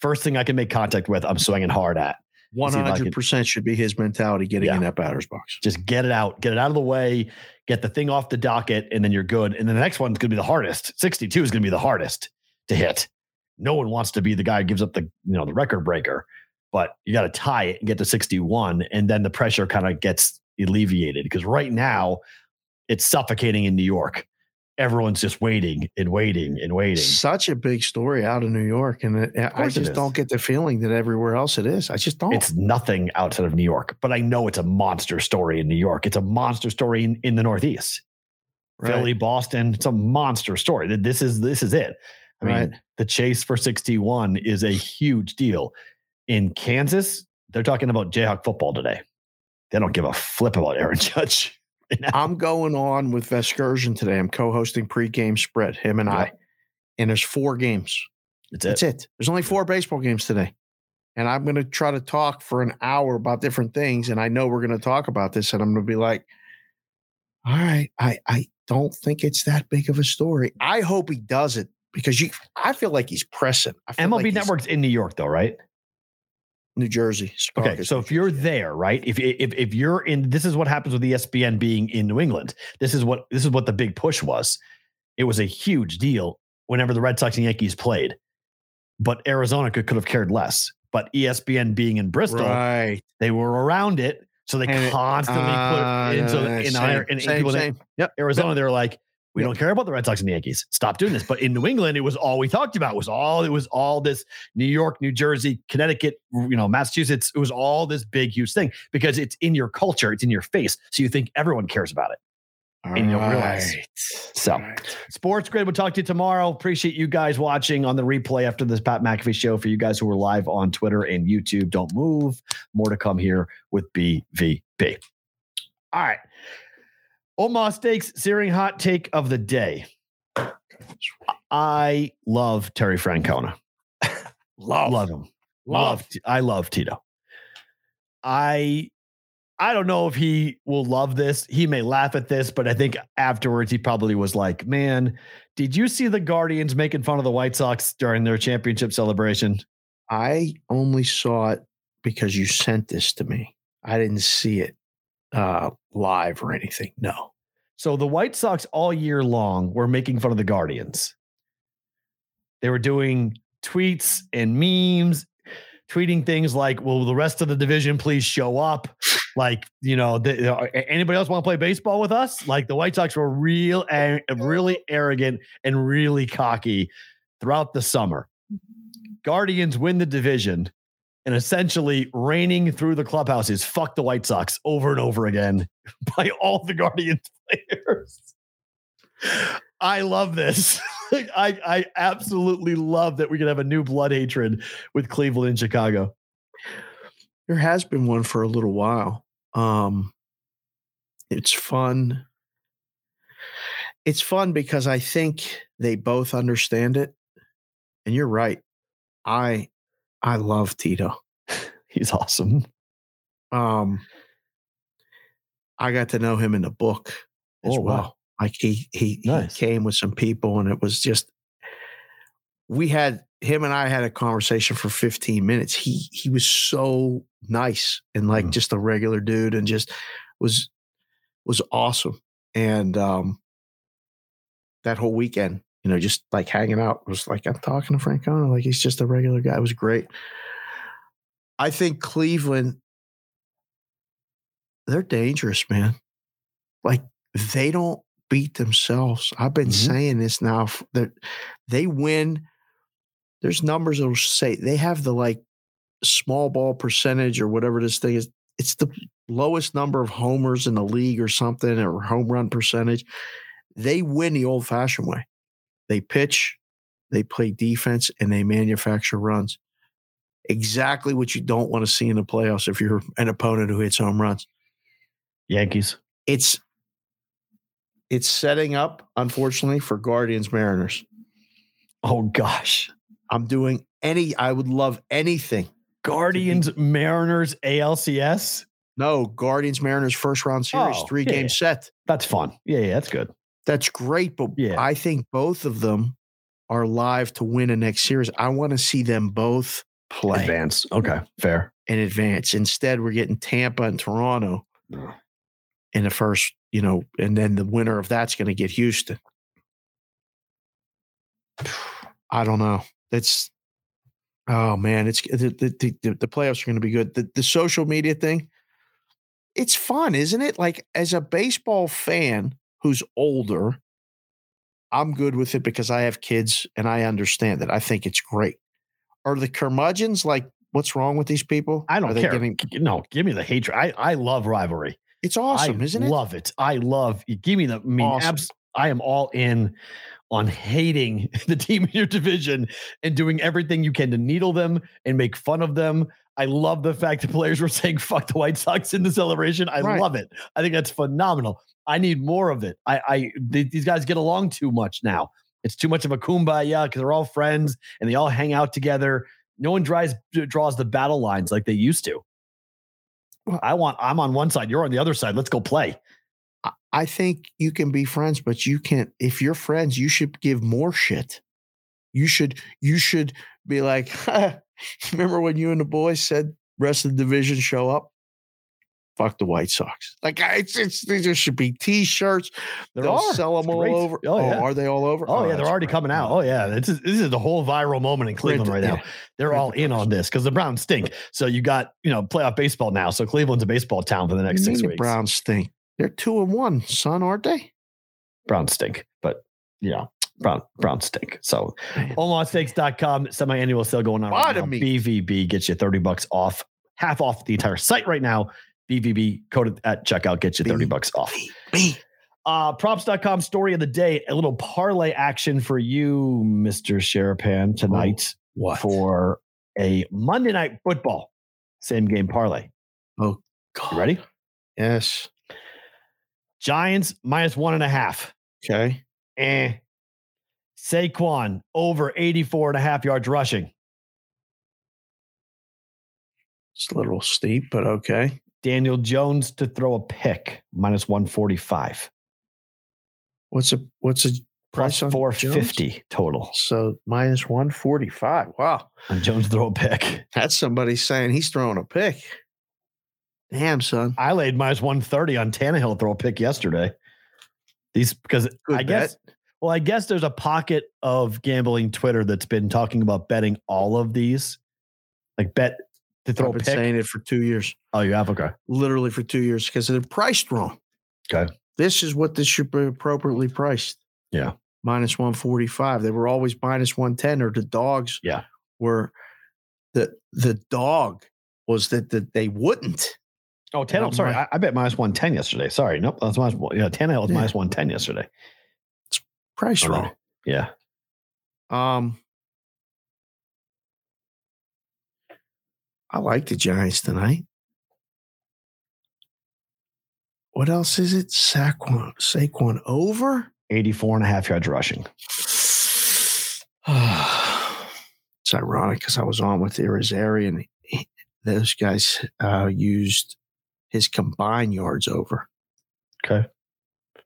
C: First thing I can make contact with, I'm swinging hard at.
D: One
C: See can-
D: hundred percent should be his mentality getting
C: Yeah.
D: in that batter's box.
C: Just get it out, get it out of the way, get the thing off the docket, and then you're good. And then the next one's going to be the hardest. 62 is going to be the hardest to hit. No one wants to be the guy who gives up the you know the record breaker, but you got to tie it and get to 61, and then the pressure kind of gets alleviated because right now it's suffocating in New York. Everyone's just waiting and waiting and waiting.
D: Such a big story out of New York, and it, I just don't get the feeling that everywhere else it is. I just don't.
C: It's nothing outside of New York, but I know it's a monster story in New York. It's a monster story in, in the Northeast.
D: Right.
C: Philly, Boston. It's a monster story. Th- This is this is it. I mean,
D: Right.
C: the chase for 61 is a huge deal. In Kansas, they're talking about Jayhawk football today. They don't give a flip about Aaron Judge.
D: I'm going on with Vescursion today. I'm co-hosting pregame spread, him and I. And there's four games.
C: That's it.
D: That's it. There's only four baseball games today. And I'm going to try to talk for an hour about different things. And I know we're going to talk about this. And I'm going to be like, all right, I, I don't think it's that big of a story. I hope he does it because you, I feel like he's pressing.
C: MLB
D: like
C: Network's in New York, though, right?
D: New Jersey.
C: Okay, so if you're there, right? If if if you're in, this is what happens with ESPN being in New England. This is what this is what the big push was. It was a huge deal whenever the Red Sox and Yankees played, but Arizona could could have cared less. But ESPN being in Bristol,
D: right.
C: they were around it, so they
D: And it-
C: constantly
D: Ah,
C: put into
D: yeah,
C: in,
D: same,
C: in, in
D: same,
C: people
D: same.
C: Yep, Arizona, they were like, we
D: Yep.
C: don't care about the Red Sox and the Yankees. Stop doing this. But in New England, it was all we talked about. It was all it was all this New York, New Jersey, Connecticut, you know, Massachusetts. It was all this big, huge thing because it's in your culture, it's in your face. So you think everyone cares about it. And you'll realize.
D: Right.
C: So
D: Right.
C: Sports Grid, we'll talk to you tomorrow. Appreciate you guys watching on the replay after this Pat McAfee show. For you guys who are live on Twitter and YouTube, don't move. More to come here with BVB. All right. Omaha Steaks searing hot take of the day. I love Terry Francona.
D: Love.
C: Love him. Love. I love Tito. I I don't know if he will love this. He may laugh at this, but I think afterwards he probably was like, "Man, did you see the Guardians making fun of the White Sox during their championship celebration?"
D: I only saw it because you sent this to me. I didn't see it uh, live or anything. No.
C: So the White Sox all year long were making fun of the Guardians. They were doing tweets and memes, tweeting things like, "Will the rest of the division please show up?" Like, you know, the, anybody else want to play baseball with us? Like the White Sox were real, a- really arrogant and really cocky throughout the summer. Guardians win the division and essentially reigning through the clubhouse is fuck the White Sox over and over again by all the Guardians players. I love this. I, I absolutely love that we can have a new blood hatred with Cleveland and Chicago.
D: There has been one for a little while. Um, it's fun. It's fun because I think they both understand it. And you're right. I I love Tito.
C: He's awesome.
D: Um I got to know him in the book as
C: Oh, wow.
D: well. Like he he,
C: Nice.
D: he came with some people and it was just we had him and I had a conversation for 15 minutes. He he was so nice and like
C: Mm.
D: just a regular dude and just was was awesome. And um that whole weekend, you know, just like hanging out was like I'm talking to Francona, like he's just a regular guy. It was great. I think Cleveland they're dangerous, man. Like they don't beat themselves. I've been
C: Mhm.
D: saying this now. That they win. There's numbers that'll say they have the like small ball percentage or whatever this thing is. It's the lowest number of homers in the league or something, or home run percentage. They win the old fashioned way. They pitch, they play defense, and they manufacture runs. Exactly what you don't want to see in the playoffs if you're an opponent who hits home runs
C: Yankees.
D: it's it's setting up unfortunately for guardians mariners
C: Oh gosh.
D: i'm doing any i would love anything
C: Guardians, Mariners, ALCS.
D: no guardians mariners first round series
C: Oh,
D: three
C: yeah,
D: game
C: yeah.
D: set
C: That's fun. Yeah, yeah, that's good.
D: That's great but
C: Yeah.
D: i think both of them are live to win a next series i want to see them both play
C: Advance. Okay, fair.
D: in advance instead we're getting tampa and toronto in the first you know and then the winner of that's going to get houston I don't know. It's oh man, it's the the, the, the playoffs are going to be good. The, the social media thing, it's fun, isn't it? Like as a baseball fan who's older, I'm good with it because I have kids and I understand it. I think it's great. Are the curmudgeons like, what's wrong with these people?
C: I don't
D: Are they
C: care.
D: getting-
C: no, give me the hatred. I, I love rivalry.
D: it's awesome,
C: I
D: isn't it?
C: love it. I love give me the I mean
D: Awesome.
C: abs, I am all in on hating the team in your division and doing everything you can to needle them and make fun of them. I love the fact that players were saying fuck the White Sox in the celebration. I
D: Right.
C: love it. I think that's phenomenal. I need more of it. I, I th- these guys get along too much now. It's too much of a kumbaya because they're all friends and they all hang out together. No one draws draws the battle lines like they used to. I want. I'm on one side. You're on the other side. Let's go play.
D: I- I think you can be friends, but you can't. If you're friends, you should give more shit. You should. You should be like, remember when you and the boys said rest of the division show up? Fuck the White Sox. Like it's, it's there should be T-shirts. They'll
C: are.
D: sell them
C: It's
D: all
C: great.
D: over.
C: Oh, oh, yeah.
D: are they all over?
C: Oh, oh yeah, they're already
D: great.
C: coming out. Oh yeah, this is this is the whole viral moment in Cleveland right now.
D: yeah.
C: They're all in on this because the Browns stink. So you got you know playoff baseball now. So Cleveland's a baseball town for the next six weeks.
D: the Browns stink. They're two and one, son, aren't they?
C: Browns stink, but you know Brown Browns stink. So. OmahaSteaks.com semi-annual sale going on right now.
D: me.
C: BVB gets you 30 bucks off, half off the entire site right now. BVB code at checkout gets you 30 bucks off. Uh, props.com story of the day, a little parlay action for you, Mr. Sharapan, tonight
D: What?
C: for a Monday night football same game parlay.
D: Oh, God.
C: You ready?
D: Yes.
C: Giants minus one and a half.
D: Okay.
C: Eh. Saquon over 84 and a half yards rushing.
D: It's a little steep, but okay.
C: Daniel Jones to throw a pick minus 145.
D: What's a what's a
C: Plus
D: price on
C: 450 total
D: So minus 145. Wow.
C: on Jones to throw a pick.
D: That's somebody saying he's throwing a pick. Damn, son.
C: I laid minus 130 on Tannehill throw a pick yesterday. These because
D: Good
C: I guess well, I guess there's a pocket of gambling Twitter that's been talking about betting all of these. Like bet to throw
D: I've been
C: pick.
D: saying it for two years,
C: oh, you have okay.
D: literally for two years, because they're priced wrong.
C: Okay.
D: This is what this should be appropriately priced.
C: Yeah.
D: Minus 145. They were always minus 110, or the dogs
C: Yeah.
D: were the the dog was that that they wouldn't.
C: Oh,
D: And
C: Tannehill.
D: I'm
C: Sorry, I, I bet minus 110 yesterday. Sorry. Nope. That's minus yeah, Tannehill was
D: Yeah.
C: minus 110 yesterday. It's Price
D: wrong.
C: Yeah.
D: Um, I like the Giants tonight. What else is it? Saquon, Saquon over.
C: 84 and a half yards rushing.
D: it's ironic because I was on with Irizarry and he- those guys uh, used his combined yards over.
C: Okay.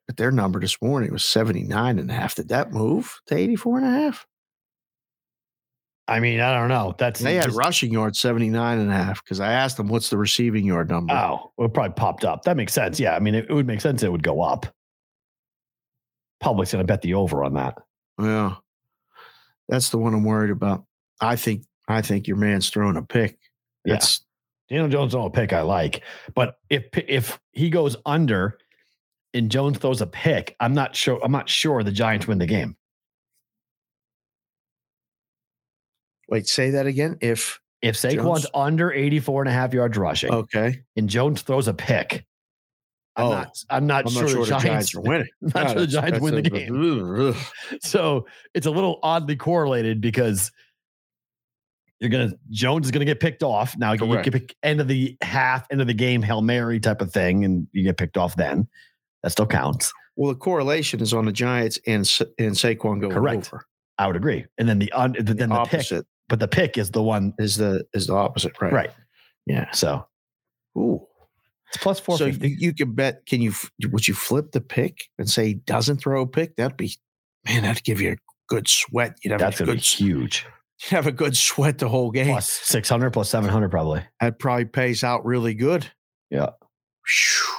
D: But their number this morning was 79 and a half. Did that move to 84 and a half?
C: I mean, I don't know. That's
D: They had rushing yards 79 and a half because I asked them, what's the receiving yard number?
C: Oh, well, it probably popped up. That makes sense. Yeah. I mean, it, it would make sense it would go up. Public's going to bet the over on that.
D: Yeah. That's the one I'm worried about. I think I think your man's throwing a pick.
C: Yeah.
D: That's
C: Daniel Jones on a pick I like, but if if he goes under and Jones throws a pick, I'm not sure. I'm not sure the Giants win the game.
D: Wait, say that again. If
C: If Saquon's
D: Jones-
C: under 84 and a half yards rushing
D: okay.
C: and Jones throws a pick, I'm
D: Oh,
C: not. I'm not
D: I'm
C: sure,
D: not sure
C: the Giants.
D: are winning.
C: not
D: God,
C: sure the Giants win the
D: a-
C: game. So it's a little oddly correlated because you're gonna Jones is gonna get picked off. Now you get pick end of the half, end of the game, Hail Mary type of thing, and you get picked off then. That still counts.
D: Well, the correlation is on the Giants and and Saquon going
C: Correct.
D: over.
C: I would agree. And then the un, then the pick,
D: opposite
C: but the pick is the one
D: is the is the opposite, right?
C: right.
D: Yeah.
C: So
D: Ooh.
C: it's plus four
D: So you, can bet. Can you? Would you flip the pick and say he doesn't throw a pick? That'd be, man. That'd give you a good sweat. You'd have
C: That's
D: a good
C: be huge.
D: you'd have a good sweat the whole game.
C: Plus six hundred, plus seven hundred, probably.
D: That probably pays out really good.
C: Yeah.
D: Phew.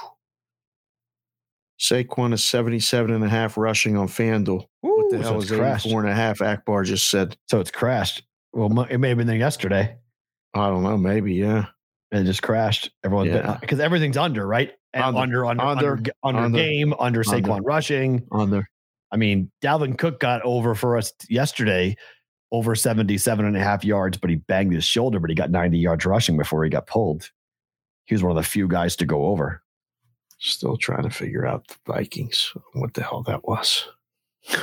D: Saquon is 77 and a half rushing on FanDuel. What the
C: Ooh, so
D: hell
C: it's
D: is
C: crashed.
D: 84 and a half? Akbar just said,
C: So it's crashed. Well, it may have been there yesterday.
D: I don't know, maybe, yeah.
C: and it just crashed. Everyone's
D: Yeah.
C: Uh, because everything's under, right?
D: Under,
C: under, under,
D: under,
C: under, under,
D: under,
C: game, under
D: under.
C: Saquon rushing.
D: on there.
C: I mean, Dalvin Cook got over for us yesterday, over 77 and a half yards, but he banged his shoulder, but he got 90 yards rushing before he got pulled. He was one of the few guys to go over.
D: Still trying to figure out the Vikings. What the hell that was?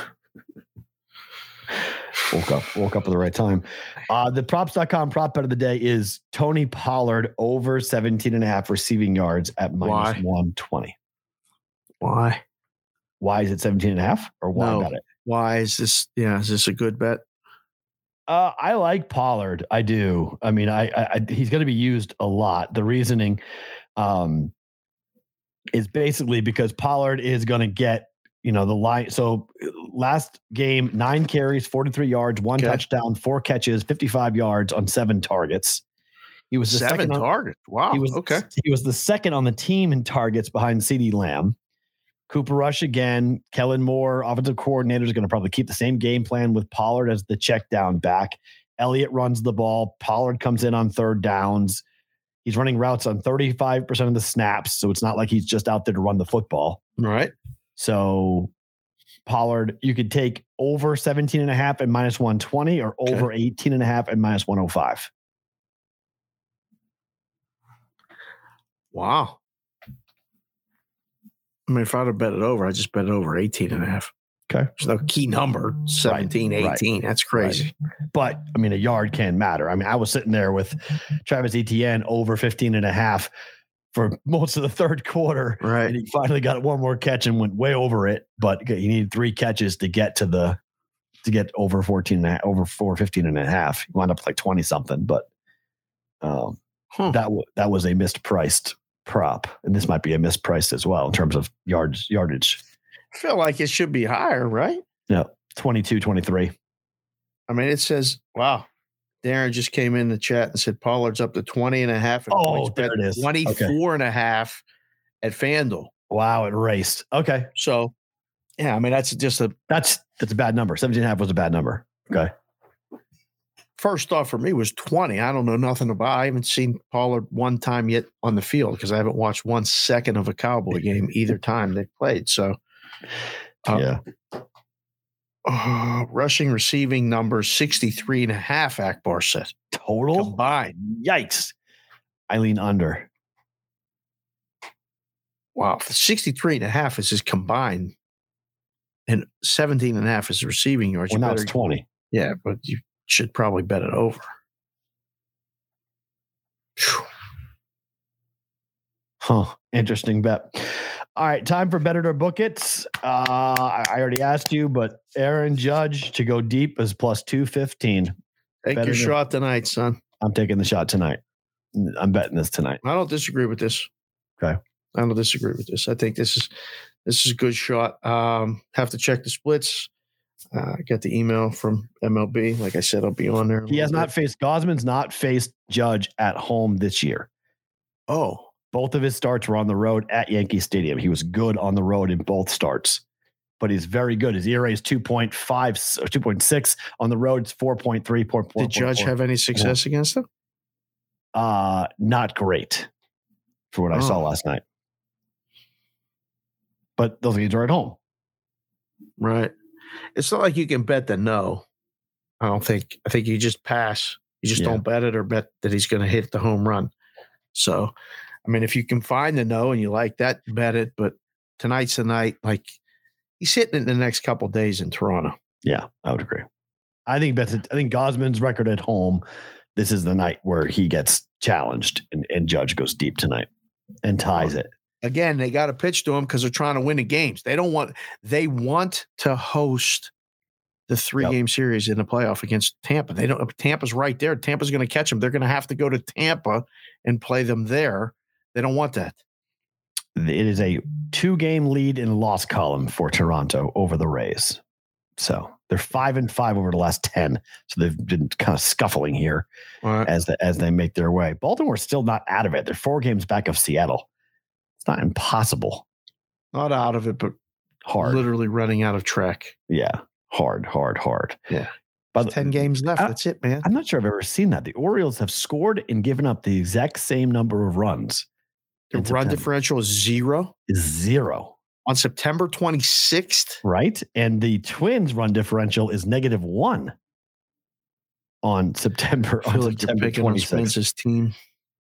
C: Woke up, woke up at the right time. Uh, the props.com prop bet of the day is Tony Pollard over 17 and a half receiving yards at minus
D: Why?
C: 120.
D: Why?
C: Why is it 17 and a half? Or why
D: No.
C: it?
D: Why is this? Yeah, is this a good bet?
C: Uh, I like Pollard. I do. I mean, I, I, I he's going to be used a lot. The reasoning, um, is basically because Pollard is going to get you know the line. So last game, nine carries, forty three yards, one
D: Okay.
C: touchdown, four catches, fifty five yards on seven targets. He was the
D: Seven
C: second on,
D: targets. Wow.
C: he was
D: okay.
C: He was the second on the team in targets behind CeeDee Lamb. Cooper Rush again. Kellen Moore, offensive coordinator, is going to probably keep the same game plan with Pollard as the check down back. Elliott runs the ball. Pollard comes in on third downs. He's running routes on 35% of the snaps. So it's not like he's just out there to run the football.
D: Right.
C: So Pollard, you could take over 17 and a half at minus 120 or
D: Okay.
C: over 18 and a half at minus 105.
D: Wow. I mean, if I'd have bet it over, I just bet it over 18 and a half.
C: Okay.
D: There's no key number 17,
C: right,
D: 18. That's crazy.
C: but I mean, a yard can matter. I mean, I was sitting there with Travis Etienne over 15 and a half for most of the third quarter.
D: Right.
C: And he finally got one more catch and went way over it, but he needed three catches to get to the, to get over 14 and a half, over 4, 15 and a half. He wound up like 20 something, but um,
D: Huh.
C: that, w- that was a mispriced prop. And this might be a mispriced as well in terms of yards, yardage.
D: I feel like it should be higher, right?
C: 22, 23.
D: I mean, it says, wow. Darren just came in the chat and said Pollard's up to 20 and a half. And
C: Oh, there it is.
D: 24 and a half at FanDuel.
C: Wow. It raced. Okay.
D: So, yeah, I mean, that's just a
C: That's, that's a bad number. 17 and a half was a bad number. Okay.
D: first thought for me was 20. I don't know nothing about I haven't seen Pollard one time yet on the field because I haven't watched one second of a Cowboy game either time they played. So, uh,
C: yeah.
D: Uh, rushing, receiving numbers 63 and a half, Akbar said.
C: Total.
D: Combined.
C: Yikes. I lean under.
D: Wow. If 63 and a half is his combined and 17 and a half is receiving yards.
C: Well, now it's 20.
D: Yeah, but you should probably bet it over. Phew.
C: Huh. Interesting bet. All right. Time for better to book it. Uh, I already asked you, but Aaron Judge to go deep is plus 215.
D: Take
C: Better
D: your
C: than-
D: shot tonight, son.
C: I'm taking the shot tonight. I'm betting this tonight.
D: I don't disagree with this.
C: Okay.
D: I don't disagree with this. I think this is this is a good shot. Um, have to check the splits. Uh, I got the email from MLB. Like I said, I'll be on there.
C: He has
D: little
C: not faced, Gausman's not faced Judge at home this year.
D: Oh,
C: Both of his starts were on the road at Yankee Stadium. He was good on the road in both starts, but he's very good. His ERA is 2.5, 2.6 on the road. It's 4.3, 4.4.
D: did Judge have any success against him?
C: Uh, not great for what I saw
D: Oh.
C: last night. But those games are at home.
D: Right. It's not like you can bet that no. I don't think. I think you just pass. You just
C: Yeah.
D: don't bet it or bet that he's going to hit the home run. So, I mean, if you can find the no and you like that, bet it. But tonight's the night. Like he's hitting it in the next couple days in Toronto.
C: Yeah, I would agree. I think that's. I think Gausman's record at home. This is the night where he gets challenged, and, and Judge goes deep tonight and ties it.
D: Again, they got to pitch to him because they're trying to win the games. They don't want. They want to host the three
C: Yep.
D: game series in the playoff against Tampa. They don't. Tampa's right there. Tampa's going to catch them. They're going to have to go to Tampa and play them there. They don't want that.
C: It is a two-game lead in loss column for Toronto over the Rays. So they're five and five over the last ten. So they've been kind of scuffling here
D: right.
C: as the, as they make their way. Baltimore's still not out of it. They're four games back of Seattle. It's not impossible.
D: Not out of it, but
C: Hard.
D: literally running out of track.
C: Yeah. Hard, hard, hard.
D: Yeah.
C: By the-
D: 10 games left.
C: I-
D: That's it, man.
C: I'm not sure I've ever seen that. The Orioles have scored and given up the exact same number of runs.
D: The run
C: September.
D: differential is zero
C: is zero,
D: on September 26th.
C: right? And the Twins' run differential is negative one on September
D: I
C: on
D: feel like you're
C: September
D: picking on
C: 26th.
D: Spence's team.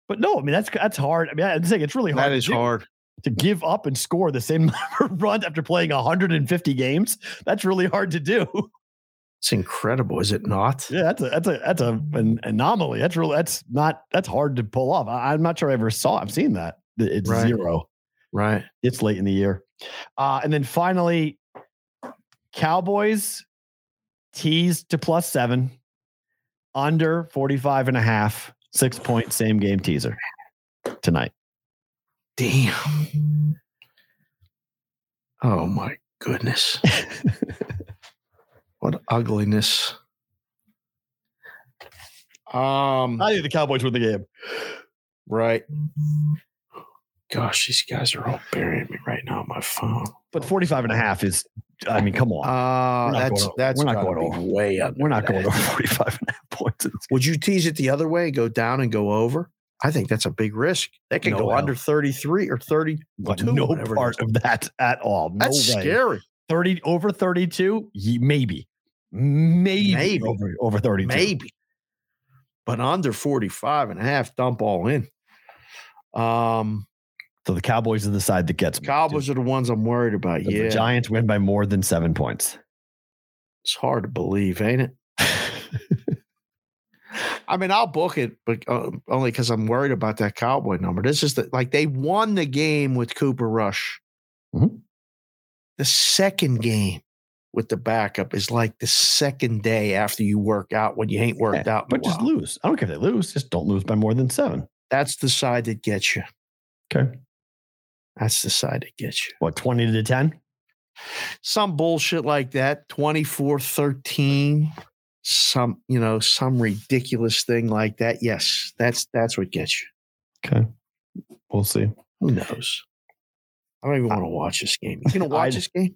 C: But no, I mean that's that's hard. I mean, I'm saying it's really hard.
D: That is
C: to
D: hard.
C: to give up and score the same number of runs after playing 150 games. That's really hard to do.
D: It's incredible, is it not?
C: Yeah, that's a that's a that's a an anomaly. That's really that's not that's hard to pull off. I, am not sure I ever saw. I've seen that. It's
D: Right.
C: zero.
D: Right.
C: It's late in the year. Uh, and then finally, Cowboys teased to plus seven, under 45 and a half, six point same game teaser tonight.
D: Damn. Oh my goodness. what ugliness. Um
C: I think the Cowboys win the game.
D: right. Gosh, these guys are all burying me right now on my phone.
C: But 45 and a half is, I mean, come on.
D: Uh
C: We're
D: that's
C: going
D: that's
C: we're not going over.
D: way up.
C: We're not going over 45 and a half points.
D: Would you tease it the other way, go down and go over? I think that's a big risk. They could
C: No
D: go
C: way.
D: under 33 or 30.
C: But no part of that at all. No
D: That's
C: way.
D: scary.
C: 30 over 32, maybe. Maybe,
D: Maybe.
C: over, over 32.
D: Maybe. But under 45 and a half, dump all in. Um,
C: So the Cowboys are the side that gets.
D: Cowboys are the ones I'm worried about. yeah.
C: The Giants win by more than seven points.
D: It's hard to believe, ain't it? I mean, I'll book it, but uh, only because I'm worried about that Cowboy number. This is the, like they won the game with Cooper Rush.
C: Mhm.
D: The second game with the backup is like the second day after you work out when you ain't worked
C: Yeah,
D: out.
C: but just lose. I don't care if they lose. Just don't lose by more than seven.
D: That's the side that gets you.
C: Okay.
D: That's the side that gets you.
C: What, 20 to 10?
D: Some bullshit like that, 24 13, some, you know, some ridiculous thing like that. Yes, that's that's what gets you.
C: Okay. We'll see.
D: Who knows? I don't even want to watch this game. You gonna watch this game?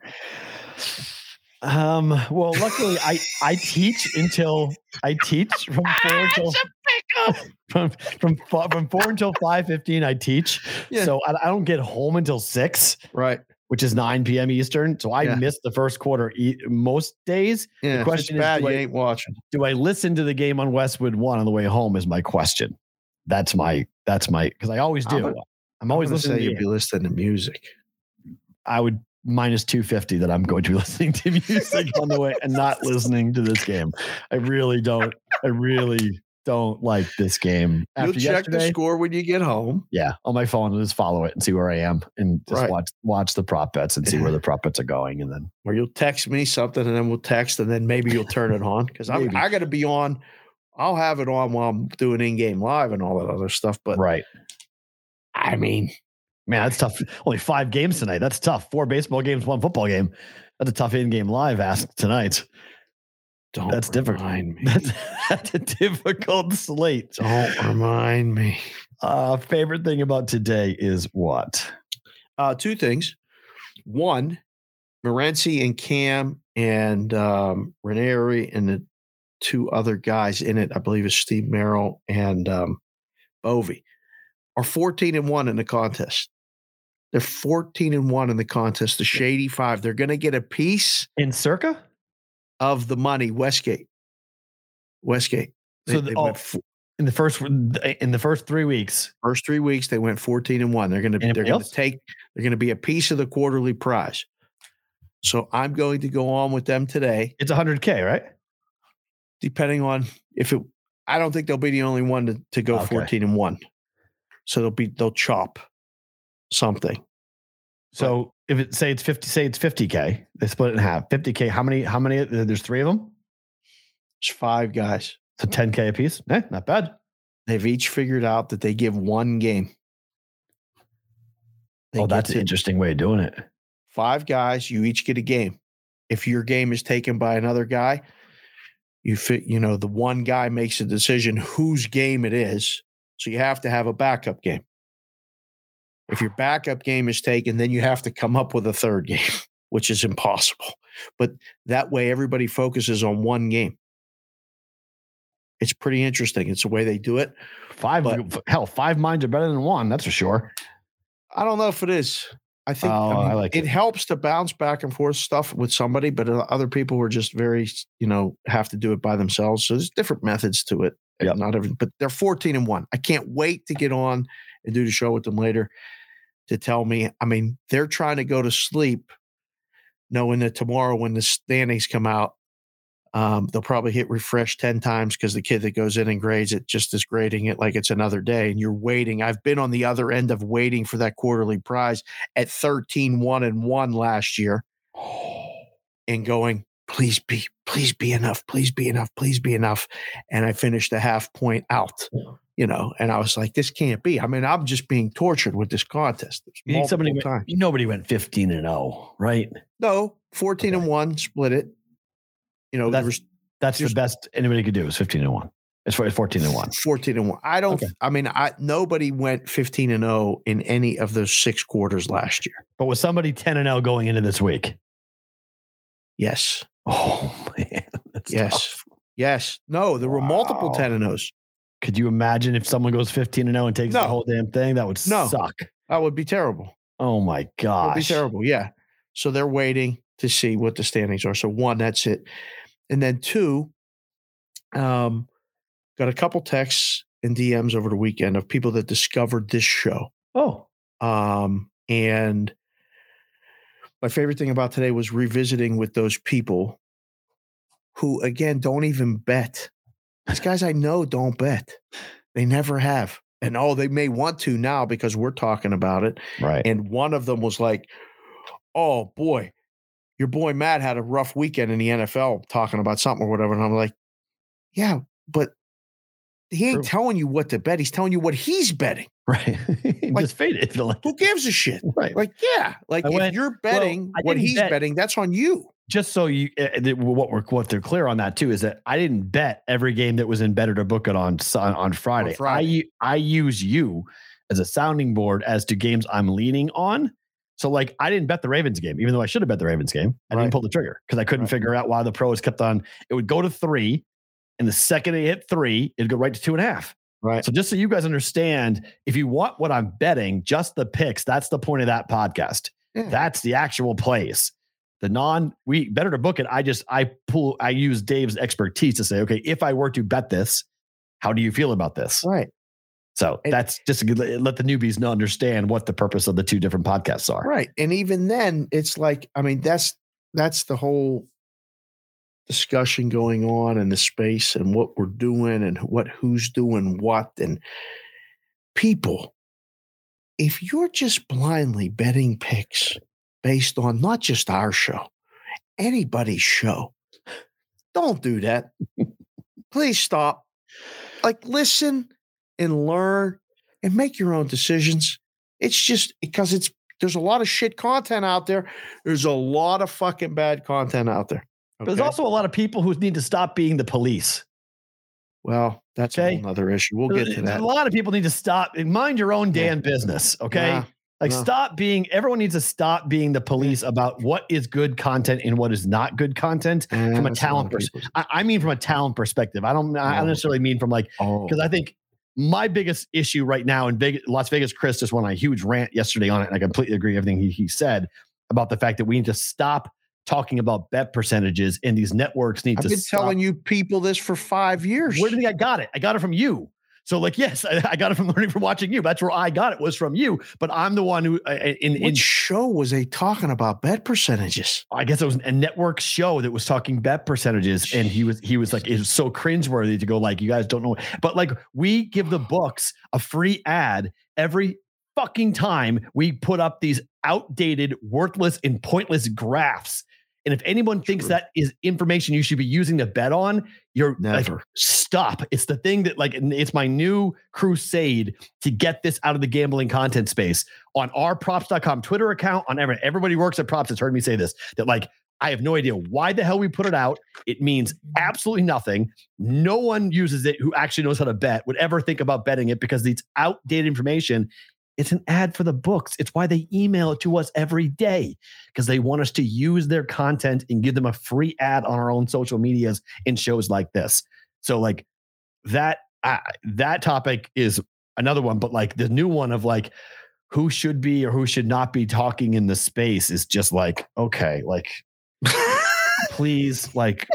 C: Um, well, luckily I I teach until I teach from four until from from fo- from four until five fifteen. I teach,
D: Yeah.
C: so I, I don't get home until six,
D: Right.
C: which is nine p.m. Eastern. So I
D: Yeah.
C: miss the first quarter e- most days.
D: Yeah.
C: question
D: question
C: is,
D: bad. you
C: I-
D: ain't watching.
C: Do I listen to the game on Westwood One on the way home? Is my question. That's my that's my because I always
D: I'm
C: do.
D: gonna-
C: I'm always
D: gonna
C: listening. To
D: you'd be listening to music.
C: I would minus two fifty that I'm going to be listening to music on the way and not listening to this game. I really don't. I really don't like this game.
D: You'll
C: After
D: check the score when you get home.
C: yeah, on my phone and just follow it and see where I am and just
D: Right.
C: watch watch the prop bets and see where the prop bets are going and then
D: or you'll text me something and then we'll text and then maybe you'll turn it on because I
C: Maybe.
D: I got to be on. I'll have it on while I'm doing in game live and all that other stuff. But
C: right.
D: I mean,
C: Man, that's tough. Only five games tonight. That's tough. Four baseball games, one football game. That's a tough in-game live ask tonight.
D: Don't
C: That's difficult.
D: remind me.
C: That's, that's a difficult slate.
D: Don't remind me.
C: Uh, favorite thing about today is what?
D: Uh, two things. One, Morency and Cam and um, Ranieri and the two other guys in it, I believe is Steve Merrill and um, Bovey, are 14 and 1 in the contest. They're 14 and 1 in the contest, the Shady Five. They're going to get a piece
C: In Circa?
D: Of the money, Westgate. Westgate. They,
C: So the-
D: they
C: oh,
D: went f-
C: In the first eh, in the first three weeks.
D: first three weeks, they went 14 and 1. They're going to they're going to take they're going to be a piece of the quarterly prize. So I'm going to go on with them today,
C: It's 100K, right?
D: depending on if it I don't think they'll be the only one to, to go
C: Okay.
D: 14 and 1. So they'll be they'll chop something.
C: So if it say it's 50, say it's 50K, they split it in half. 50K, how many, how many? There's three of them.
D: There's five guys.
C: So 10K a piece. Eh, not bad.
D: They've each figured out that they give one game. They
C: oh, that's an interesting way of doing it.
D: five guys, you each get a game. If your game is taken by another guy, you fit, you know, the one guy makes a decision whose game it is. So you have to have a backup game. If your backup game is taken, then you have to come up with a third game, which is impossible. But that way everybody focuses on one game. It's pretty interesting. It's the way they do it.
C: Five
D: But-
C: hell, five minds are better than one. That's for sure.
D: I don't know if it is. I think
C: Oh,
D: I, mean,
C: I like
D: it,
C: it.
D: helps to bounce back and forth stuff with somebody, but uh, other people are just very, you know, have to do it by themselves. So there's different methods to it.
C: Yep.
D: Not every, but they're 14 and one. I can't wait to get on and do the show with them later to tell me. I mean, they're trying to go to sleep knowing that tomorrow when the standings come out, um, they'll probably hit refresh 10 times because the kid that goes in and grades it just is grading it like it's another day. And you're waiting. I've been on the other end of waiting for that quarterly prize at 13, 1 and 1 last year and going, please be, please be enough, please be enough, please be enough. And I finished a half point out, you know, and I was like, this can't be. I mean, I'm just being tortured with this contest.
C: You think somebody went, nobody went 15 and 0, right?
D: No, 14 and 1, split it. You know,
C: that's-
D: was
C: That's the best anybody could do is 15 and 1. It's 14 and 1.
D: 14 and 1. I don't
C: Okay.
D: I mean, I nobody went 15 and 0 in any of those six quarters last year.
C: But was somebody 10 and 0 going into this week?
D: Yes.
C: Oh man. That's
D: Yes.
C: tough.
D: Yes. No, there were multiple 10 and 0s.
C: Could you imagine if someone goes 15 and 0 and takes
D: No.
C: the whole damn thing? That would
D: No.
C: suck.
D: That would be terrible.
C: Oh my
D: It would be terrible. Yeah. So they're waiting to see what the standings are. So one, that's it. And then two, um, got a couple texts and DMs over the weekend of people that discovered this show.
C: Oh,
D: Um, and my favorite thing about today was revisiting with those people who, again, don't even bet. These guys I know don't bet. They never have. And oh, they may want to now because we're talking about it.
C: right.
D: And one of them was like, oh boy, your boy Matt had a rough weekend in the NFL talking about something or whatever. And I'm like, yeah, but he ain't
C: True.
D: telling you what to bet. He's telling you what he's betting.
C: right.
D: like-
C: Just fade it like.
D: Who gives a shit?
C: Right.
D: Like, yeah, like
C: I
D: if
C: went-
D: you're betting
C: I
D: what he's
C: bet-
D: betting, that's on you.
C: Just so you uh, what we're what they're clear on that too is that I didn't bet every game that was in better to book it on on Friday.
D: Friday.
C: I I use you as a sounding board as to games I'm leaning on. So like I didn't bet the Ravens game, even though I should have bet the Ravens game. I
D: Right.
C: didn't pull the trigger because I couldn't
D: Right.
C: figure out why the pros kept on. It would go to three, and the second it hit three, it'd go right to two and a half.
D: Right.
C: So just so you guys understand, if you want what I'm betting, just the picks, that's the point of that podcast.
D: Yeah.
C: That's the actual plays. The non we better to book it. I just I pull I use Dave's expertise to say, okay, if I were to bet this, how do you feel about this?
D: Right.
C: So
D: And-
C: that's just let let the newbies know understand what the purpose of the two different podcasts are.
D: Right. And even then, it's like, I mean, that's that's the whole discussion going on in the space and what we're doing and what who's doing what and people. If you're just blindly betting picks based on not just our show, anybody's show, don't do that. Please stop. Like listen and learn and make your own decisions. It's just because it's there's a lot of shit content out there. There's a lot of fucking bad content out there.
C: But there's also a lot of people who need to stop being the police.
D: well, that's
C: Okay.
D: a whole other issue. We'll get to that.
C: A lot of people need to stop. And mind your own
D: Yeah.
C: damn business. Okay.
D: Nah,
C: Like,
D: No.
C: stop being, everyone needs to stop being the police about what is good content and what is not good content. from a talent
D: of
C: pers- I, I mean, from a talent perspective. I don't, I don't
D: Oh.
C: necessarily mean from like,
D: Oh,
C: because I think my biggest issue right now in Vegas, Las Vegas, Chris just went on a huge rant yesterday on it. And I completely agree with everything he, he said about the fact that we need to stop talking about bet percentages and these networks need
D: I've
C: to
D: been
C: stop.
D: telling you people this for five years.
C: Where do you think I got it? I got it from you. So, like, yes, I, I got it from learning from watching you. That's where I got it was from you. But I'm the one who, uh, in, in
D: What show was they talking about bet percentages?
C: I guess it was a network show that was talking bet percentages, and he was he was like it was so cringeworthy to go like you guys don't know, but like we give the books a free ad every fucking time we put up these outdated, worthless, and pointless graphs. And if anyone thinks that is information you should be using to bet on, you're like,
D: Never.
C: stop. It's the thing that like it's my new crusade to get this out of the gambling content space on our props.com Twitter account, on every everybody works at props has heard me say this that like I have no idea why the hell we put it out. It means absolutely nothing. No one uses it who actually knows how to bet would ever think about betting it because it's outdated information. It's an ad for the books. It's why they email it to us every day because they want us to use their content and give them a free ad on our own social medias in shows like this. So, like, that uh, that topic is another one, but like the new one of like who should be or who should not be talking in the space is just like okay, like please, like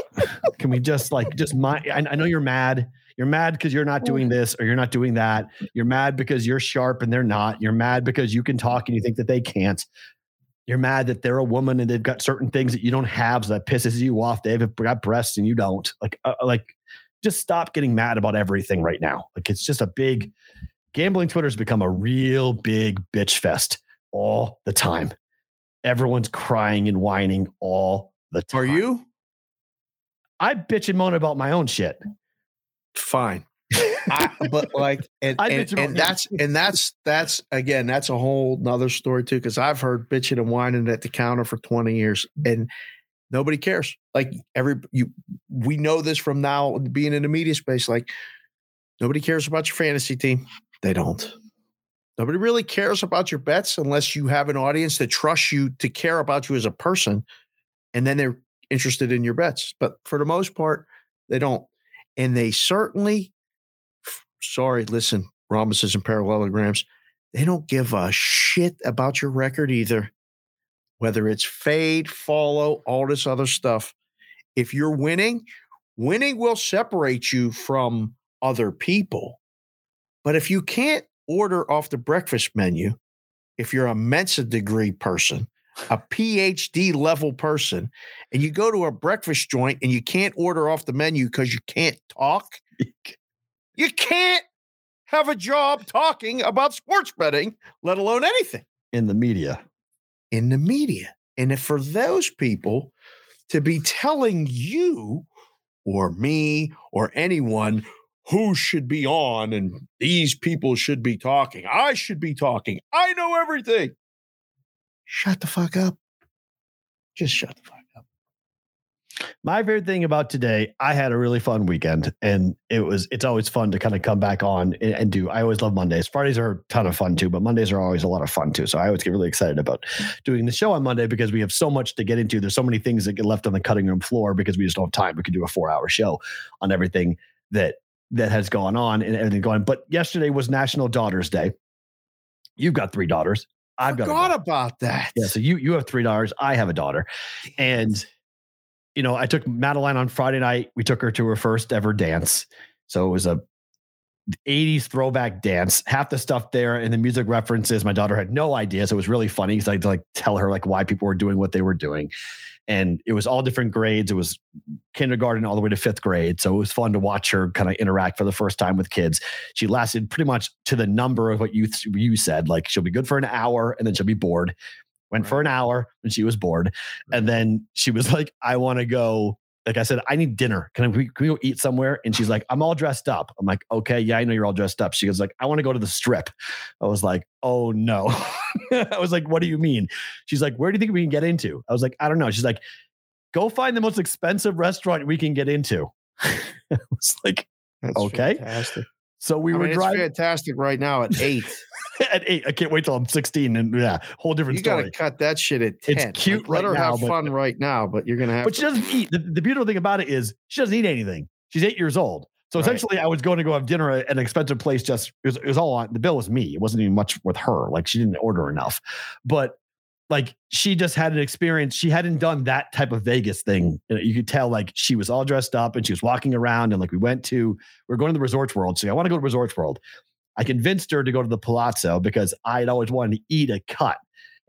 C: can we just like just my? I, I know you're mad. You're mad because you're not doing this or you're not doing that. You're mad because you're sharp and they're not. You're mad because you can talk and you think that they can't. You're mad that they're a woman and they've got certain things that you don't have, so that pisses you off. They've got breasts and you don't. Like, uh, like, just stop getting mad about everything right now. Like, it's just a big gambling. Twitter's become a real big bitch fest all the time. Everyone's crying and whining all the time.
D: Are you?
C: I bitch and moan about my own shit.
D: Fine. I, but like and and, and that's and that's that's again that's a whole nother story too because I've heard bitching and whining at the counter for 20 years and nobody cares. Like every you we know this from now being in the media space like nobody cares about your fantasy team. They don't. Nobody really cares about your bets unless you have an audience that trusts you to care about you as a person and then they're interested in your bets but for the most part they don't and they certainly sorry, listen, rhombuses and parallelograms, they don't give a shit about your record either. Whether it's fade, follow, all this other stuff. If you're winning, winning will separate you from other people. But if you can't order off the breakfast menu, if you're a Mensa degree person, a PhD level person, and you go to a breakfast joint and you can't order off the menu because you can't talk, you can't have a job talking about sports betting, let alone anything
C: in the media.
D: in the media. And if for those people to be telling you or me or anyone who should be on and these people should be talking, I should be talking, I know everything. Shut the fuck up. Just shut the fuck up.
C: My favorite thing about today, I had a really fun weekend, and it was it's always fun to kind of come back on and, and do. I always love Mondays. Fridays are a ton of fun too, but Mondays are always a lot of fun too. So I always get really excited about doing the show on Monday because we have so much to get into. There's so many things that get left on the cutting room floor because we just don't have time. We could do a four hour show on everything that that has gone on and everything going. But yesterday was National Daughters Day. You've got three daughters. I've got
D: Forgot about that.
C: Yeah, so you you have three daughters. I have a daughter, and you know I took Madeline on Friday night. We took her to her first ever dance. So it was a 80s throwback dance. Half the stuff there and the music references, my daughter had no idea. So it was really funny because I had to like tell her like why people were doing what they were doing. And it was all different grades. It was kindergarten all the way to fifth grade. So it was fun to watch her kind of interact for the first time with kids. She lasted pretty much to the number of what you you said. Like she'll be good for an hour and then she'll be bored. Went for an hour and she was bored. And then she was like, I want to go. Like I said, I need dinner. Can, I, can we go eat somewhere? And she's like, I'm all dressed up. I'm like, okay, yeah, I know you're all dressed up. She goes like, I want to go to the strip. I was like, oh no. I was like, what do you mean? She's like, where do you think we can get into? I was like, I don't know. She's like, go find the most expensive restaurant we can get into. I was like,
D: That's
C: Okay.
D: Fantastic.
C: So we
D: I
C: were
D: mean, it's
C: driving
D: fantastic right now at eight.
C: at eight. I can't wait till I'm 16 and yeah, whole different story.
D: you gotta cut that shit at 10.
C: It's cute
D: Like, let
C: right
D: her
C: now,
D: have
C: but-
D: fun right now, but you're going to have
C: But she doesn't eat. The, the beautiful thing about it is she doesn't eat anything. She's eight years old. So
D: Right.
C: essentially, I was going to go have dinner at an expensive place. Just it was, it was all on the bill was me. It wasn't even much with her. Like she didn't order enough, but like she just had an experience. She hadn't done that type of Vegas thing. You, could tell like she was all dressed up and she was walking around. And like we went to, we are going to the Resorts World. So I want to go to Resorts World. I convinced her to go to the Palazzo because I had always wanted to eat a cut.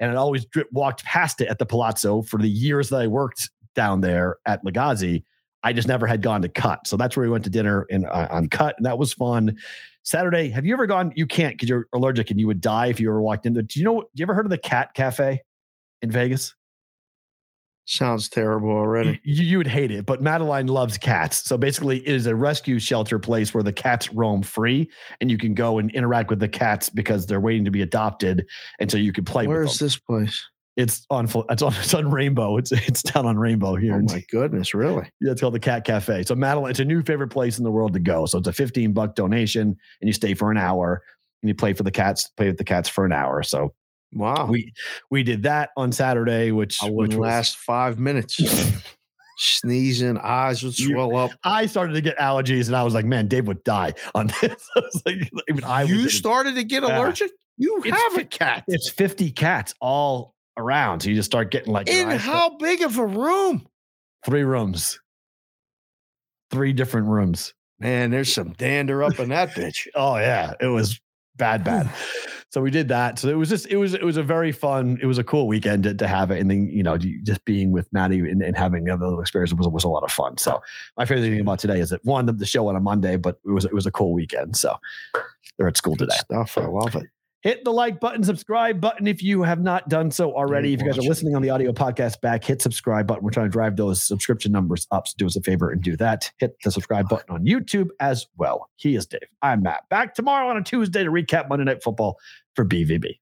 C: And I'd always drip, walked past it at the Palazzo for the years that I worked down there at Lagasse. I just never had gone to Cut. So that's where we went to dinner in, uh, on Cut. And that was fun. Saturday, have you ever gone? You can't because you're allergic and you would die if you ever walked into. Do you know? Do you ever heard of the Cat Cafe in Vegas?
D: Sounds terrible already.
C: you would hate it, but Madeline loves cats. So basically, it is a rescue shelter place where the cats roam free, and you can go and interact with the cats because they're waiting to be adopted, and so you can play with
D: Where's
C: them.
D: this place?
C: It's on. It's on. It's on Rainbow. It's it's down on Rainbow here.
D: Oh my goodness, really?
C: Yeah, it's called the Cat Cafe. So Madeline, it's a new favorite place in the world to go. So it's a 15 buck donation and you stay for an hour and you play for the cats, play with the cats for an hour. So
D: Wow.
C: we we did that on Saturday, which which
D: wouldn't
C: was,
D: last five minutes. sneezing, eyes would
C: You-
D: swell up.
C: I started to get allergies, and I was like, "Man, Dave would die on this." I was like, even I
D: you started to get allergic? You have a cat.
C: It's fifty cats all around, so you just start getting like
D: In how big of a room?
C: three rooms, three different rooms.
D: Man, there's some dander up in that bitch.
C: Oh yeah, it was bad, bad. So we did that. So it was just it was it was a very fun. It was a cool weekend to, to have it, and then you know just being with Maddie and, and having a little experience was was a lot of fun. So my favorite thing about today is that one the, the show on a Monday, but it was it was a cool weekend. So they're at school
D: Good
C: today.
D: stuff. I love it.
C: Hit the like button, subscribe button if you have not done so already. If you guys are listening on the audio podcast back, hit subscribe button. We're trying to drive those subscription numbers up. So do us a favor and do that. Hit the subscribe button on YouTube as well. He is Dave. I'm Matt. Back tomorrow on a Tuesday to recap Monday Night Football for BVB.